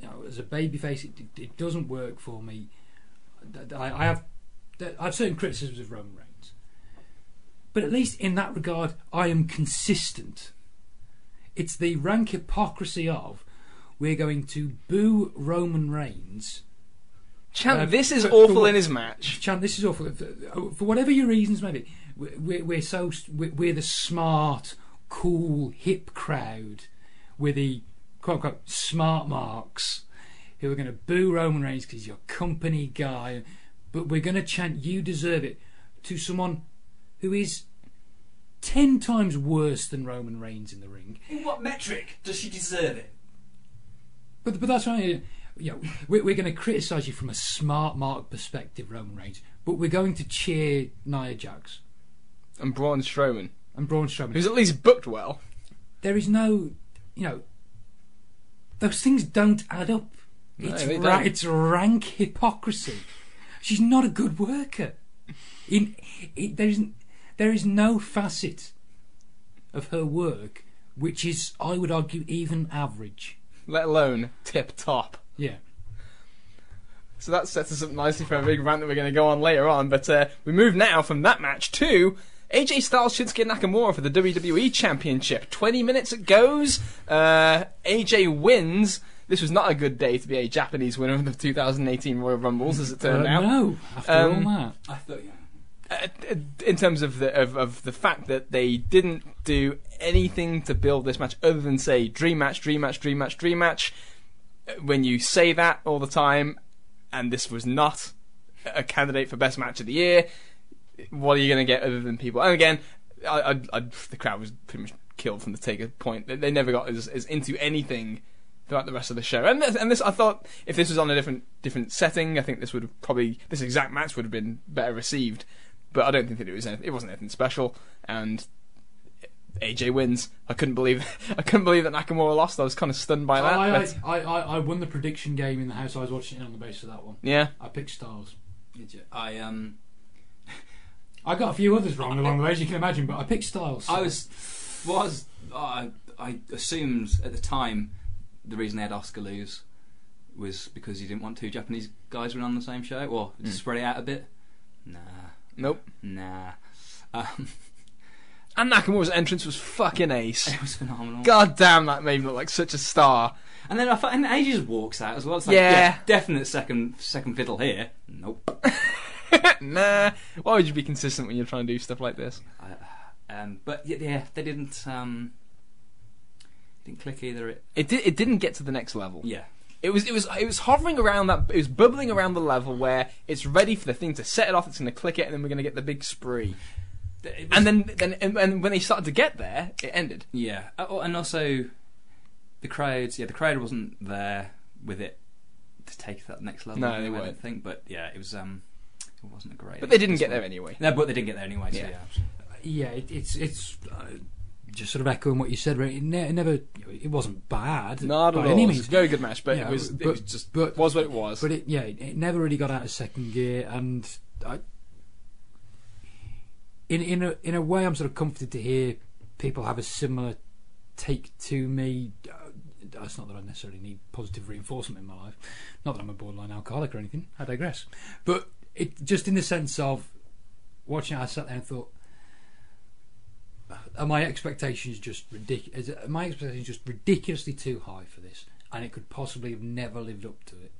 You know, as a babyface, it, it, it doesn't work for me. I, I have I have certain criticisms of Roman Reigns, but at least in that regard, I am consistent. It's the rank hypocrisy of we're going to boo Roman Reigns. Champ, Uh, this is for- for awful what- in his match. Champ, this is awful. For, for whatever your reasons, maybe we're, we're so we're, we're the smart, cool, hip crowd. We're the quote unquote smart marks who are going to boo Roman Reigns because he's your company guy. But we're going to chant "You deserve it" to someone who is ten times worse than Roman Reigns in the ring. In what metric does she deserve it? But but that's right. You know, we're, we're going to criticise you from a smart mark perspective, Roman Reigns. But we're going to cheer Nia Jax And Braun Strowman, and Braun Strowman. who's at least booked well. there is no, you know, those things don't add up. No, It's ra- it's rank hypocrisy. She's not a good worker. In it, there isn't there is no facet of her work which is, I would argue, even average. Let alone tip top. Yeah. So that sets us up nicely for a big rant that we're going to go on later on. But uh, we move now from that match to AJ Styles Shinsuke Nakamura for the WWE Championship. 20 minutes it goes. Uh, AJ wins. This was not a good day to be a Japanese winner of the 2018 Royal Rumbles, as it turned Uh, out. No, after Um, all that. I thought, yeah. Uh, in terms of the of, of the fact that they didn't do anything to build this match other than say dream match, dream match, dream match, dream match. When you say that all the time, and this was not a candidate for best match of the year, what are you going to get other than people? And again, I, I, I, the crowd was pretty much killed from the Taker point. They, they never got as, as into anything throughout the rest of the show. And this, and this, I thought, if this was on a different different setting, I think this would have probably this exact match would have been better received. But I don't think that it was anything, it wasn't anything special. And AJ wins. I couldn't believe I couldn't believe that Nakamura lost. I was kind of stunned by that. I, but, I, I, I won the prediction game in the house I was watching it on the basis of that one. yeah, I picked Styles. Did you? I um, I got a few others wrong along the way, as you can imagine, but I picked Styles. I was was I I assumed at the time the reason they had Asuka lose was because he didn't want two Japanese guys running on the same show, or Mm. spread it out a bit. Nah, nope. nah. Um, And Nakamura's entrance was fucking ace. it was phenomenal. God damn, that made him look like such a star. And then I thought, and just walks out as well. It's like, Yeah. yeah, definite second second fiddle here. Nope. nah. Why would you be consistent when you're trying to do stuff like this? I, um, but yeah, yeah, they didn't um, didn't click either. It It did. It didn't get to the next level. yeah. It was. It was. It was hovering around that. It was bubbling around the level where it's ready for the thing to set it off. It's going to click it, and then we're going to get the big spree. Was- And then, then, and, and when they started to get there, it ended. Yeah, Uh, oh, and also the crowds. Yeah, the crowd wasn't there with it to take that next level. No, they I weren't. don't think. But yeah, it was. Um, it wasn't a great. But they didn't get display. there anyway. No, but they didn't get there anyway. So Yeah. yeah, yeah, it, it's it's uh, just sort of echoing what you said. Right? It, ne- it never, it wasn't bad Not by at all. any It was means, a very good match, but Yeah, it was. it was just. but- was what it was. but it yeah, it, it never really got out of second gear, and I, in in a in a way, I'm sort of comforted to hear people have a similar take to me. Uh, it's not that I necessarily need positive reinforcement in my life. Not that I'm a borderline alcoholic or anything. I digress. But it just in the sense of watching, it, I sat there and thought, are my expectations just ridiculous? My expectations just ridiculously too high for this, and it could possibly have never lived up to it.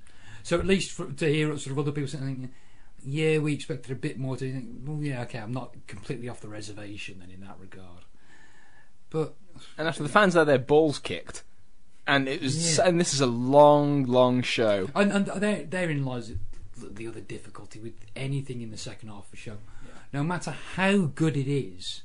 So at least for, to hear sort of other people saying, "Yeah, we expected a bit more," to think, well, yeah, okay, I'm not completely off the reservation then in that regard. But And after the fans had their balls kicked, and it was, Yeah. and this is a long, long show. And, and there, therein lies the- the other difficulty with anything in the second half of a show. No matter how good it is,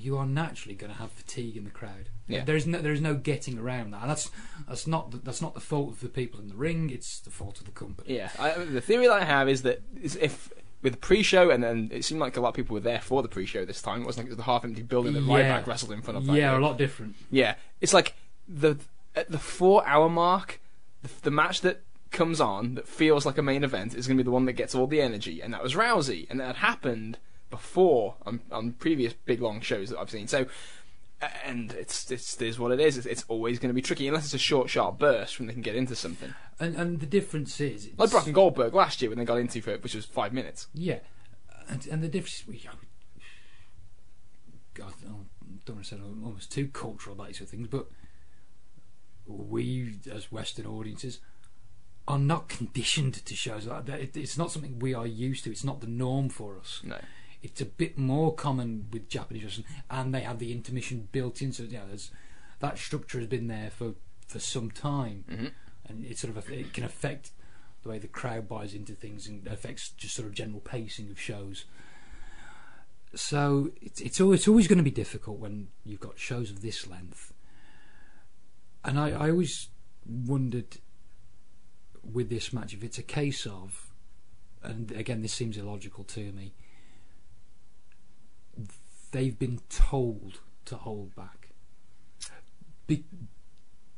you are naturally going to have fatigue in the crowd. Yeah. There is no there is no getting around that. And that's that's not the, that's not the fault of the people in the ring. It's the fault of the company. Yeah, I, the theory that I have is that is if with the pre-show, and then it seemed like a lot of people were there for the pre-show this time. It wasn't like it was the half-empty building that Yeah. Ryback wrestled in front of. that Yeah, a lot different. Yeah, it's like the at the four-hour mark, the, the match that comes on that feels like a main event is going to be the one that gets all the energy, and that was Rousey, and that had happened before on, on previous big long shows that I've seen. So, and it's it's it is what it is. It's, it's always going to be tricky unless it's a short, sharp burst when they can get into something. And and the difference is it's, Like Brock and Goldberg last year when they got into it, which was five minutes. Yeah, and, and the difference. We, oh, God, I don't want to say almost too cultural about these sort of things, but we as Western audiences are not conditioned to shows like that. It's not something we are used to. It's not the norm for us. No. It's a bit more common with Japanese wrestling, and they have the intermission built in. So yeah, there's that structure has been there for for some time, hmm and it sort of it can affect the way the crowd buys into things and affects just sort of general pacing of shows. So it's it's always, it's always going to be difficult when you've got shows of this length. And I, I always wondered with this match if it's a case of, and again this seems illogical to me. They've been told to hold back, be,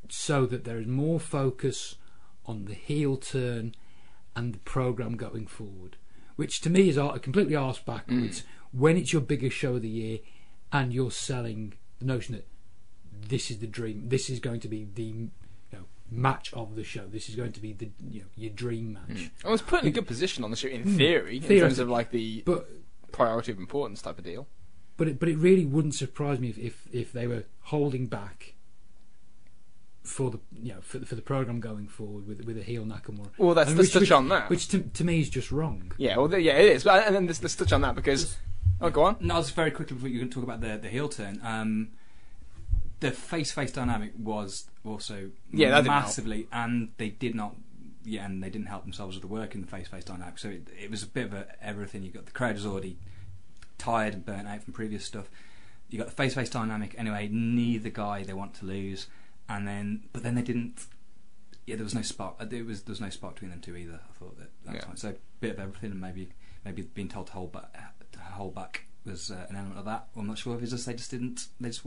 so that there is more focus on the heel turn and the program going forward, which to me is completely arse backwards. When it's your biggest show of the year, and you're selling the notion that this is the dream, this is going to be the you know, match of the show. This is going to be the you know, your dream match. I was put in a good position on the show in Mm. theory, in terms of like the But priority of importance type of deal. But it, but it really wouldn't surprise me if, if, if they were holding back for the you know for, the- for the program going forward with with a heel Nakamura. Well, let's, And let's which- touch which- on that. Which to, to me is just wrong. yeah, well, yeah, it is. But and then let's, let's touch on that because. Oh, go on. No, just very quickly before you can talk about the the heel turn. Um, the face face dynamic was also Yeah, that didn't help. massively, and they did not. Yeah, and they didn't help themselves with the work in the face face dynamic. So it, it was a bit of a, everything. You got the crowd is already tired and burnt out from previous stuff. You got the face face dynamic anyway. Neither guy they want to lose, and then but then they didn't. Yeah, there was no spark. uh, There was there was no spark between them two either. I thought that that's Yeah. So bit of everything, and maybe maybe being told to hold back to hold back was uh, an element of that. I'm not sure if it's just they just didn't. They just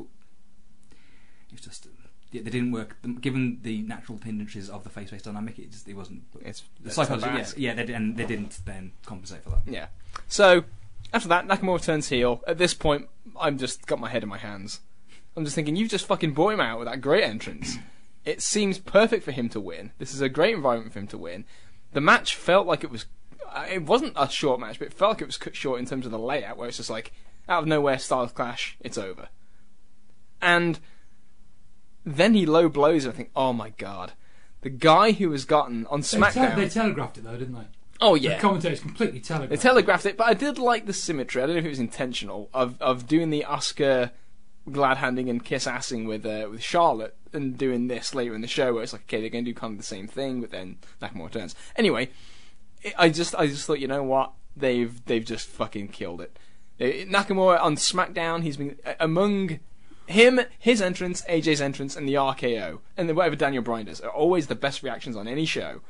it's just they didn't work. Given the natural tendencies of the face face dynamic, it just it wasn't. It's, The psychology, yeah, yeah, they, and they didn't then compensate for that. Yeah. So after that, Nakamura turns heel. At this point, I'm just got my head in my hands. I'm just thinking, you've just fucking brought him out with that great entrance. It seems perfect for him to win. This is a great environment for him to win. The match felt like it was. uh, It wasn't a short match, but it felt like it was cut short in terms of the layout, where it's just like out of nowhere, Styles clash, it's over. And then he low blows. And I think, oh my god, the guy who has gotten on They, te- SmackDown. they telegraphed it though, didn't they? Oh yeah, The commentators completely telegraphed. they telegraphed. it, but I did like the symmetry. I don't know if it was intentional of of doing the Asuka glad handing and kiss assing with uh, with Charlotte and doing this later in the show, where it's like okay, they're going to do kind of the same thing, but then Nakamura turns. Anyway, it, I just I just thought, you know what, they've they've just fucking killed it. Uh, Nakamura on SmackDown, he's been uh, among him, his entrance, AJ's entrance, and the RKO, and then whatever Daniel Bryan does are always the best reactions on any show.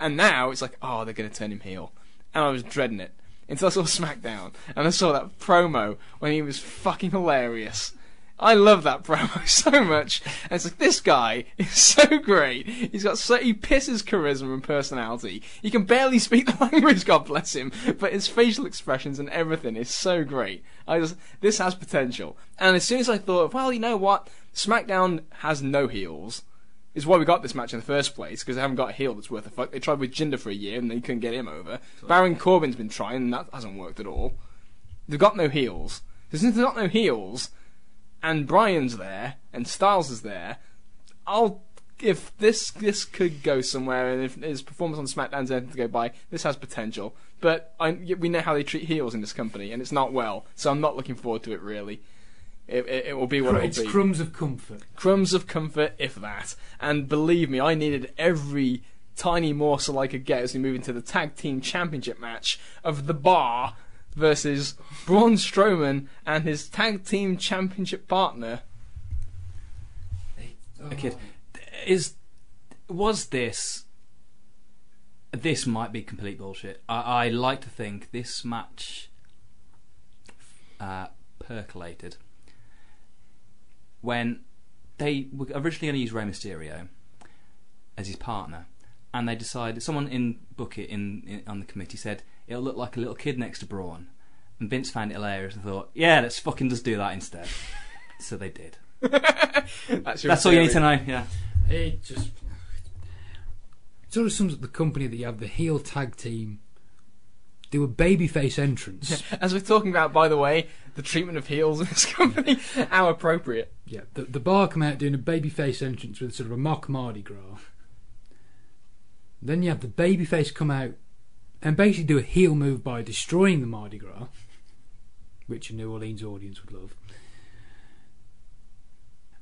And now it's like, oh, they're going to turn him heel. And I was dreading it. Until I saw SmackDown. And I saw that promo when he was fucking hilarious. I love that promo so much. And it's like, this guy is so great. He's got so, he pisses charisma and personality. He can barely speak the language, God bless him. But his facial expressions and everything is so great. I just, this has potential. And as soon as I thought, well, you know what? SmackDown has no heels Is why we got this match in the first place because they haven't got a heel that's worth a fuck. They tried with Jinder for a year and they couldn't get him over. Baron Corbin's been trying and that hasn't worked at all. They've got no heels. So since they've got no heels, and Bryan's there and Styles is there, I'll if this this could go somewhere and if his performance on SmackDown's anything to go by, this has potential. But I, we know how they treat heels in this company, and it's not well. So I'm not looking forward to it really. It, it, it will be what it it's will be. crumbs of comfort. Crumbs of comfort, if that. And believe me, I needed every tiny morsel I could get as we move into the tag team championship match of the Bar versus Braun Strowman and his tag team championship partner. A kid. Is was this? This might be complete bullshit. I, I like to think this match uh, percolated when they were originally going to use Rey Mysterio as his partner, and they decided someone in book it in, in on the committee said it'll look like a little kid next to Braun, and Vince found it hilarious and thought, yeah, let's fucking just do that instead. so they did. That's, That's all you need to know. Yeah. It just it sort of sums up the company that you have the heel tag team do a babyface entrance. As we're talking about, by the way, the treatment of heels in this company, how appropriate. yeah, the, the bar come out doing a babyface entrance with sort of a mock Mardi Gras. Then you have the babyface come out and basically do a heel move by destroying the Mardi Gras, which a New Orleans audience would love.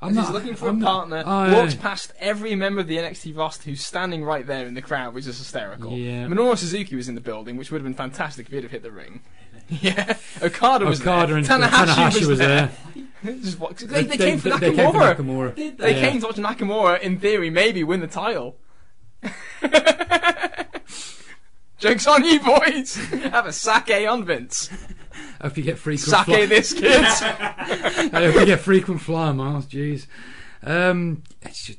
As he's looking for I'm a not- partner, I- walks past every member of the NXT roster who's standing right there in the crowd, which is hysterical. Yeah. Minoru Suzuki was in the building, which would have been fantastic if he'd have hit the ring. yeah, Okada was Okada there. and Tanahashi, Tanahashi was there. Just what- they, they, came for they Nakamura. came Nakamura. They Yeah. came to watch Nakamura, in theory, maybe win the title. Joke's on you, boys! Have a sake on Vince. I hope you get frequent. Sake fly- this kid! I hope you get frequent flyer miles. Jeez, um, it's just.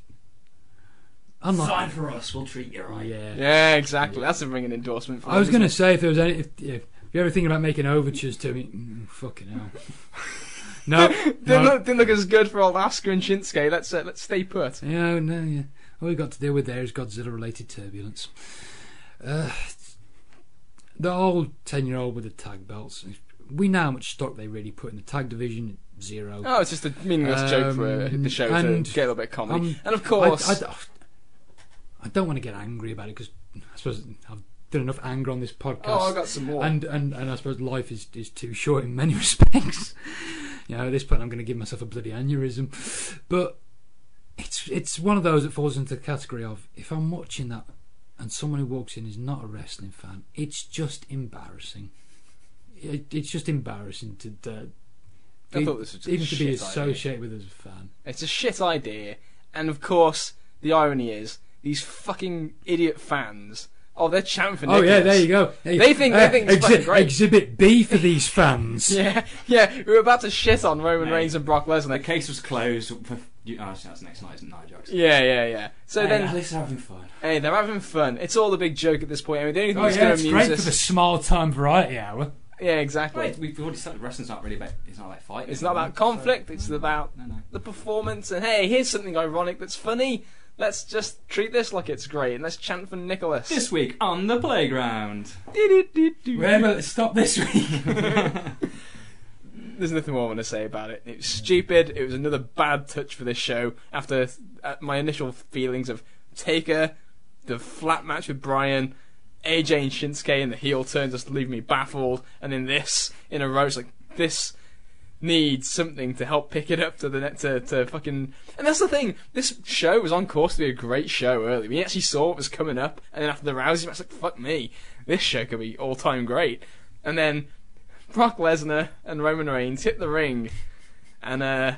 I'm not. Sign for us. We'll treat you right. Yeah. yeah, exactly. That's a ringing endorsement for I was going to say if there was any, if, if you're ever thinking about making overtures to me, mm, fucking hell. No, it? Didn't, no, look, didn't look as good for old Asuka and Shinsuke. Let's uh, let's stay put. yeah, no, yeah. All we've got to deal with there is Godzilla-related turbulence. Uh, the old ten-year-old with the tag belts. We know how much stock they really put in the tag division. Zero. Oh, it's just a meaningless joke for uh, Um, the show and, to get a little bit of comedy. um, and of course, I, I, I don't want to get angry about it because I suppose I've done enough anger on this podcast. oh, I got some more. and, and and I suppose life is, is too short in many respects. you know, at this point, I'm going to give myself a bloody aneurysm. But it's it's one of those that falls into the category of if I'm watching that and someone who walks in is not a wrestling fan, it's just embarrassing. It, it's just embarrassing to. Uh, I be- thought this was just a even to be shit idea. associated with as a fan. It's a shit idea, and of course, the irony is these fucking idiot fans. Oh, they're chanting for Oh yeah, there you go. Hey, They think- they think it's fucking great. Exhibit B for these fans. Yeah, yeah. We were about to shit on Roman Mate. Reigns and Brock Lesnar. The case was closed. For, you, oh, that's next night, isn't it? Nine jokes. Yeah, yeah, yeah. So Hey, then, at least they're having fun. hey, they're having fun. It's all a big joke at this point. I mean, the only thing Oh that's yeah, going to amuse great us. for the small time variety hour. Yeah, exactly. We've already said wrestling's not really about. It's not about fighting. It's not about so- conflict. It's about No, no. the performance. And hey, here's something ironic that's funny. Let's just treat this like it's great, and let's chant for Nicholas. This week on the playground. Remember, stop this week. There's nothing more I want to say about it. It was stupid. It was another bad touch for this show. After uh, my initial feelings of Taker, the flat match with Bryan, AJ and Shinsuke, and the heel turn just leave me baffled. And then this in a row, it's like this needs something to help pick it up to the net to, to fucking. And that's the thing. This show was on course to be a great show early. We actually saw what was coming up, and then after the Rousey match, like fuck me, this show could be all time great. And then Brock Lesnar and Roman Reigns hit the ring, and uh,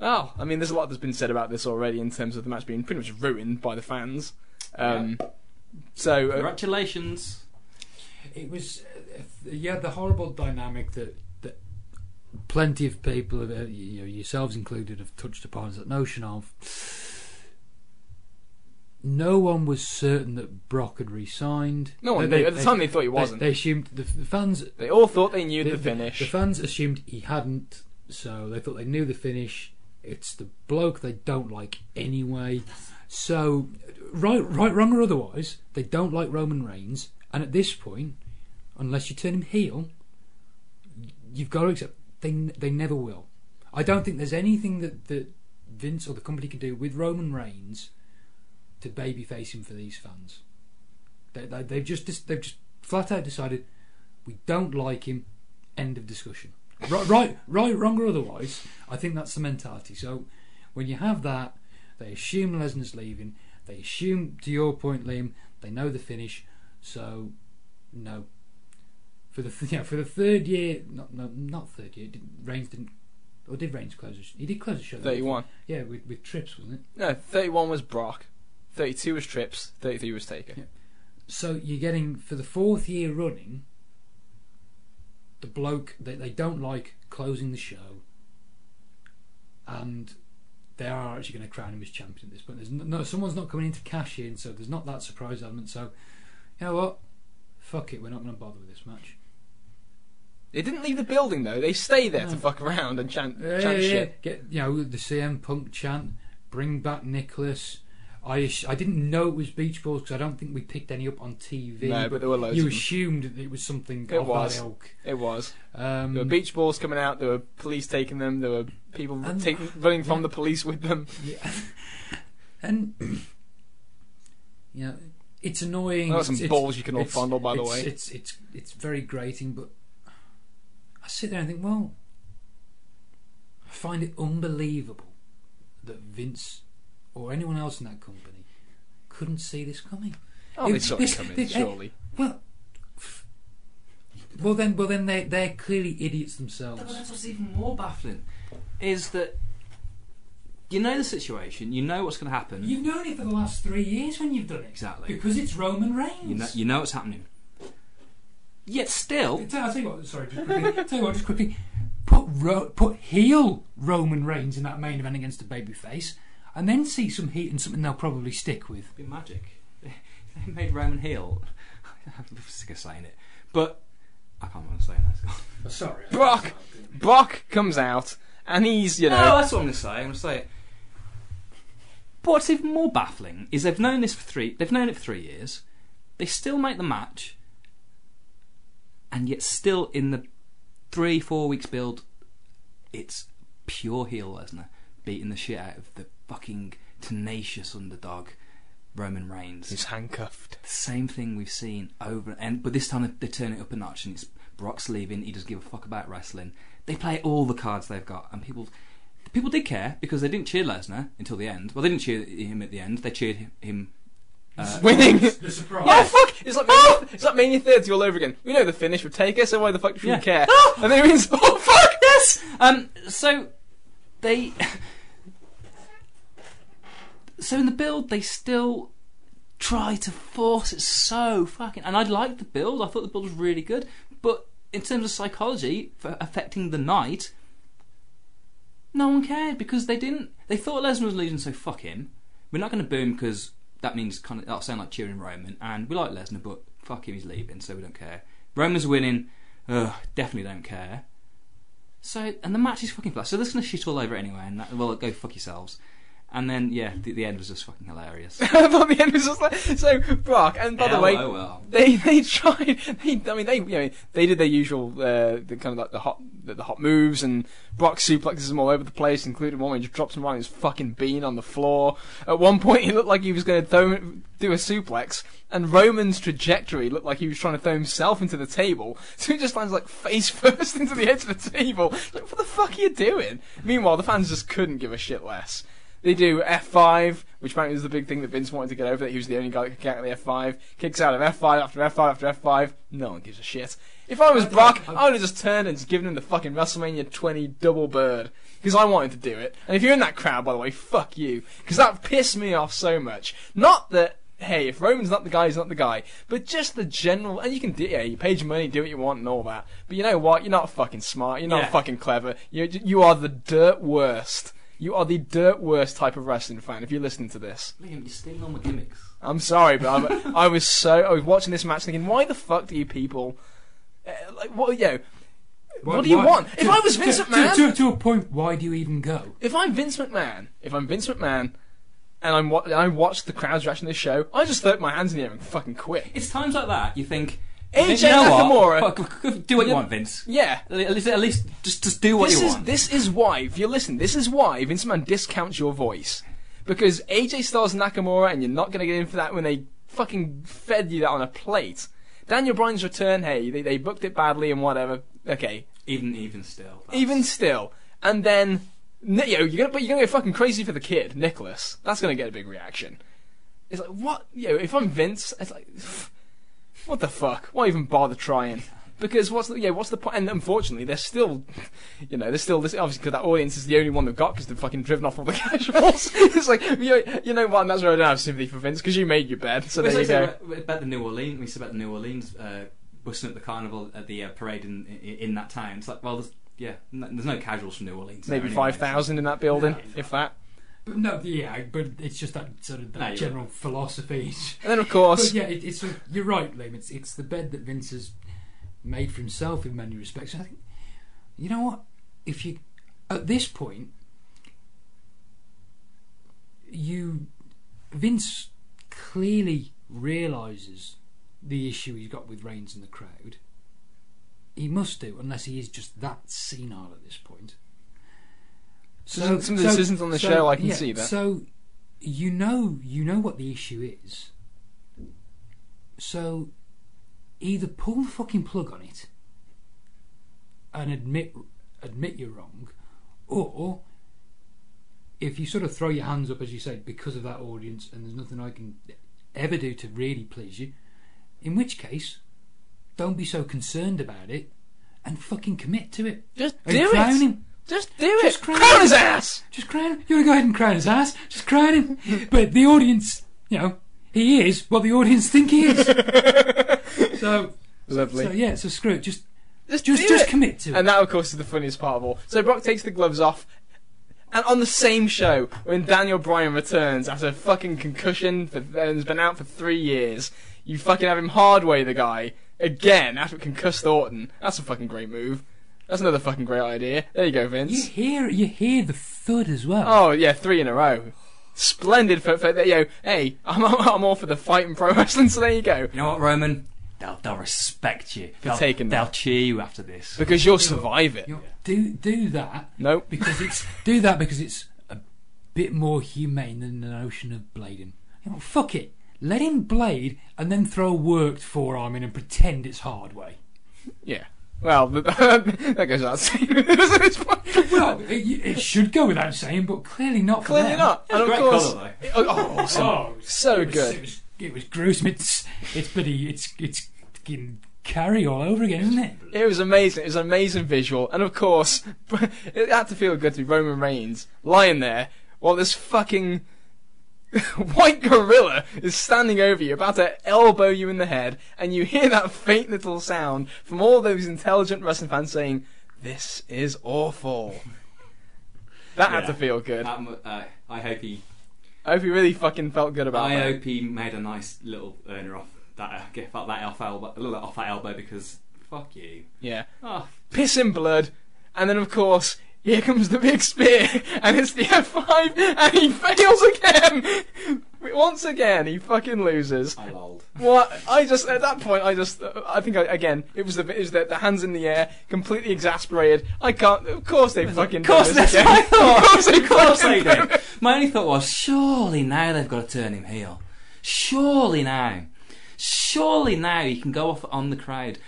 oh, I mean, there's a lot that's been said about this already in terms of the match being pretty much ruined by the fans. Um, So uh, Congratulations. it was, uh, yeah, the horrible dynamic that that plenty of people, have, uh, you know, yourselves included, have touched upon is that notion of no one was certain that Brock had re-signed. no one They- knew. At the they- time, they thought he wasn't. they assumed the, the fans They all thought they knew the, the, finish. The fans assumed he hadn't, so they thought they knew the finish. It's the bloke they don't like anyway. So, right, right, wrong or otherwise, they don't like Roman Reigns. And at this point, unless you turn him heel, you've got to accept they they never will. I don't think there's anything that, that Vince or the company can do with Roman Reigns to babyface him for these fans. They, they, they've just they've just flat out decided we don't like him. End of discussion. Right, right, right, wrong or otherwise. I think that's the mentality. So when you have that, they assume Lesnar's leaving. They assume, to your point, Liam, they know the finish. So no. For the th- yeah, for the third year, not no, not third year. Did, Reigns didn't, or did Reigns close? The sh- he did close the show. 31. Yeah, with with trips, wasn't it? No, 31 was Brock. 32 was Trips. 33 was Taker. Yeah. So you're getting for the fourth year running. The bloke that they don't like closing the show, and they are actually going to crown him as champion at this point. There's no, no someone's not coming in to cash in, so there's not that surprise element. So, you know what? Fuck it, we're not going to bother with this match. They didn't leave the building though. They stay there to fuck around and chant, Yeah, chant yeah, shit. Get you know the CM Punk chant, bring back Nicholas. I I didn't know it was beach balls because I don't think we picked any up on TV. No, but there were loads you of them. assumed that it was something It was. that ilk. It was. Um, There were beach balls coming out. There were police taking them. There were people And- taking, running from the police with them. Yeah. and you know, it's annoying. There were some It's- balls you can all fondle, by the it's- way. It's it's it's very grating, but I sit there and think, well, I find it unbelievable that Vince or anyone else in that company couldn't see this coming. Oh, they It- saw it coming, this- surely. Well, well then, well then they they're clearly idiots themselves. But that's what's even more baffling is that you know the situation, you know what's going to happen. You've known it for the last three years when you've done it. Exactly. Because it's Roman Reigns. You know, you know what's happening. Yet still, I'll tell you what. Sorry, just quickly. tell you what, just quickly. Put Ro- put heel Roman Reigns in that main event against a babyface, and then see some heat and something they'll probably stick with. it'd be magic. They made Roman heel. I'm sick of saying it, but I can't remember saying that. Oh, sorry, Brock, Brock comes out and he's you know No, that's what I'm going to say. I'm going to say it. But what's even more baffling is they've known this for three. They've known it for three years. They still make the match, and yet still in the three four weeks build, it's pure heel Lesnar beating the shit out of the fucking tenacious underdog Roman Reigns. he's handcuffed. the same thing we've seen over and but this time they, they turn it up a notch and it's Brock's leaving. He doesn't give a fuck about wrestling. They play all the cards they've got, and people people did care because they didn't cheer Lesnar until the end. Well, they didn't cheer him at the end. They cheered him. him uh, Winning. The surprise. Oh fuck! It's like Mania, it's like Mania 30 all over again. We know the finish would take us, so why the fuck should Yeah. we care? and then it means, oh fuck! yes. Um. So they. so in the build, they still try to force it so fucking. And I liked the build. I thought the build was really good. In terms of psychology for affecting the night, no one cared because they didn't. They thought Lesnar was losing, so fuck him. We're not going to boo him because that means kind of that'll sound like cheering Roman. And we like Lesnar, but fuck him, he's leaving, so we don't care. Roman's winning. Ugh, definitely don't care. So, and the match is fucking flat. So they're gonna shit all over it anyway, and that, well, go fuck yourselves. And then, yeah, the, the end was just fucking hilarious. Thought the end was just like so. Brock, and by the way, LOL. they they tried. They, I mean, they you know they did their usual, uh, the kind of like the hot the, the hot moves, and Brock suplexes him all over the place, including one where he just drops him right on his fucking bean on the floor. At one point, he looked like he was going to throw do a suplex, and Roman's trajectory looked like he was trying to throw himself into the table. So he just lands like face first into the edge of the table. Like, what the fuck are you doing? Meanwhile, the fans just couldn't give a shit less. They do F5, which apparently was the big thing that Vince wanted to get over, that he was the only guy that could get out of the F5. Kicks out of F5 after F5 after F5. No one gives a shit. If I was Brock, I would have just turned and just given him the fucking WrestleMania 20 double bird. Because I wanted to do it. And if you're in that crowd, by the way, fuck you. Because that pissed me off so much. Not that, hey, if Roman's not the guy, he's not the guy. But just the general, and you can do, yeah, you paid your money, do what you want and all that. But you know what? You're not fucking smart. You're not Yeah. fucking clever. You you are the dirt worst. You are the dirt worst type of wrestling fan if you're listening to this. Liam, you're stealing all my gimmicks. I'm sorry, but I'm, I was so I was watching this match thinking, why the fuck do you people uh, like what you know? Why- what do you why- want? If I was Vince to, McMahon, to, to a point, why do you even go? if I'm Vince McMahon, if I'm Vince McMahon, and I'm I watch the crowd's reaction to this show, I just throw my hands in the air and fucking quit. It's times like that you think. AJ you know Nakamura- What? Do what you want, Vince. Yeah. At least, at least just just do what This you is want. this is why. If you listen, this is why Vince McMahon discounts your voice because AJ Styles Nakamura, and you're not going to get in for that when they fucking fed you that on a plate. Daniel Bryan's return, hey, they, they booked it badly and whatever. Okay, Even even still. that's- even still, and then you know, you're gonna but you're gonna go fucking crazy for the kid, Nicholas. That's gonna get a big reaction. It's like what? You know, if I'm Vince, it's like what the fuck? Why even bother trying? Because what's the yeah? What's the point? And unfortunately, they're still, you know, they're still this obviously because that audience is the only one they've got because they've fucking driven off all the casuals. it's like you, you know what? And that's why I don't have sympathy for Vince because you made your bed. So there you go. say about the New Orleans. We said about the New Orleans uh, busting up the carnival at the uh, parade in, in in that town. It's like, well, there's, yeah, no, there's no casuals from New Orleans. Maybe five thousand in that building, if that. But no, yeah, but it's just that sort of that No, you're general philosophy. And then of But course, yeah, it, it's you're right, Liam. It's it's the bed that Vince has made for himself in many respects. I think, you know what? If you at this point, you Vince clearly realizes the issue he's got with Reigns and the crowd. He must do, unless he is just that senile at this point. Some- some of the decisions on the show, I can see that. So you know, you know what the issue is. So either pull the fucking plug on it and admit admit you're wrong, or if you sort of throw your hands up as you say because of that audience and there's nothing I can ever do to really please you, in which case, don't be so concerned about it and fucking commit to it. just And do it. him. Just do Just it. crown Crown him. his ass. Just crown him. You want to go ahead and crown his ass? Just crown him. but the audience, you know, he is what the audience think he is. so, Lovely. so yeah, so screw it. Just, Just, just, just it. commit to it. And that, of course, is the funniest part of all. So Brock takes the gloves off, and on the same show, when Daniel Bryan returns after a fucking concussion for, and has been out for three years, you fucking have him hard way the guy again after concussed Orton. That's a fucking great move. That's another fucking great idea. There you go, Vince. You hear, you hear the thud as well. Oh yeah, three in a row. Splendid for, for you know, hey, I'm, I'm all for the fight and pro wrestling, so there you go. You know what, Roman? They'll, they'll respect you. They'll, taking they'll cheer you after this. Because you'll survive it. Do do that Nope. because it's do that because it's a bit more humane than the notion of blading. You know, fuck it. Let him blade and then throw a worked forearm in and pretend it's hard way. Yeah. Well, that goes without saying. it? Well, it, it should go without saying, but clearly not. For Clearly them. not. And of great course, colour, oh, oh, awesome. Oh, So it was, good. It was, it was gruesome. It's it's bloody it's it's carry all over again, isn't it? It was amazing. It was an amazing visual, and of course, it had to feel good to be Roman Reigns lying there while this fucking white gorilla is standing over you, about to elbow you in the head, and you hear that faint little sound from all those intelligent wrestling fans saying, "This is awful." That had to feel good. Um, uh, I hope he. I hope he really fucking felt good about it. I that. hope he made a nice little earner off that. Uh, that off elbow, a little off that elbow because fuck you. Yeah. Oh, piss in blood, and then of course here comes the big spear, and it's the F5, and he fails again. Once again, he fucking loses. I lolled. What? I just at that point, I just, I think I, again, it was the it was the, the hands in the air, completely exasperated. I can't. Of course they fucking. Of course, do that's this what I again. thought. Of course they, Of course they do. My only thought was, surely now they've got to turn him heel. Surely now, surely now he can go off on the crowd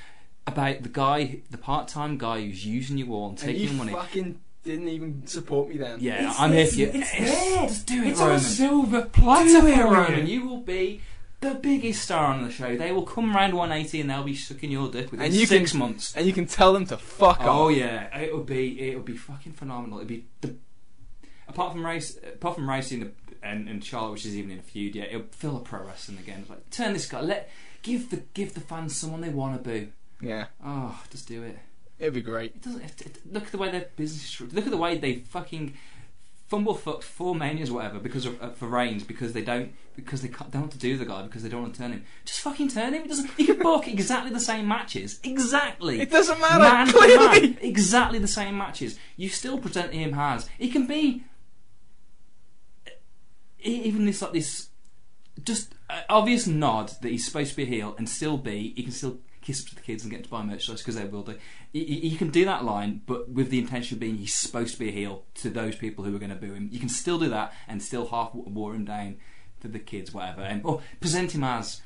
about the guy, the part-time guy who's using you all and And taking you your money. fucking didn't even support me then. Yeah, It's- I'm here it's- for you. it's there. Just do it, It's on Roman. a silver platter Do it, for Roman. you. You will be the biggest star on the show. They will come round 180 and they'll be sucking your dick within And you six can- months. And you can tell them to fuck oh, off. Oh yeah, it would be it would be fucking phenomenal. It'd be the apart from race, apart from racing the, and, and Charlotte, which is even in a feud. Yeah, it'll feel a pro wrestling again. It's like turn this guy, let give the give the fans someone they want to boo. Yeah, Oh, just do it. It'd be great. It doesn't. It, it, look at the way their business Look at the way they fucking fumble fucked four manias, whatever, because of, uh, for Reigns because they don't because they don't want to do the guy because they don't want to turn him. Just fucking turn him. It doesn't. You can book exactly the same matches, exactly. It doesn't matter. Man clearly. man, exactly the same matches. You still present him as he can be. e- Even this like this, just uh, obvious nod that he's supposed to be a heel and still be. He can still kiss up to the kids and get to buy merchandise because they will do. You, you can do that line, but with the intention of being he's supposed to be a heel to those people who are going to boo him. You can still do that and still half war him down to the kids, whatever, and or present him as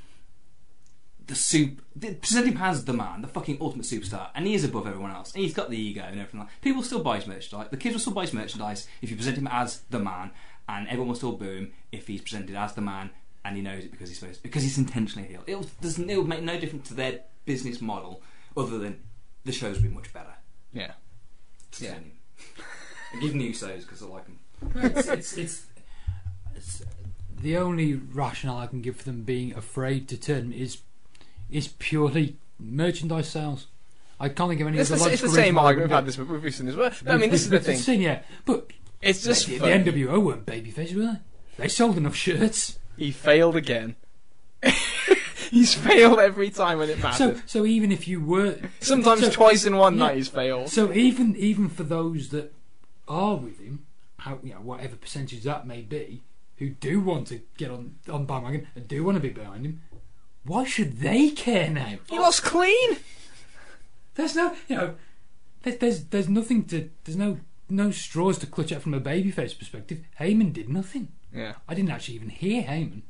the soup. Present him as the man, the fucking ultimate superstar, and he is above everyone else. And he's got the ego and everything. Like people still buy his merchandise. The kids will still buy his merchandise if you present him as the man, and everyone will still boo him if he's presented as the man and he knows it because he's supposed because he's intentionally a heel. It'll it'll make no difference to their business model other than the show's been much better. Yeah. Just Yeah. send him. And give new shows because I like them. it's, it's, it's, it's the only rationale I can give for them being afraid to turn is is purely merchandise sales. I can't think of any It's other the, it's the same reason why argument. We've had this with with recent as well. do. But, I mean, this is the It's thing. thing, yeah. But It's just the, the. NWO weren't babyface, were they? They sold enough shirts. He failed again. he's failed every time when it So, so even if you were, Sometimes so- twice in one yeah. night he's failed. so even even for those that are with him, how you know whatever percentage that may be, who do want to get on on bandwagon and do want to be behind him, why should they care now? He lost clean. There's no, you know, there's there's, there's nothing to, there's no no straws to clutch at from a babyface perspective. Heyman did nothing. Yeah. I didn't actually even hear Heyman.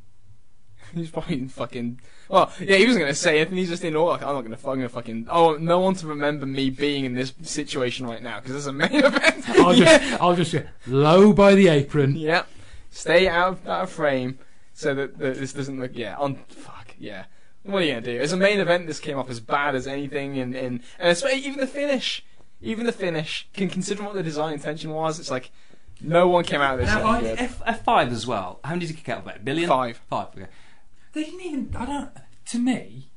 He's probably fucking. Well, yeah, he wasn't gonna say anything. He's just in awe. Like, I'm not gonna fucking fucking. Oh, no one to remember me being in this situation right now because there's a main event. I'll yeah. just, I'll just go low by the apron. Yep. Stay out of, out of frame so that, that this doesn't look. Yeah. On. Fuck. Yeah. What are you gonna do? As a main event, this came off as bad as anything, and and, and it's, even the finish, even the finish, can consider what the design intention was. It's like no one came out of this. Now. F F five as well. How many did he kick out of it? A billion. Five. Five. Okay. They didn't even. I don't. To me,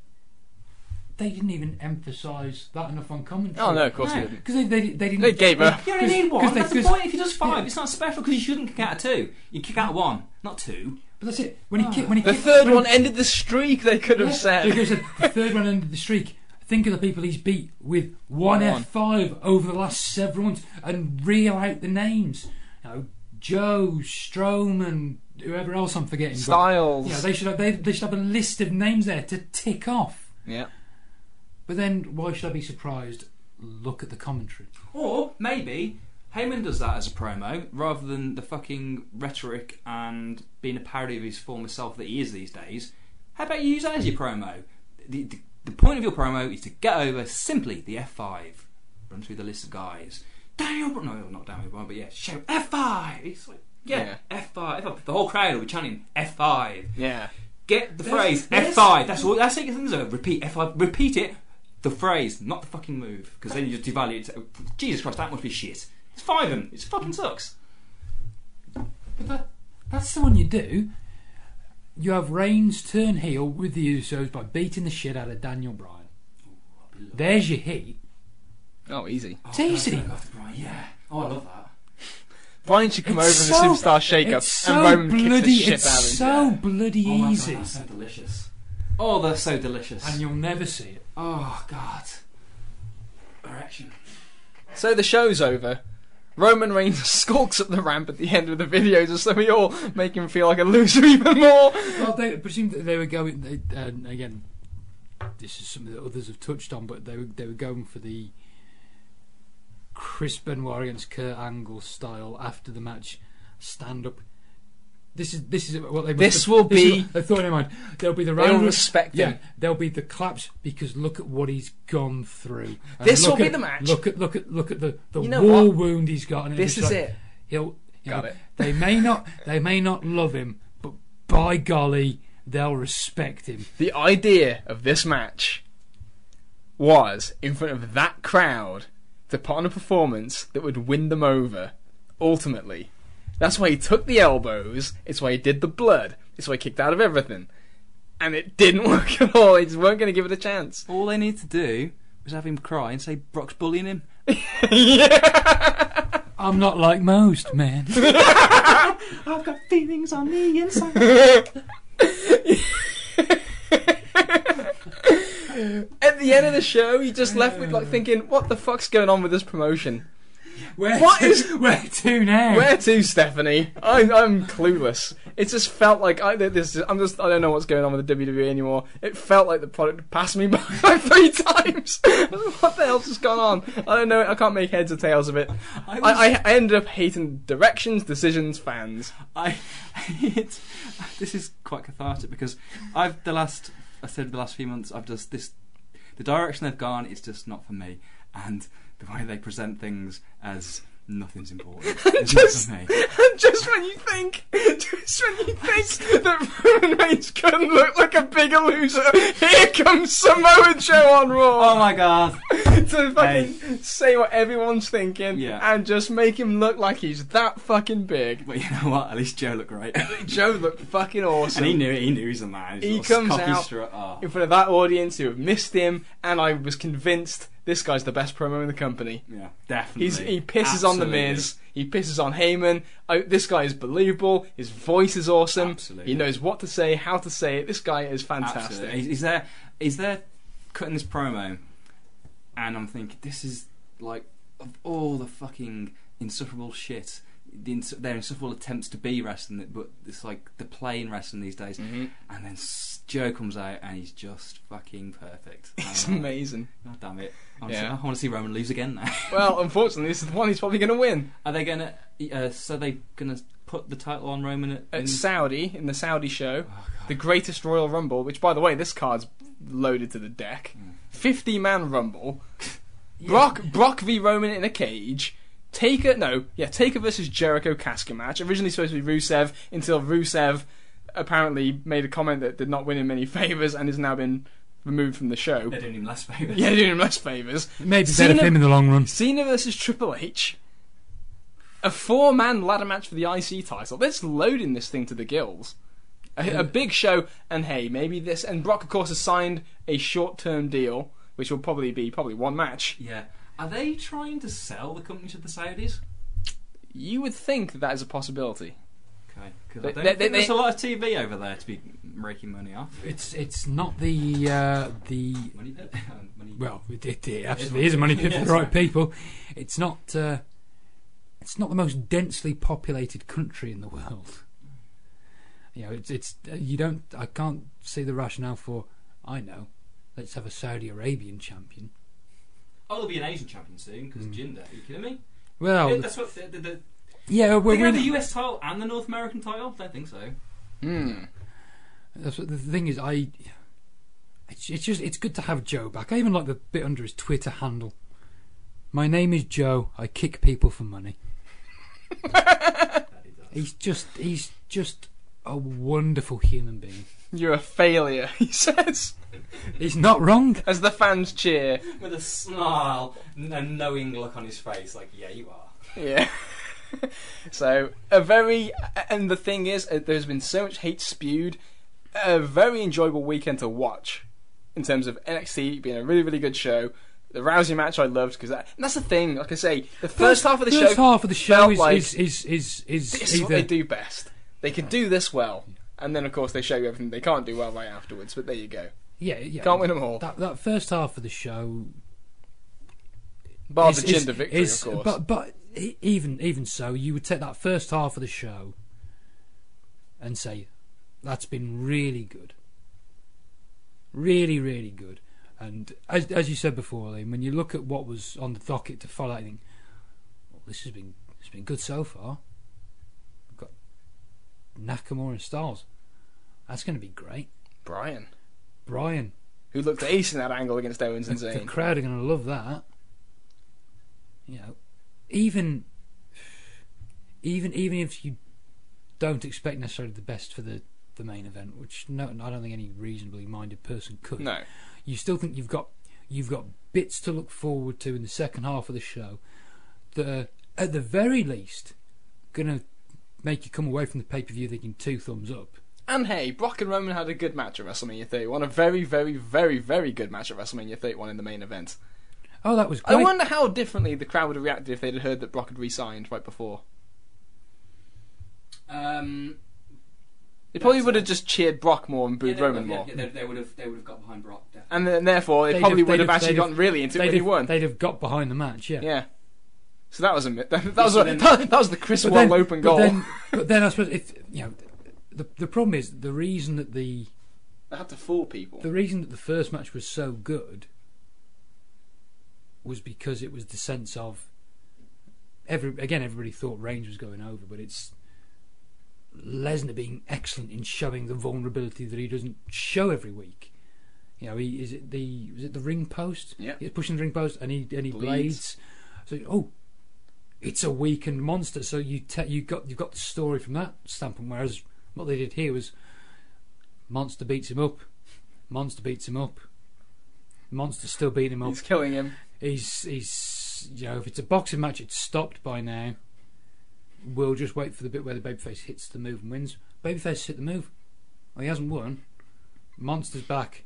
they didn't even emphasise that enough on commentary. Oh no, of course No. he didn't. because they, they they didn't. They gave up. You only need one. Because they- That's the point. If he does five, yeah. it's not special because you shouldn't kick out of two. You kick out one, not two. But that's it. When he ah. kicked, when he The kicked, third when one ended the streak. They could have Yeah, said. they could have said the third one ended the streak. Think of the people he's beat with one One. F5 over the last several months and reel out the names. You know, Joe, Strowman, whoever else I'm forgetting. Styles. yeah, they should have they, they should have a list of names there to tick off. yeah. But then why should I be surprised? Look at the commentary. Or maybe Heyman does that as a promo rather than the fucking rhetoric and being a parody of his former self that he is these days. How about you use that as your promo? The, the, the point of your promo is to get over simply the F5. Run through the list of guys. Daniel, Br- no, not Daniel Bryan, but yeah, shout F5. It's like, yeah, F5. F5. The whole crowd will be chanting F5. Yeah. Get the There's- phrase there's- F5. That's all. That's it. Things are repeat F5. Repeat it. The phrase, not the fucking move, because then you just devalue it. Jesus Christ, that must be shit. It's five of them. It fucking sucks. But that, that's the one you do. You have Reigns turn heel with the Usos by beating the shit out of Daniel Bryan. Oh, there's your heat. Oh, easy. It's easy. Yeah. Oh, I love that. Bryan should come It's over in the so- superstar shake-up It's so and Roman bloody. kicks the shit it's out of him. so bloody Oh my easy, God, that's so delicious. Oh, they're so delicious. and you'll never see it. oh God. Erection. So the show's over. Roman Reigns skulks up the ramp at the end of the video just so we all make him feel like a loser even more. Well, they presumed that they were going. They, and again, this is something that others have touched on, but they were they were going for the Chris Benoit against Kurt Angle style after the match stand up. This is this is what they. This have- will this be- what they thought in mind. There'll be the round. They'll respect yeah, him. there'll be the claps because look at what he's gone through. And This will be the match. Look at look at look at the the You know war what? wound he's got. And This is like, it. He'll you Got know, it. They may not they may not love him, but by golly, they'll respect him. The idea of this match was in front of that crowd to put on a performance that would win them over. Ultimately, that's why he took the elbows. It's why he did the blood. It's why he kicked out of everything, and it didn't work at all. They just weren't going to give it a chance. All they need to do was have him cry and say Brock's bullying him. yeah. I'm not like most, men. I've got feelings on the inside. At the end of the show, you just left with like thinking, "What the fuck's going on with this promotion? Where What to, is- where to now? Where to, Stephanie? I'm, I'm clueless. It just felt like I this. I'm just I don't know what's going on with the WWE anymore. It felt like the product passed me by like three times. what the hell's just gone on? I don't know. I can't make heads or tails of it. I, was, I, I, I ended up hating directions, decisions, fans. I, this is quite cathartic because I've the last I said the last few months I've just this the direction they've gone is just not for me. And the way they present things as nothing's important Just- not for me. And just when you think, just when you think that Roman Reigns couldn't look like a bigger loser, here comes Samoa Joe on Raw Oh my god! to fucking say what everyone's thinking Yeah. and just make him look like he's that fucking big. But you know what? At least Joe looked great, Joe looked fucking awesome. and he knew it. He knew he was a man. His He comes out strut, oh. in front of that audience who have missed him, and I was convinced this guy's the best promo in the company. Yeah, definitely. He's, he pisses on the Miz. He pisses on Heyman. I, this guy is believable. His voice is awesome. Absolutely. He knows what to say, how to say it. This guy is fantastic. Absolutely. He's- He's there. He's there cutting this promo, and I'm thinking, this is like of all the fucking insufferable shit. The ins- their insufferable attempts to be wrestling, but it's like the plain wrestling these days. Mhm. And then Joe comes out, and he's just fucking perfect. It's like, amazing. God damn it! I want, Yeah. to, I want to see Roman lose again now. Well, unfortunately, this is the one he's probably going to win. Are they gonna? Uh, so they gonna put the title on Roman at, At in- Saudi, in the Saudi show, Oh, the greatest Royal Rumble, which, by the way, this card's loaded to the deck. Mm. 50 man Rumble. Brock, Brock v Roman in a cage. Taker, no, yeah, Taker versus Jericho casket match. Originally supposed to be Rusev until Rusev apparently made a comment that did not win him many favors and has now been removed from the show. They're doing him less favours. Yeah, doing him less favors. It may be better for him in the long run. Cena versus Triple H. A four man ladder match for the IC title. Let's loading this thing to the gills. A, a big show, and hey, maybe this. And Brock, of course, has signed a short term deal, which will probably be probably one match. Yeah. Are they trying to sell the company to the Saudis? You would think that, that is a possibility. Okay. Because I don't they- think they- there's they- a lot of TV over there to be making money off. It's it's not the uh, the Money pit? money well it, it, it absolutely is a money pit for the right people. It's not uh, it's not the most densely populated country in the world. You know, it's it's uh, you don't I can't see the rationale for I know. Let's have a Saudi Arabian champion. Oh, there'll be an Asian champion soon because Jinder. Are you kidding me? Well, that's what the, the, the, yeah, we're, can have the US title and the North American title. I don't think so. Hmm. That's what the thing is. I it's, it's just it's good to have Joe back. I even like the bit under his Twitter handle. My name is Joe. I kick people for money. He's just he's just a wonderful human being. You're a failure, he says, He's not wrong. as the fans cheer. With a snarl and a knowing look on his face, like, yeah, you are. Yeah. so a very and the thing is, uh, there's been so much hate spewed. A very enjoyable weekend to watch in terms of NXT being a really really good show. The Rousey match I loved because that, that's the thing. Like I say, the first, half of the first show, half of the show is, like is, is is is this is what they do best. They can do this well, and then of course they show you everything they can't do well right afterwards. But there you go. yeah yeah Can't win them all. that that first half of the show Bar is- the Jinder victory, is- of course. But but even even so, you would take that first half of the show and say that's been really good, really really good. And as as you said before, Liam, when you look at what was on the docket to follow, I think well, this has been it's been good so far. We've got Nakamura and Styles. That's going to be great. Bryan, Bryan, who looked ace in that angle against Owens and the, the Zayn. crowd are going to love that. You know, even even even if you don't expect necessarily the best for the the main event, which no, I don't think any reasonably minded person could. No, You still think you've got you've got bits to look forward to in the second half of the show that are at the very least going to make you come away from the pay per view thinking two thumbs up. And hey, Brock and Roman had a good match at WrestleMania 31. A very, very, very, very good match at WrestleMania 31 in the main event. Oh, that was great. I wonder how differently the crowd would have reacted if they'd heard that Brock had re-signed right before. Um, They probably would have just cheered Brock more and booed yeah, Roman more. Yeah, they, they would have. They would have got behind Brock. Definitely. And then, therefore, they They'd probably have- would have have- actually they'd gotten really into it they'd, when he won. they'd have got behind the match, yeah. Yeah. So that was a mi- that, that was a, that, was the Chris But Wall then, open but goal. then, but then I suppose if you know, the the problem is the reason that the They had to fool people. the reason that the first match was so good was because it was the sense of every again everybody thought Reigns was going over, but it's Lesnar being excellent in showing the vulnerability that he doesn't show every week. You know, he is it the was it the ring post? Yeah. he's pushing the ring post and he and he Bleeds. blades. So oh, it's a weakened monster. So you te- you got you've got the story from that standpoint. Whereas what they did here was monster beats him up, monster beats him up, monster still beating him up. He's killing him. He's he's you know if it's a boxing match, it's stopped by now. We'll just wait for the bit where the babyface hits the move and wins. Babyface hit the move. Well, he hasn't won. Monster's back.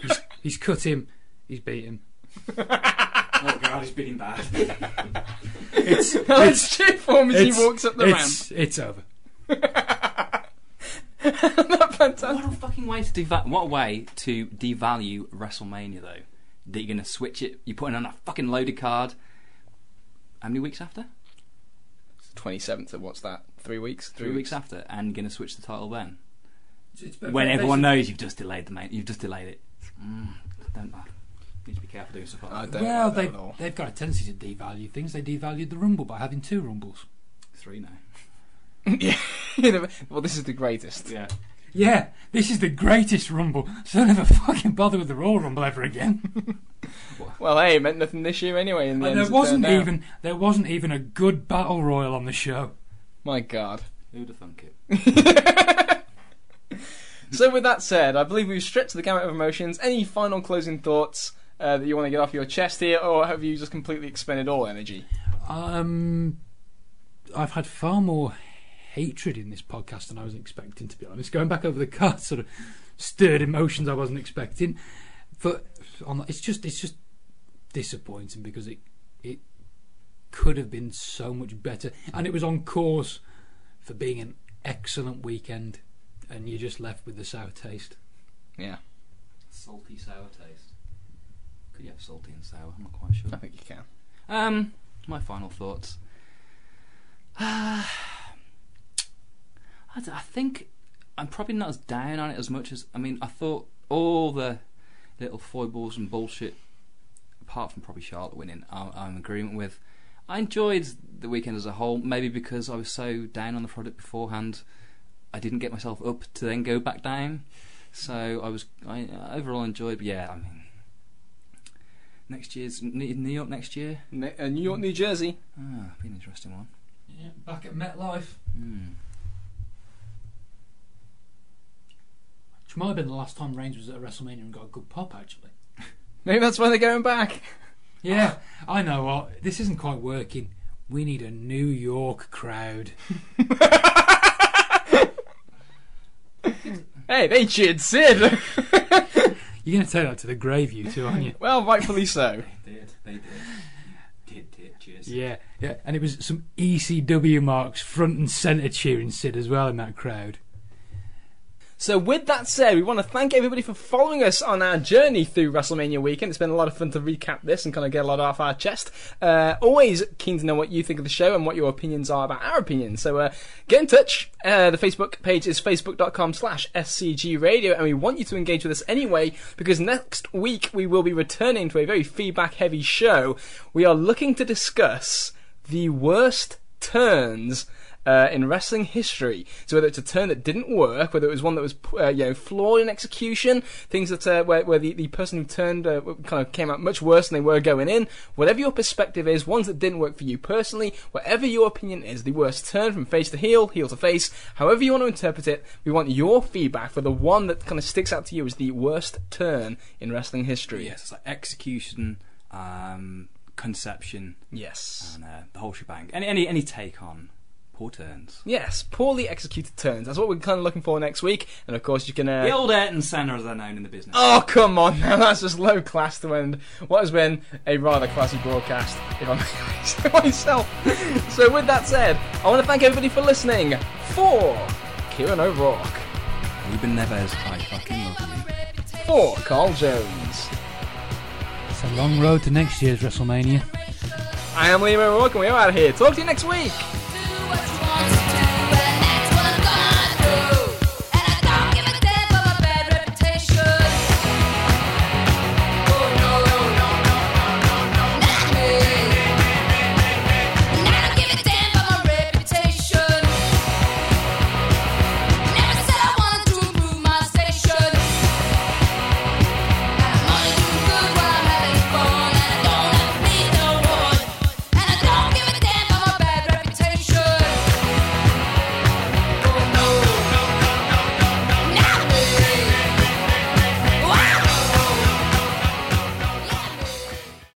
He's, he's cut him. He's beat him. oh god, he's beating bad. It's Let's cheer for him as he walks up the ramp. it's, it's over. Fantastic. what a fucking way to deva- What a way to devalue WrestleMania though. That you're going to switch it. You're putting on a fucking loaded card. How many weeks after? Twenty seventh of what's that? Three weeks. Three weeks after, and going to switch the title then. It's when everyone knows you've just delayed the main, you've just delayed it. Mm, don't I need to be careful doing stuff like I that. don't Well, like that they at all. they've got a tendency to devalue things. They devalued the Rumble by having two Rumbles. Three now. yeah. You know, well, this is the greatest. Yeah. Yeah, this is the greatest Rumble, so don't ever fucking bother with the Royal Rumble ever again. Well, hey, it meant nothing this year anyway. In the And end, there wasn't turned out. even there wasn't even a good battle royal on the show. My God. Who'd have thunk it? So, with that said, I believe we've stretched the gamut of emotions. Any final closing thoughts uh, that you want to get off your chest here, or have you just completely expended all energy? Um, I've had far more hatred in this podcast than I was expecting. To be honest, going back over the cards sort of stirred emotions I wasn't expecting. But on, it's just it's just disappointing because it it could have been so much better, and it was on course for being an excellent weekend, and you're just left with the sour taste. Yeah, Salty sour taste. Could you have salty and sour? I'm not quite sure. I think you can. Um, my final thoughts. I, d- I think I'm probably not as down on it as much as I mean. I thought all the little foibles and bullshit, apart from probably Charlotte winning, I'm, I'm in agreement with. I enjoyed the weekend as a whole, maybe because I was so down on the product beforehand. I didn't get myself up to then go back down, so I was I overall enjoyed. But yeah, I mean, next year's New New York next year. Ne- uh, New York, New Jersey. Ah, be an interesting one. Yeah, back at MetLife, Hmm. Which might have been the last time Reigns was at WrestleMania and got a good pop actually. Maybe that's why they're going back. Yeah, I know what. This isn't quite working. We need a New York crowd. Hey, they cheered Sid. You're going to take that to the grave, you two, aren't you? well, rightfully so. They did. They did. Did did. Cheers. Yeah, yeah. And it was some ECW marks front and centre cheering Sid as well in that crowd. So, with that said, we want to thank everybody for following us on our journey through WrestleMania weekend. It's been a lot of fun to recap this and kind of get a lot off our chest. Uh, always keen to know what you think of the show and what your opinions are about our opinions. So, uh, get in touch. Uh, the Facebook page is facebook.com slash SCG Radio, and we want you to engage with us anyway because next week we will be returning to a very feedback heavy show. We are looking to discuss the worst turns uh, in wrestling history. So whether it's a turn that didn't work, whether it was one that was uh, you know flawed in execution, things that uh, where, where the, the person who turned uh, kind of came out much worse than they were going in. Whatever your perspective is, ones that didn't work for you personally, whatever your opinion is, the worst turn from face to heel, heel to face, however you want to interpret it, we want your feedback for the one that kind of sticks out to you as the worst turn in wrestling history. Yes, it's like execution, um, conception, Yes. and uh, the whole shebang. Any any any take on poor turns. Yes, poorly executed turns. That's what we're kind of looking for next week. And of course, you can. Uh, The old Ayrton Senna, as they're known in the business. Oh, come on now. That's just low class to end what has been a rather classy broadcast, if I may say myself. so, with that said, I want to thank everybody for listening. For Kieran O'Rourke. Ruben Neves, I fucking love you. For Carl Jones. It's a long road to next year's WrestleMania. I am Liam O'Rourke, and we're out of here. Talk to you next week. What you want.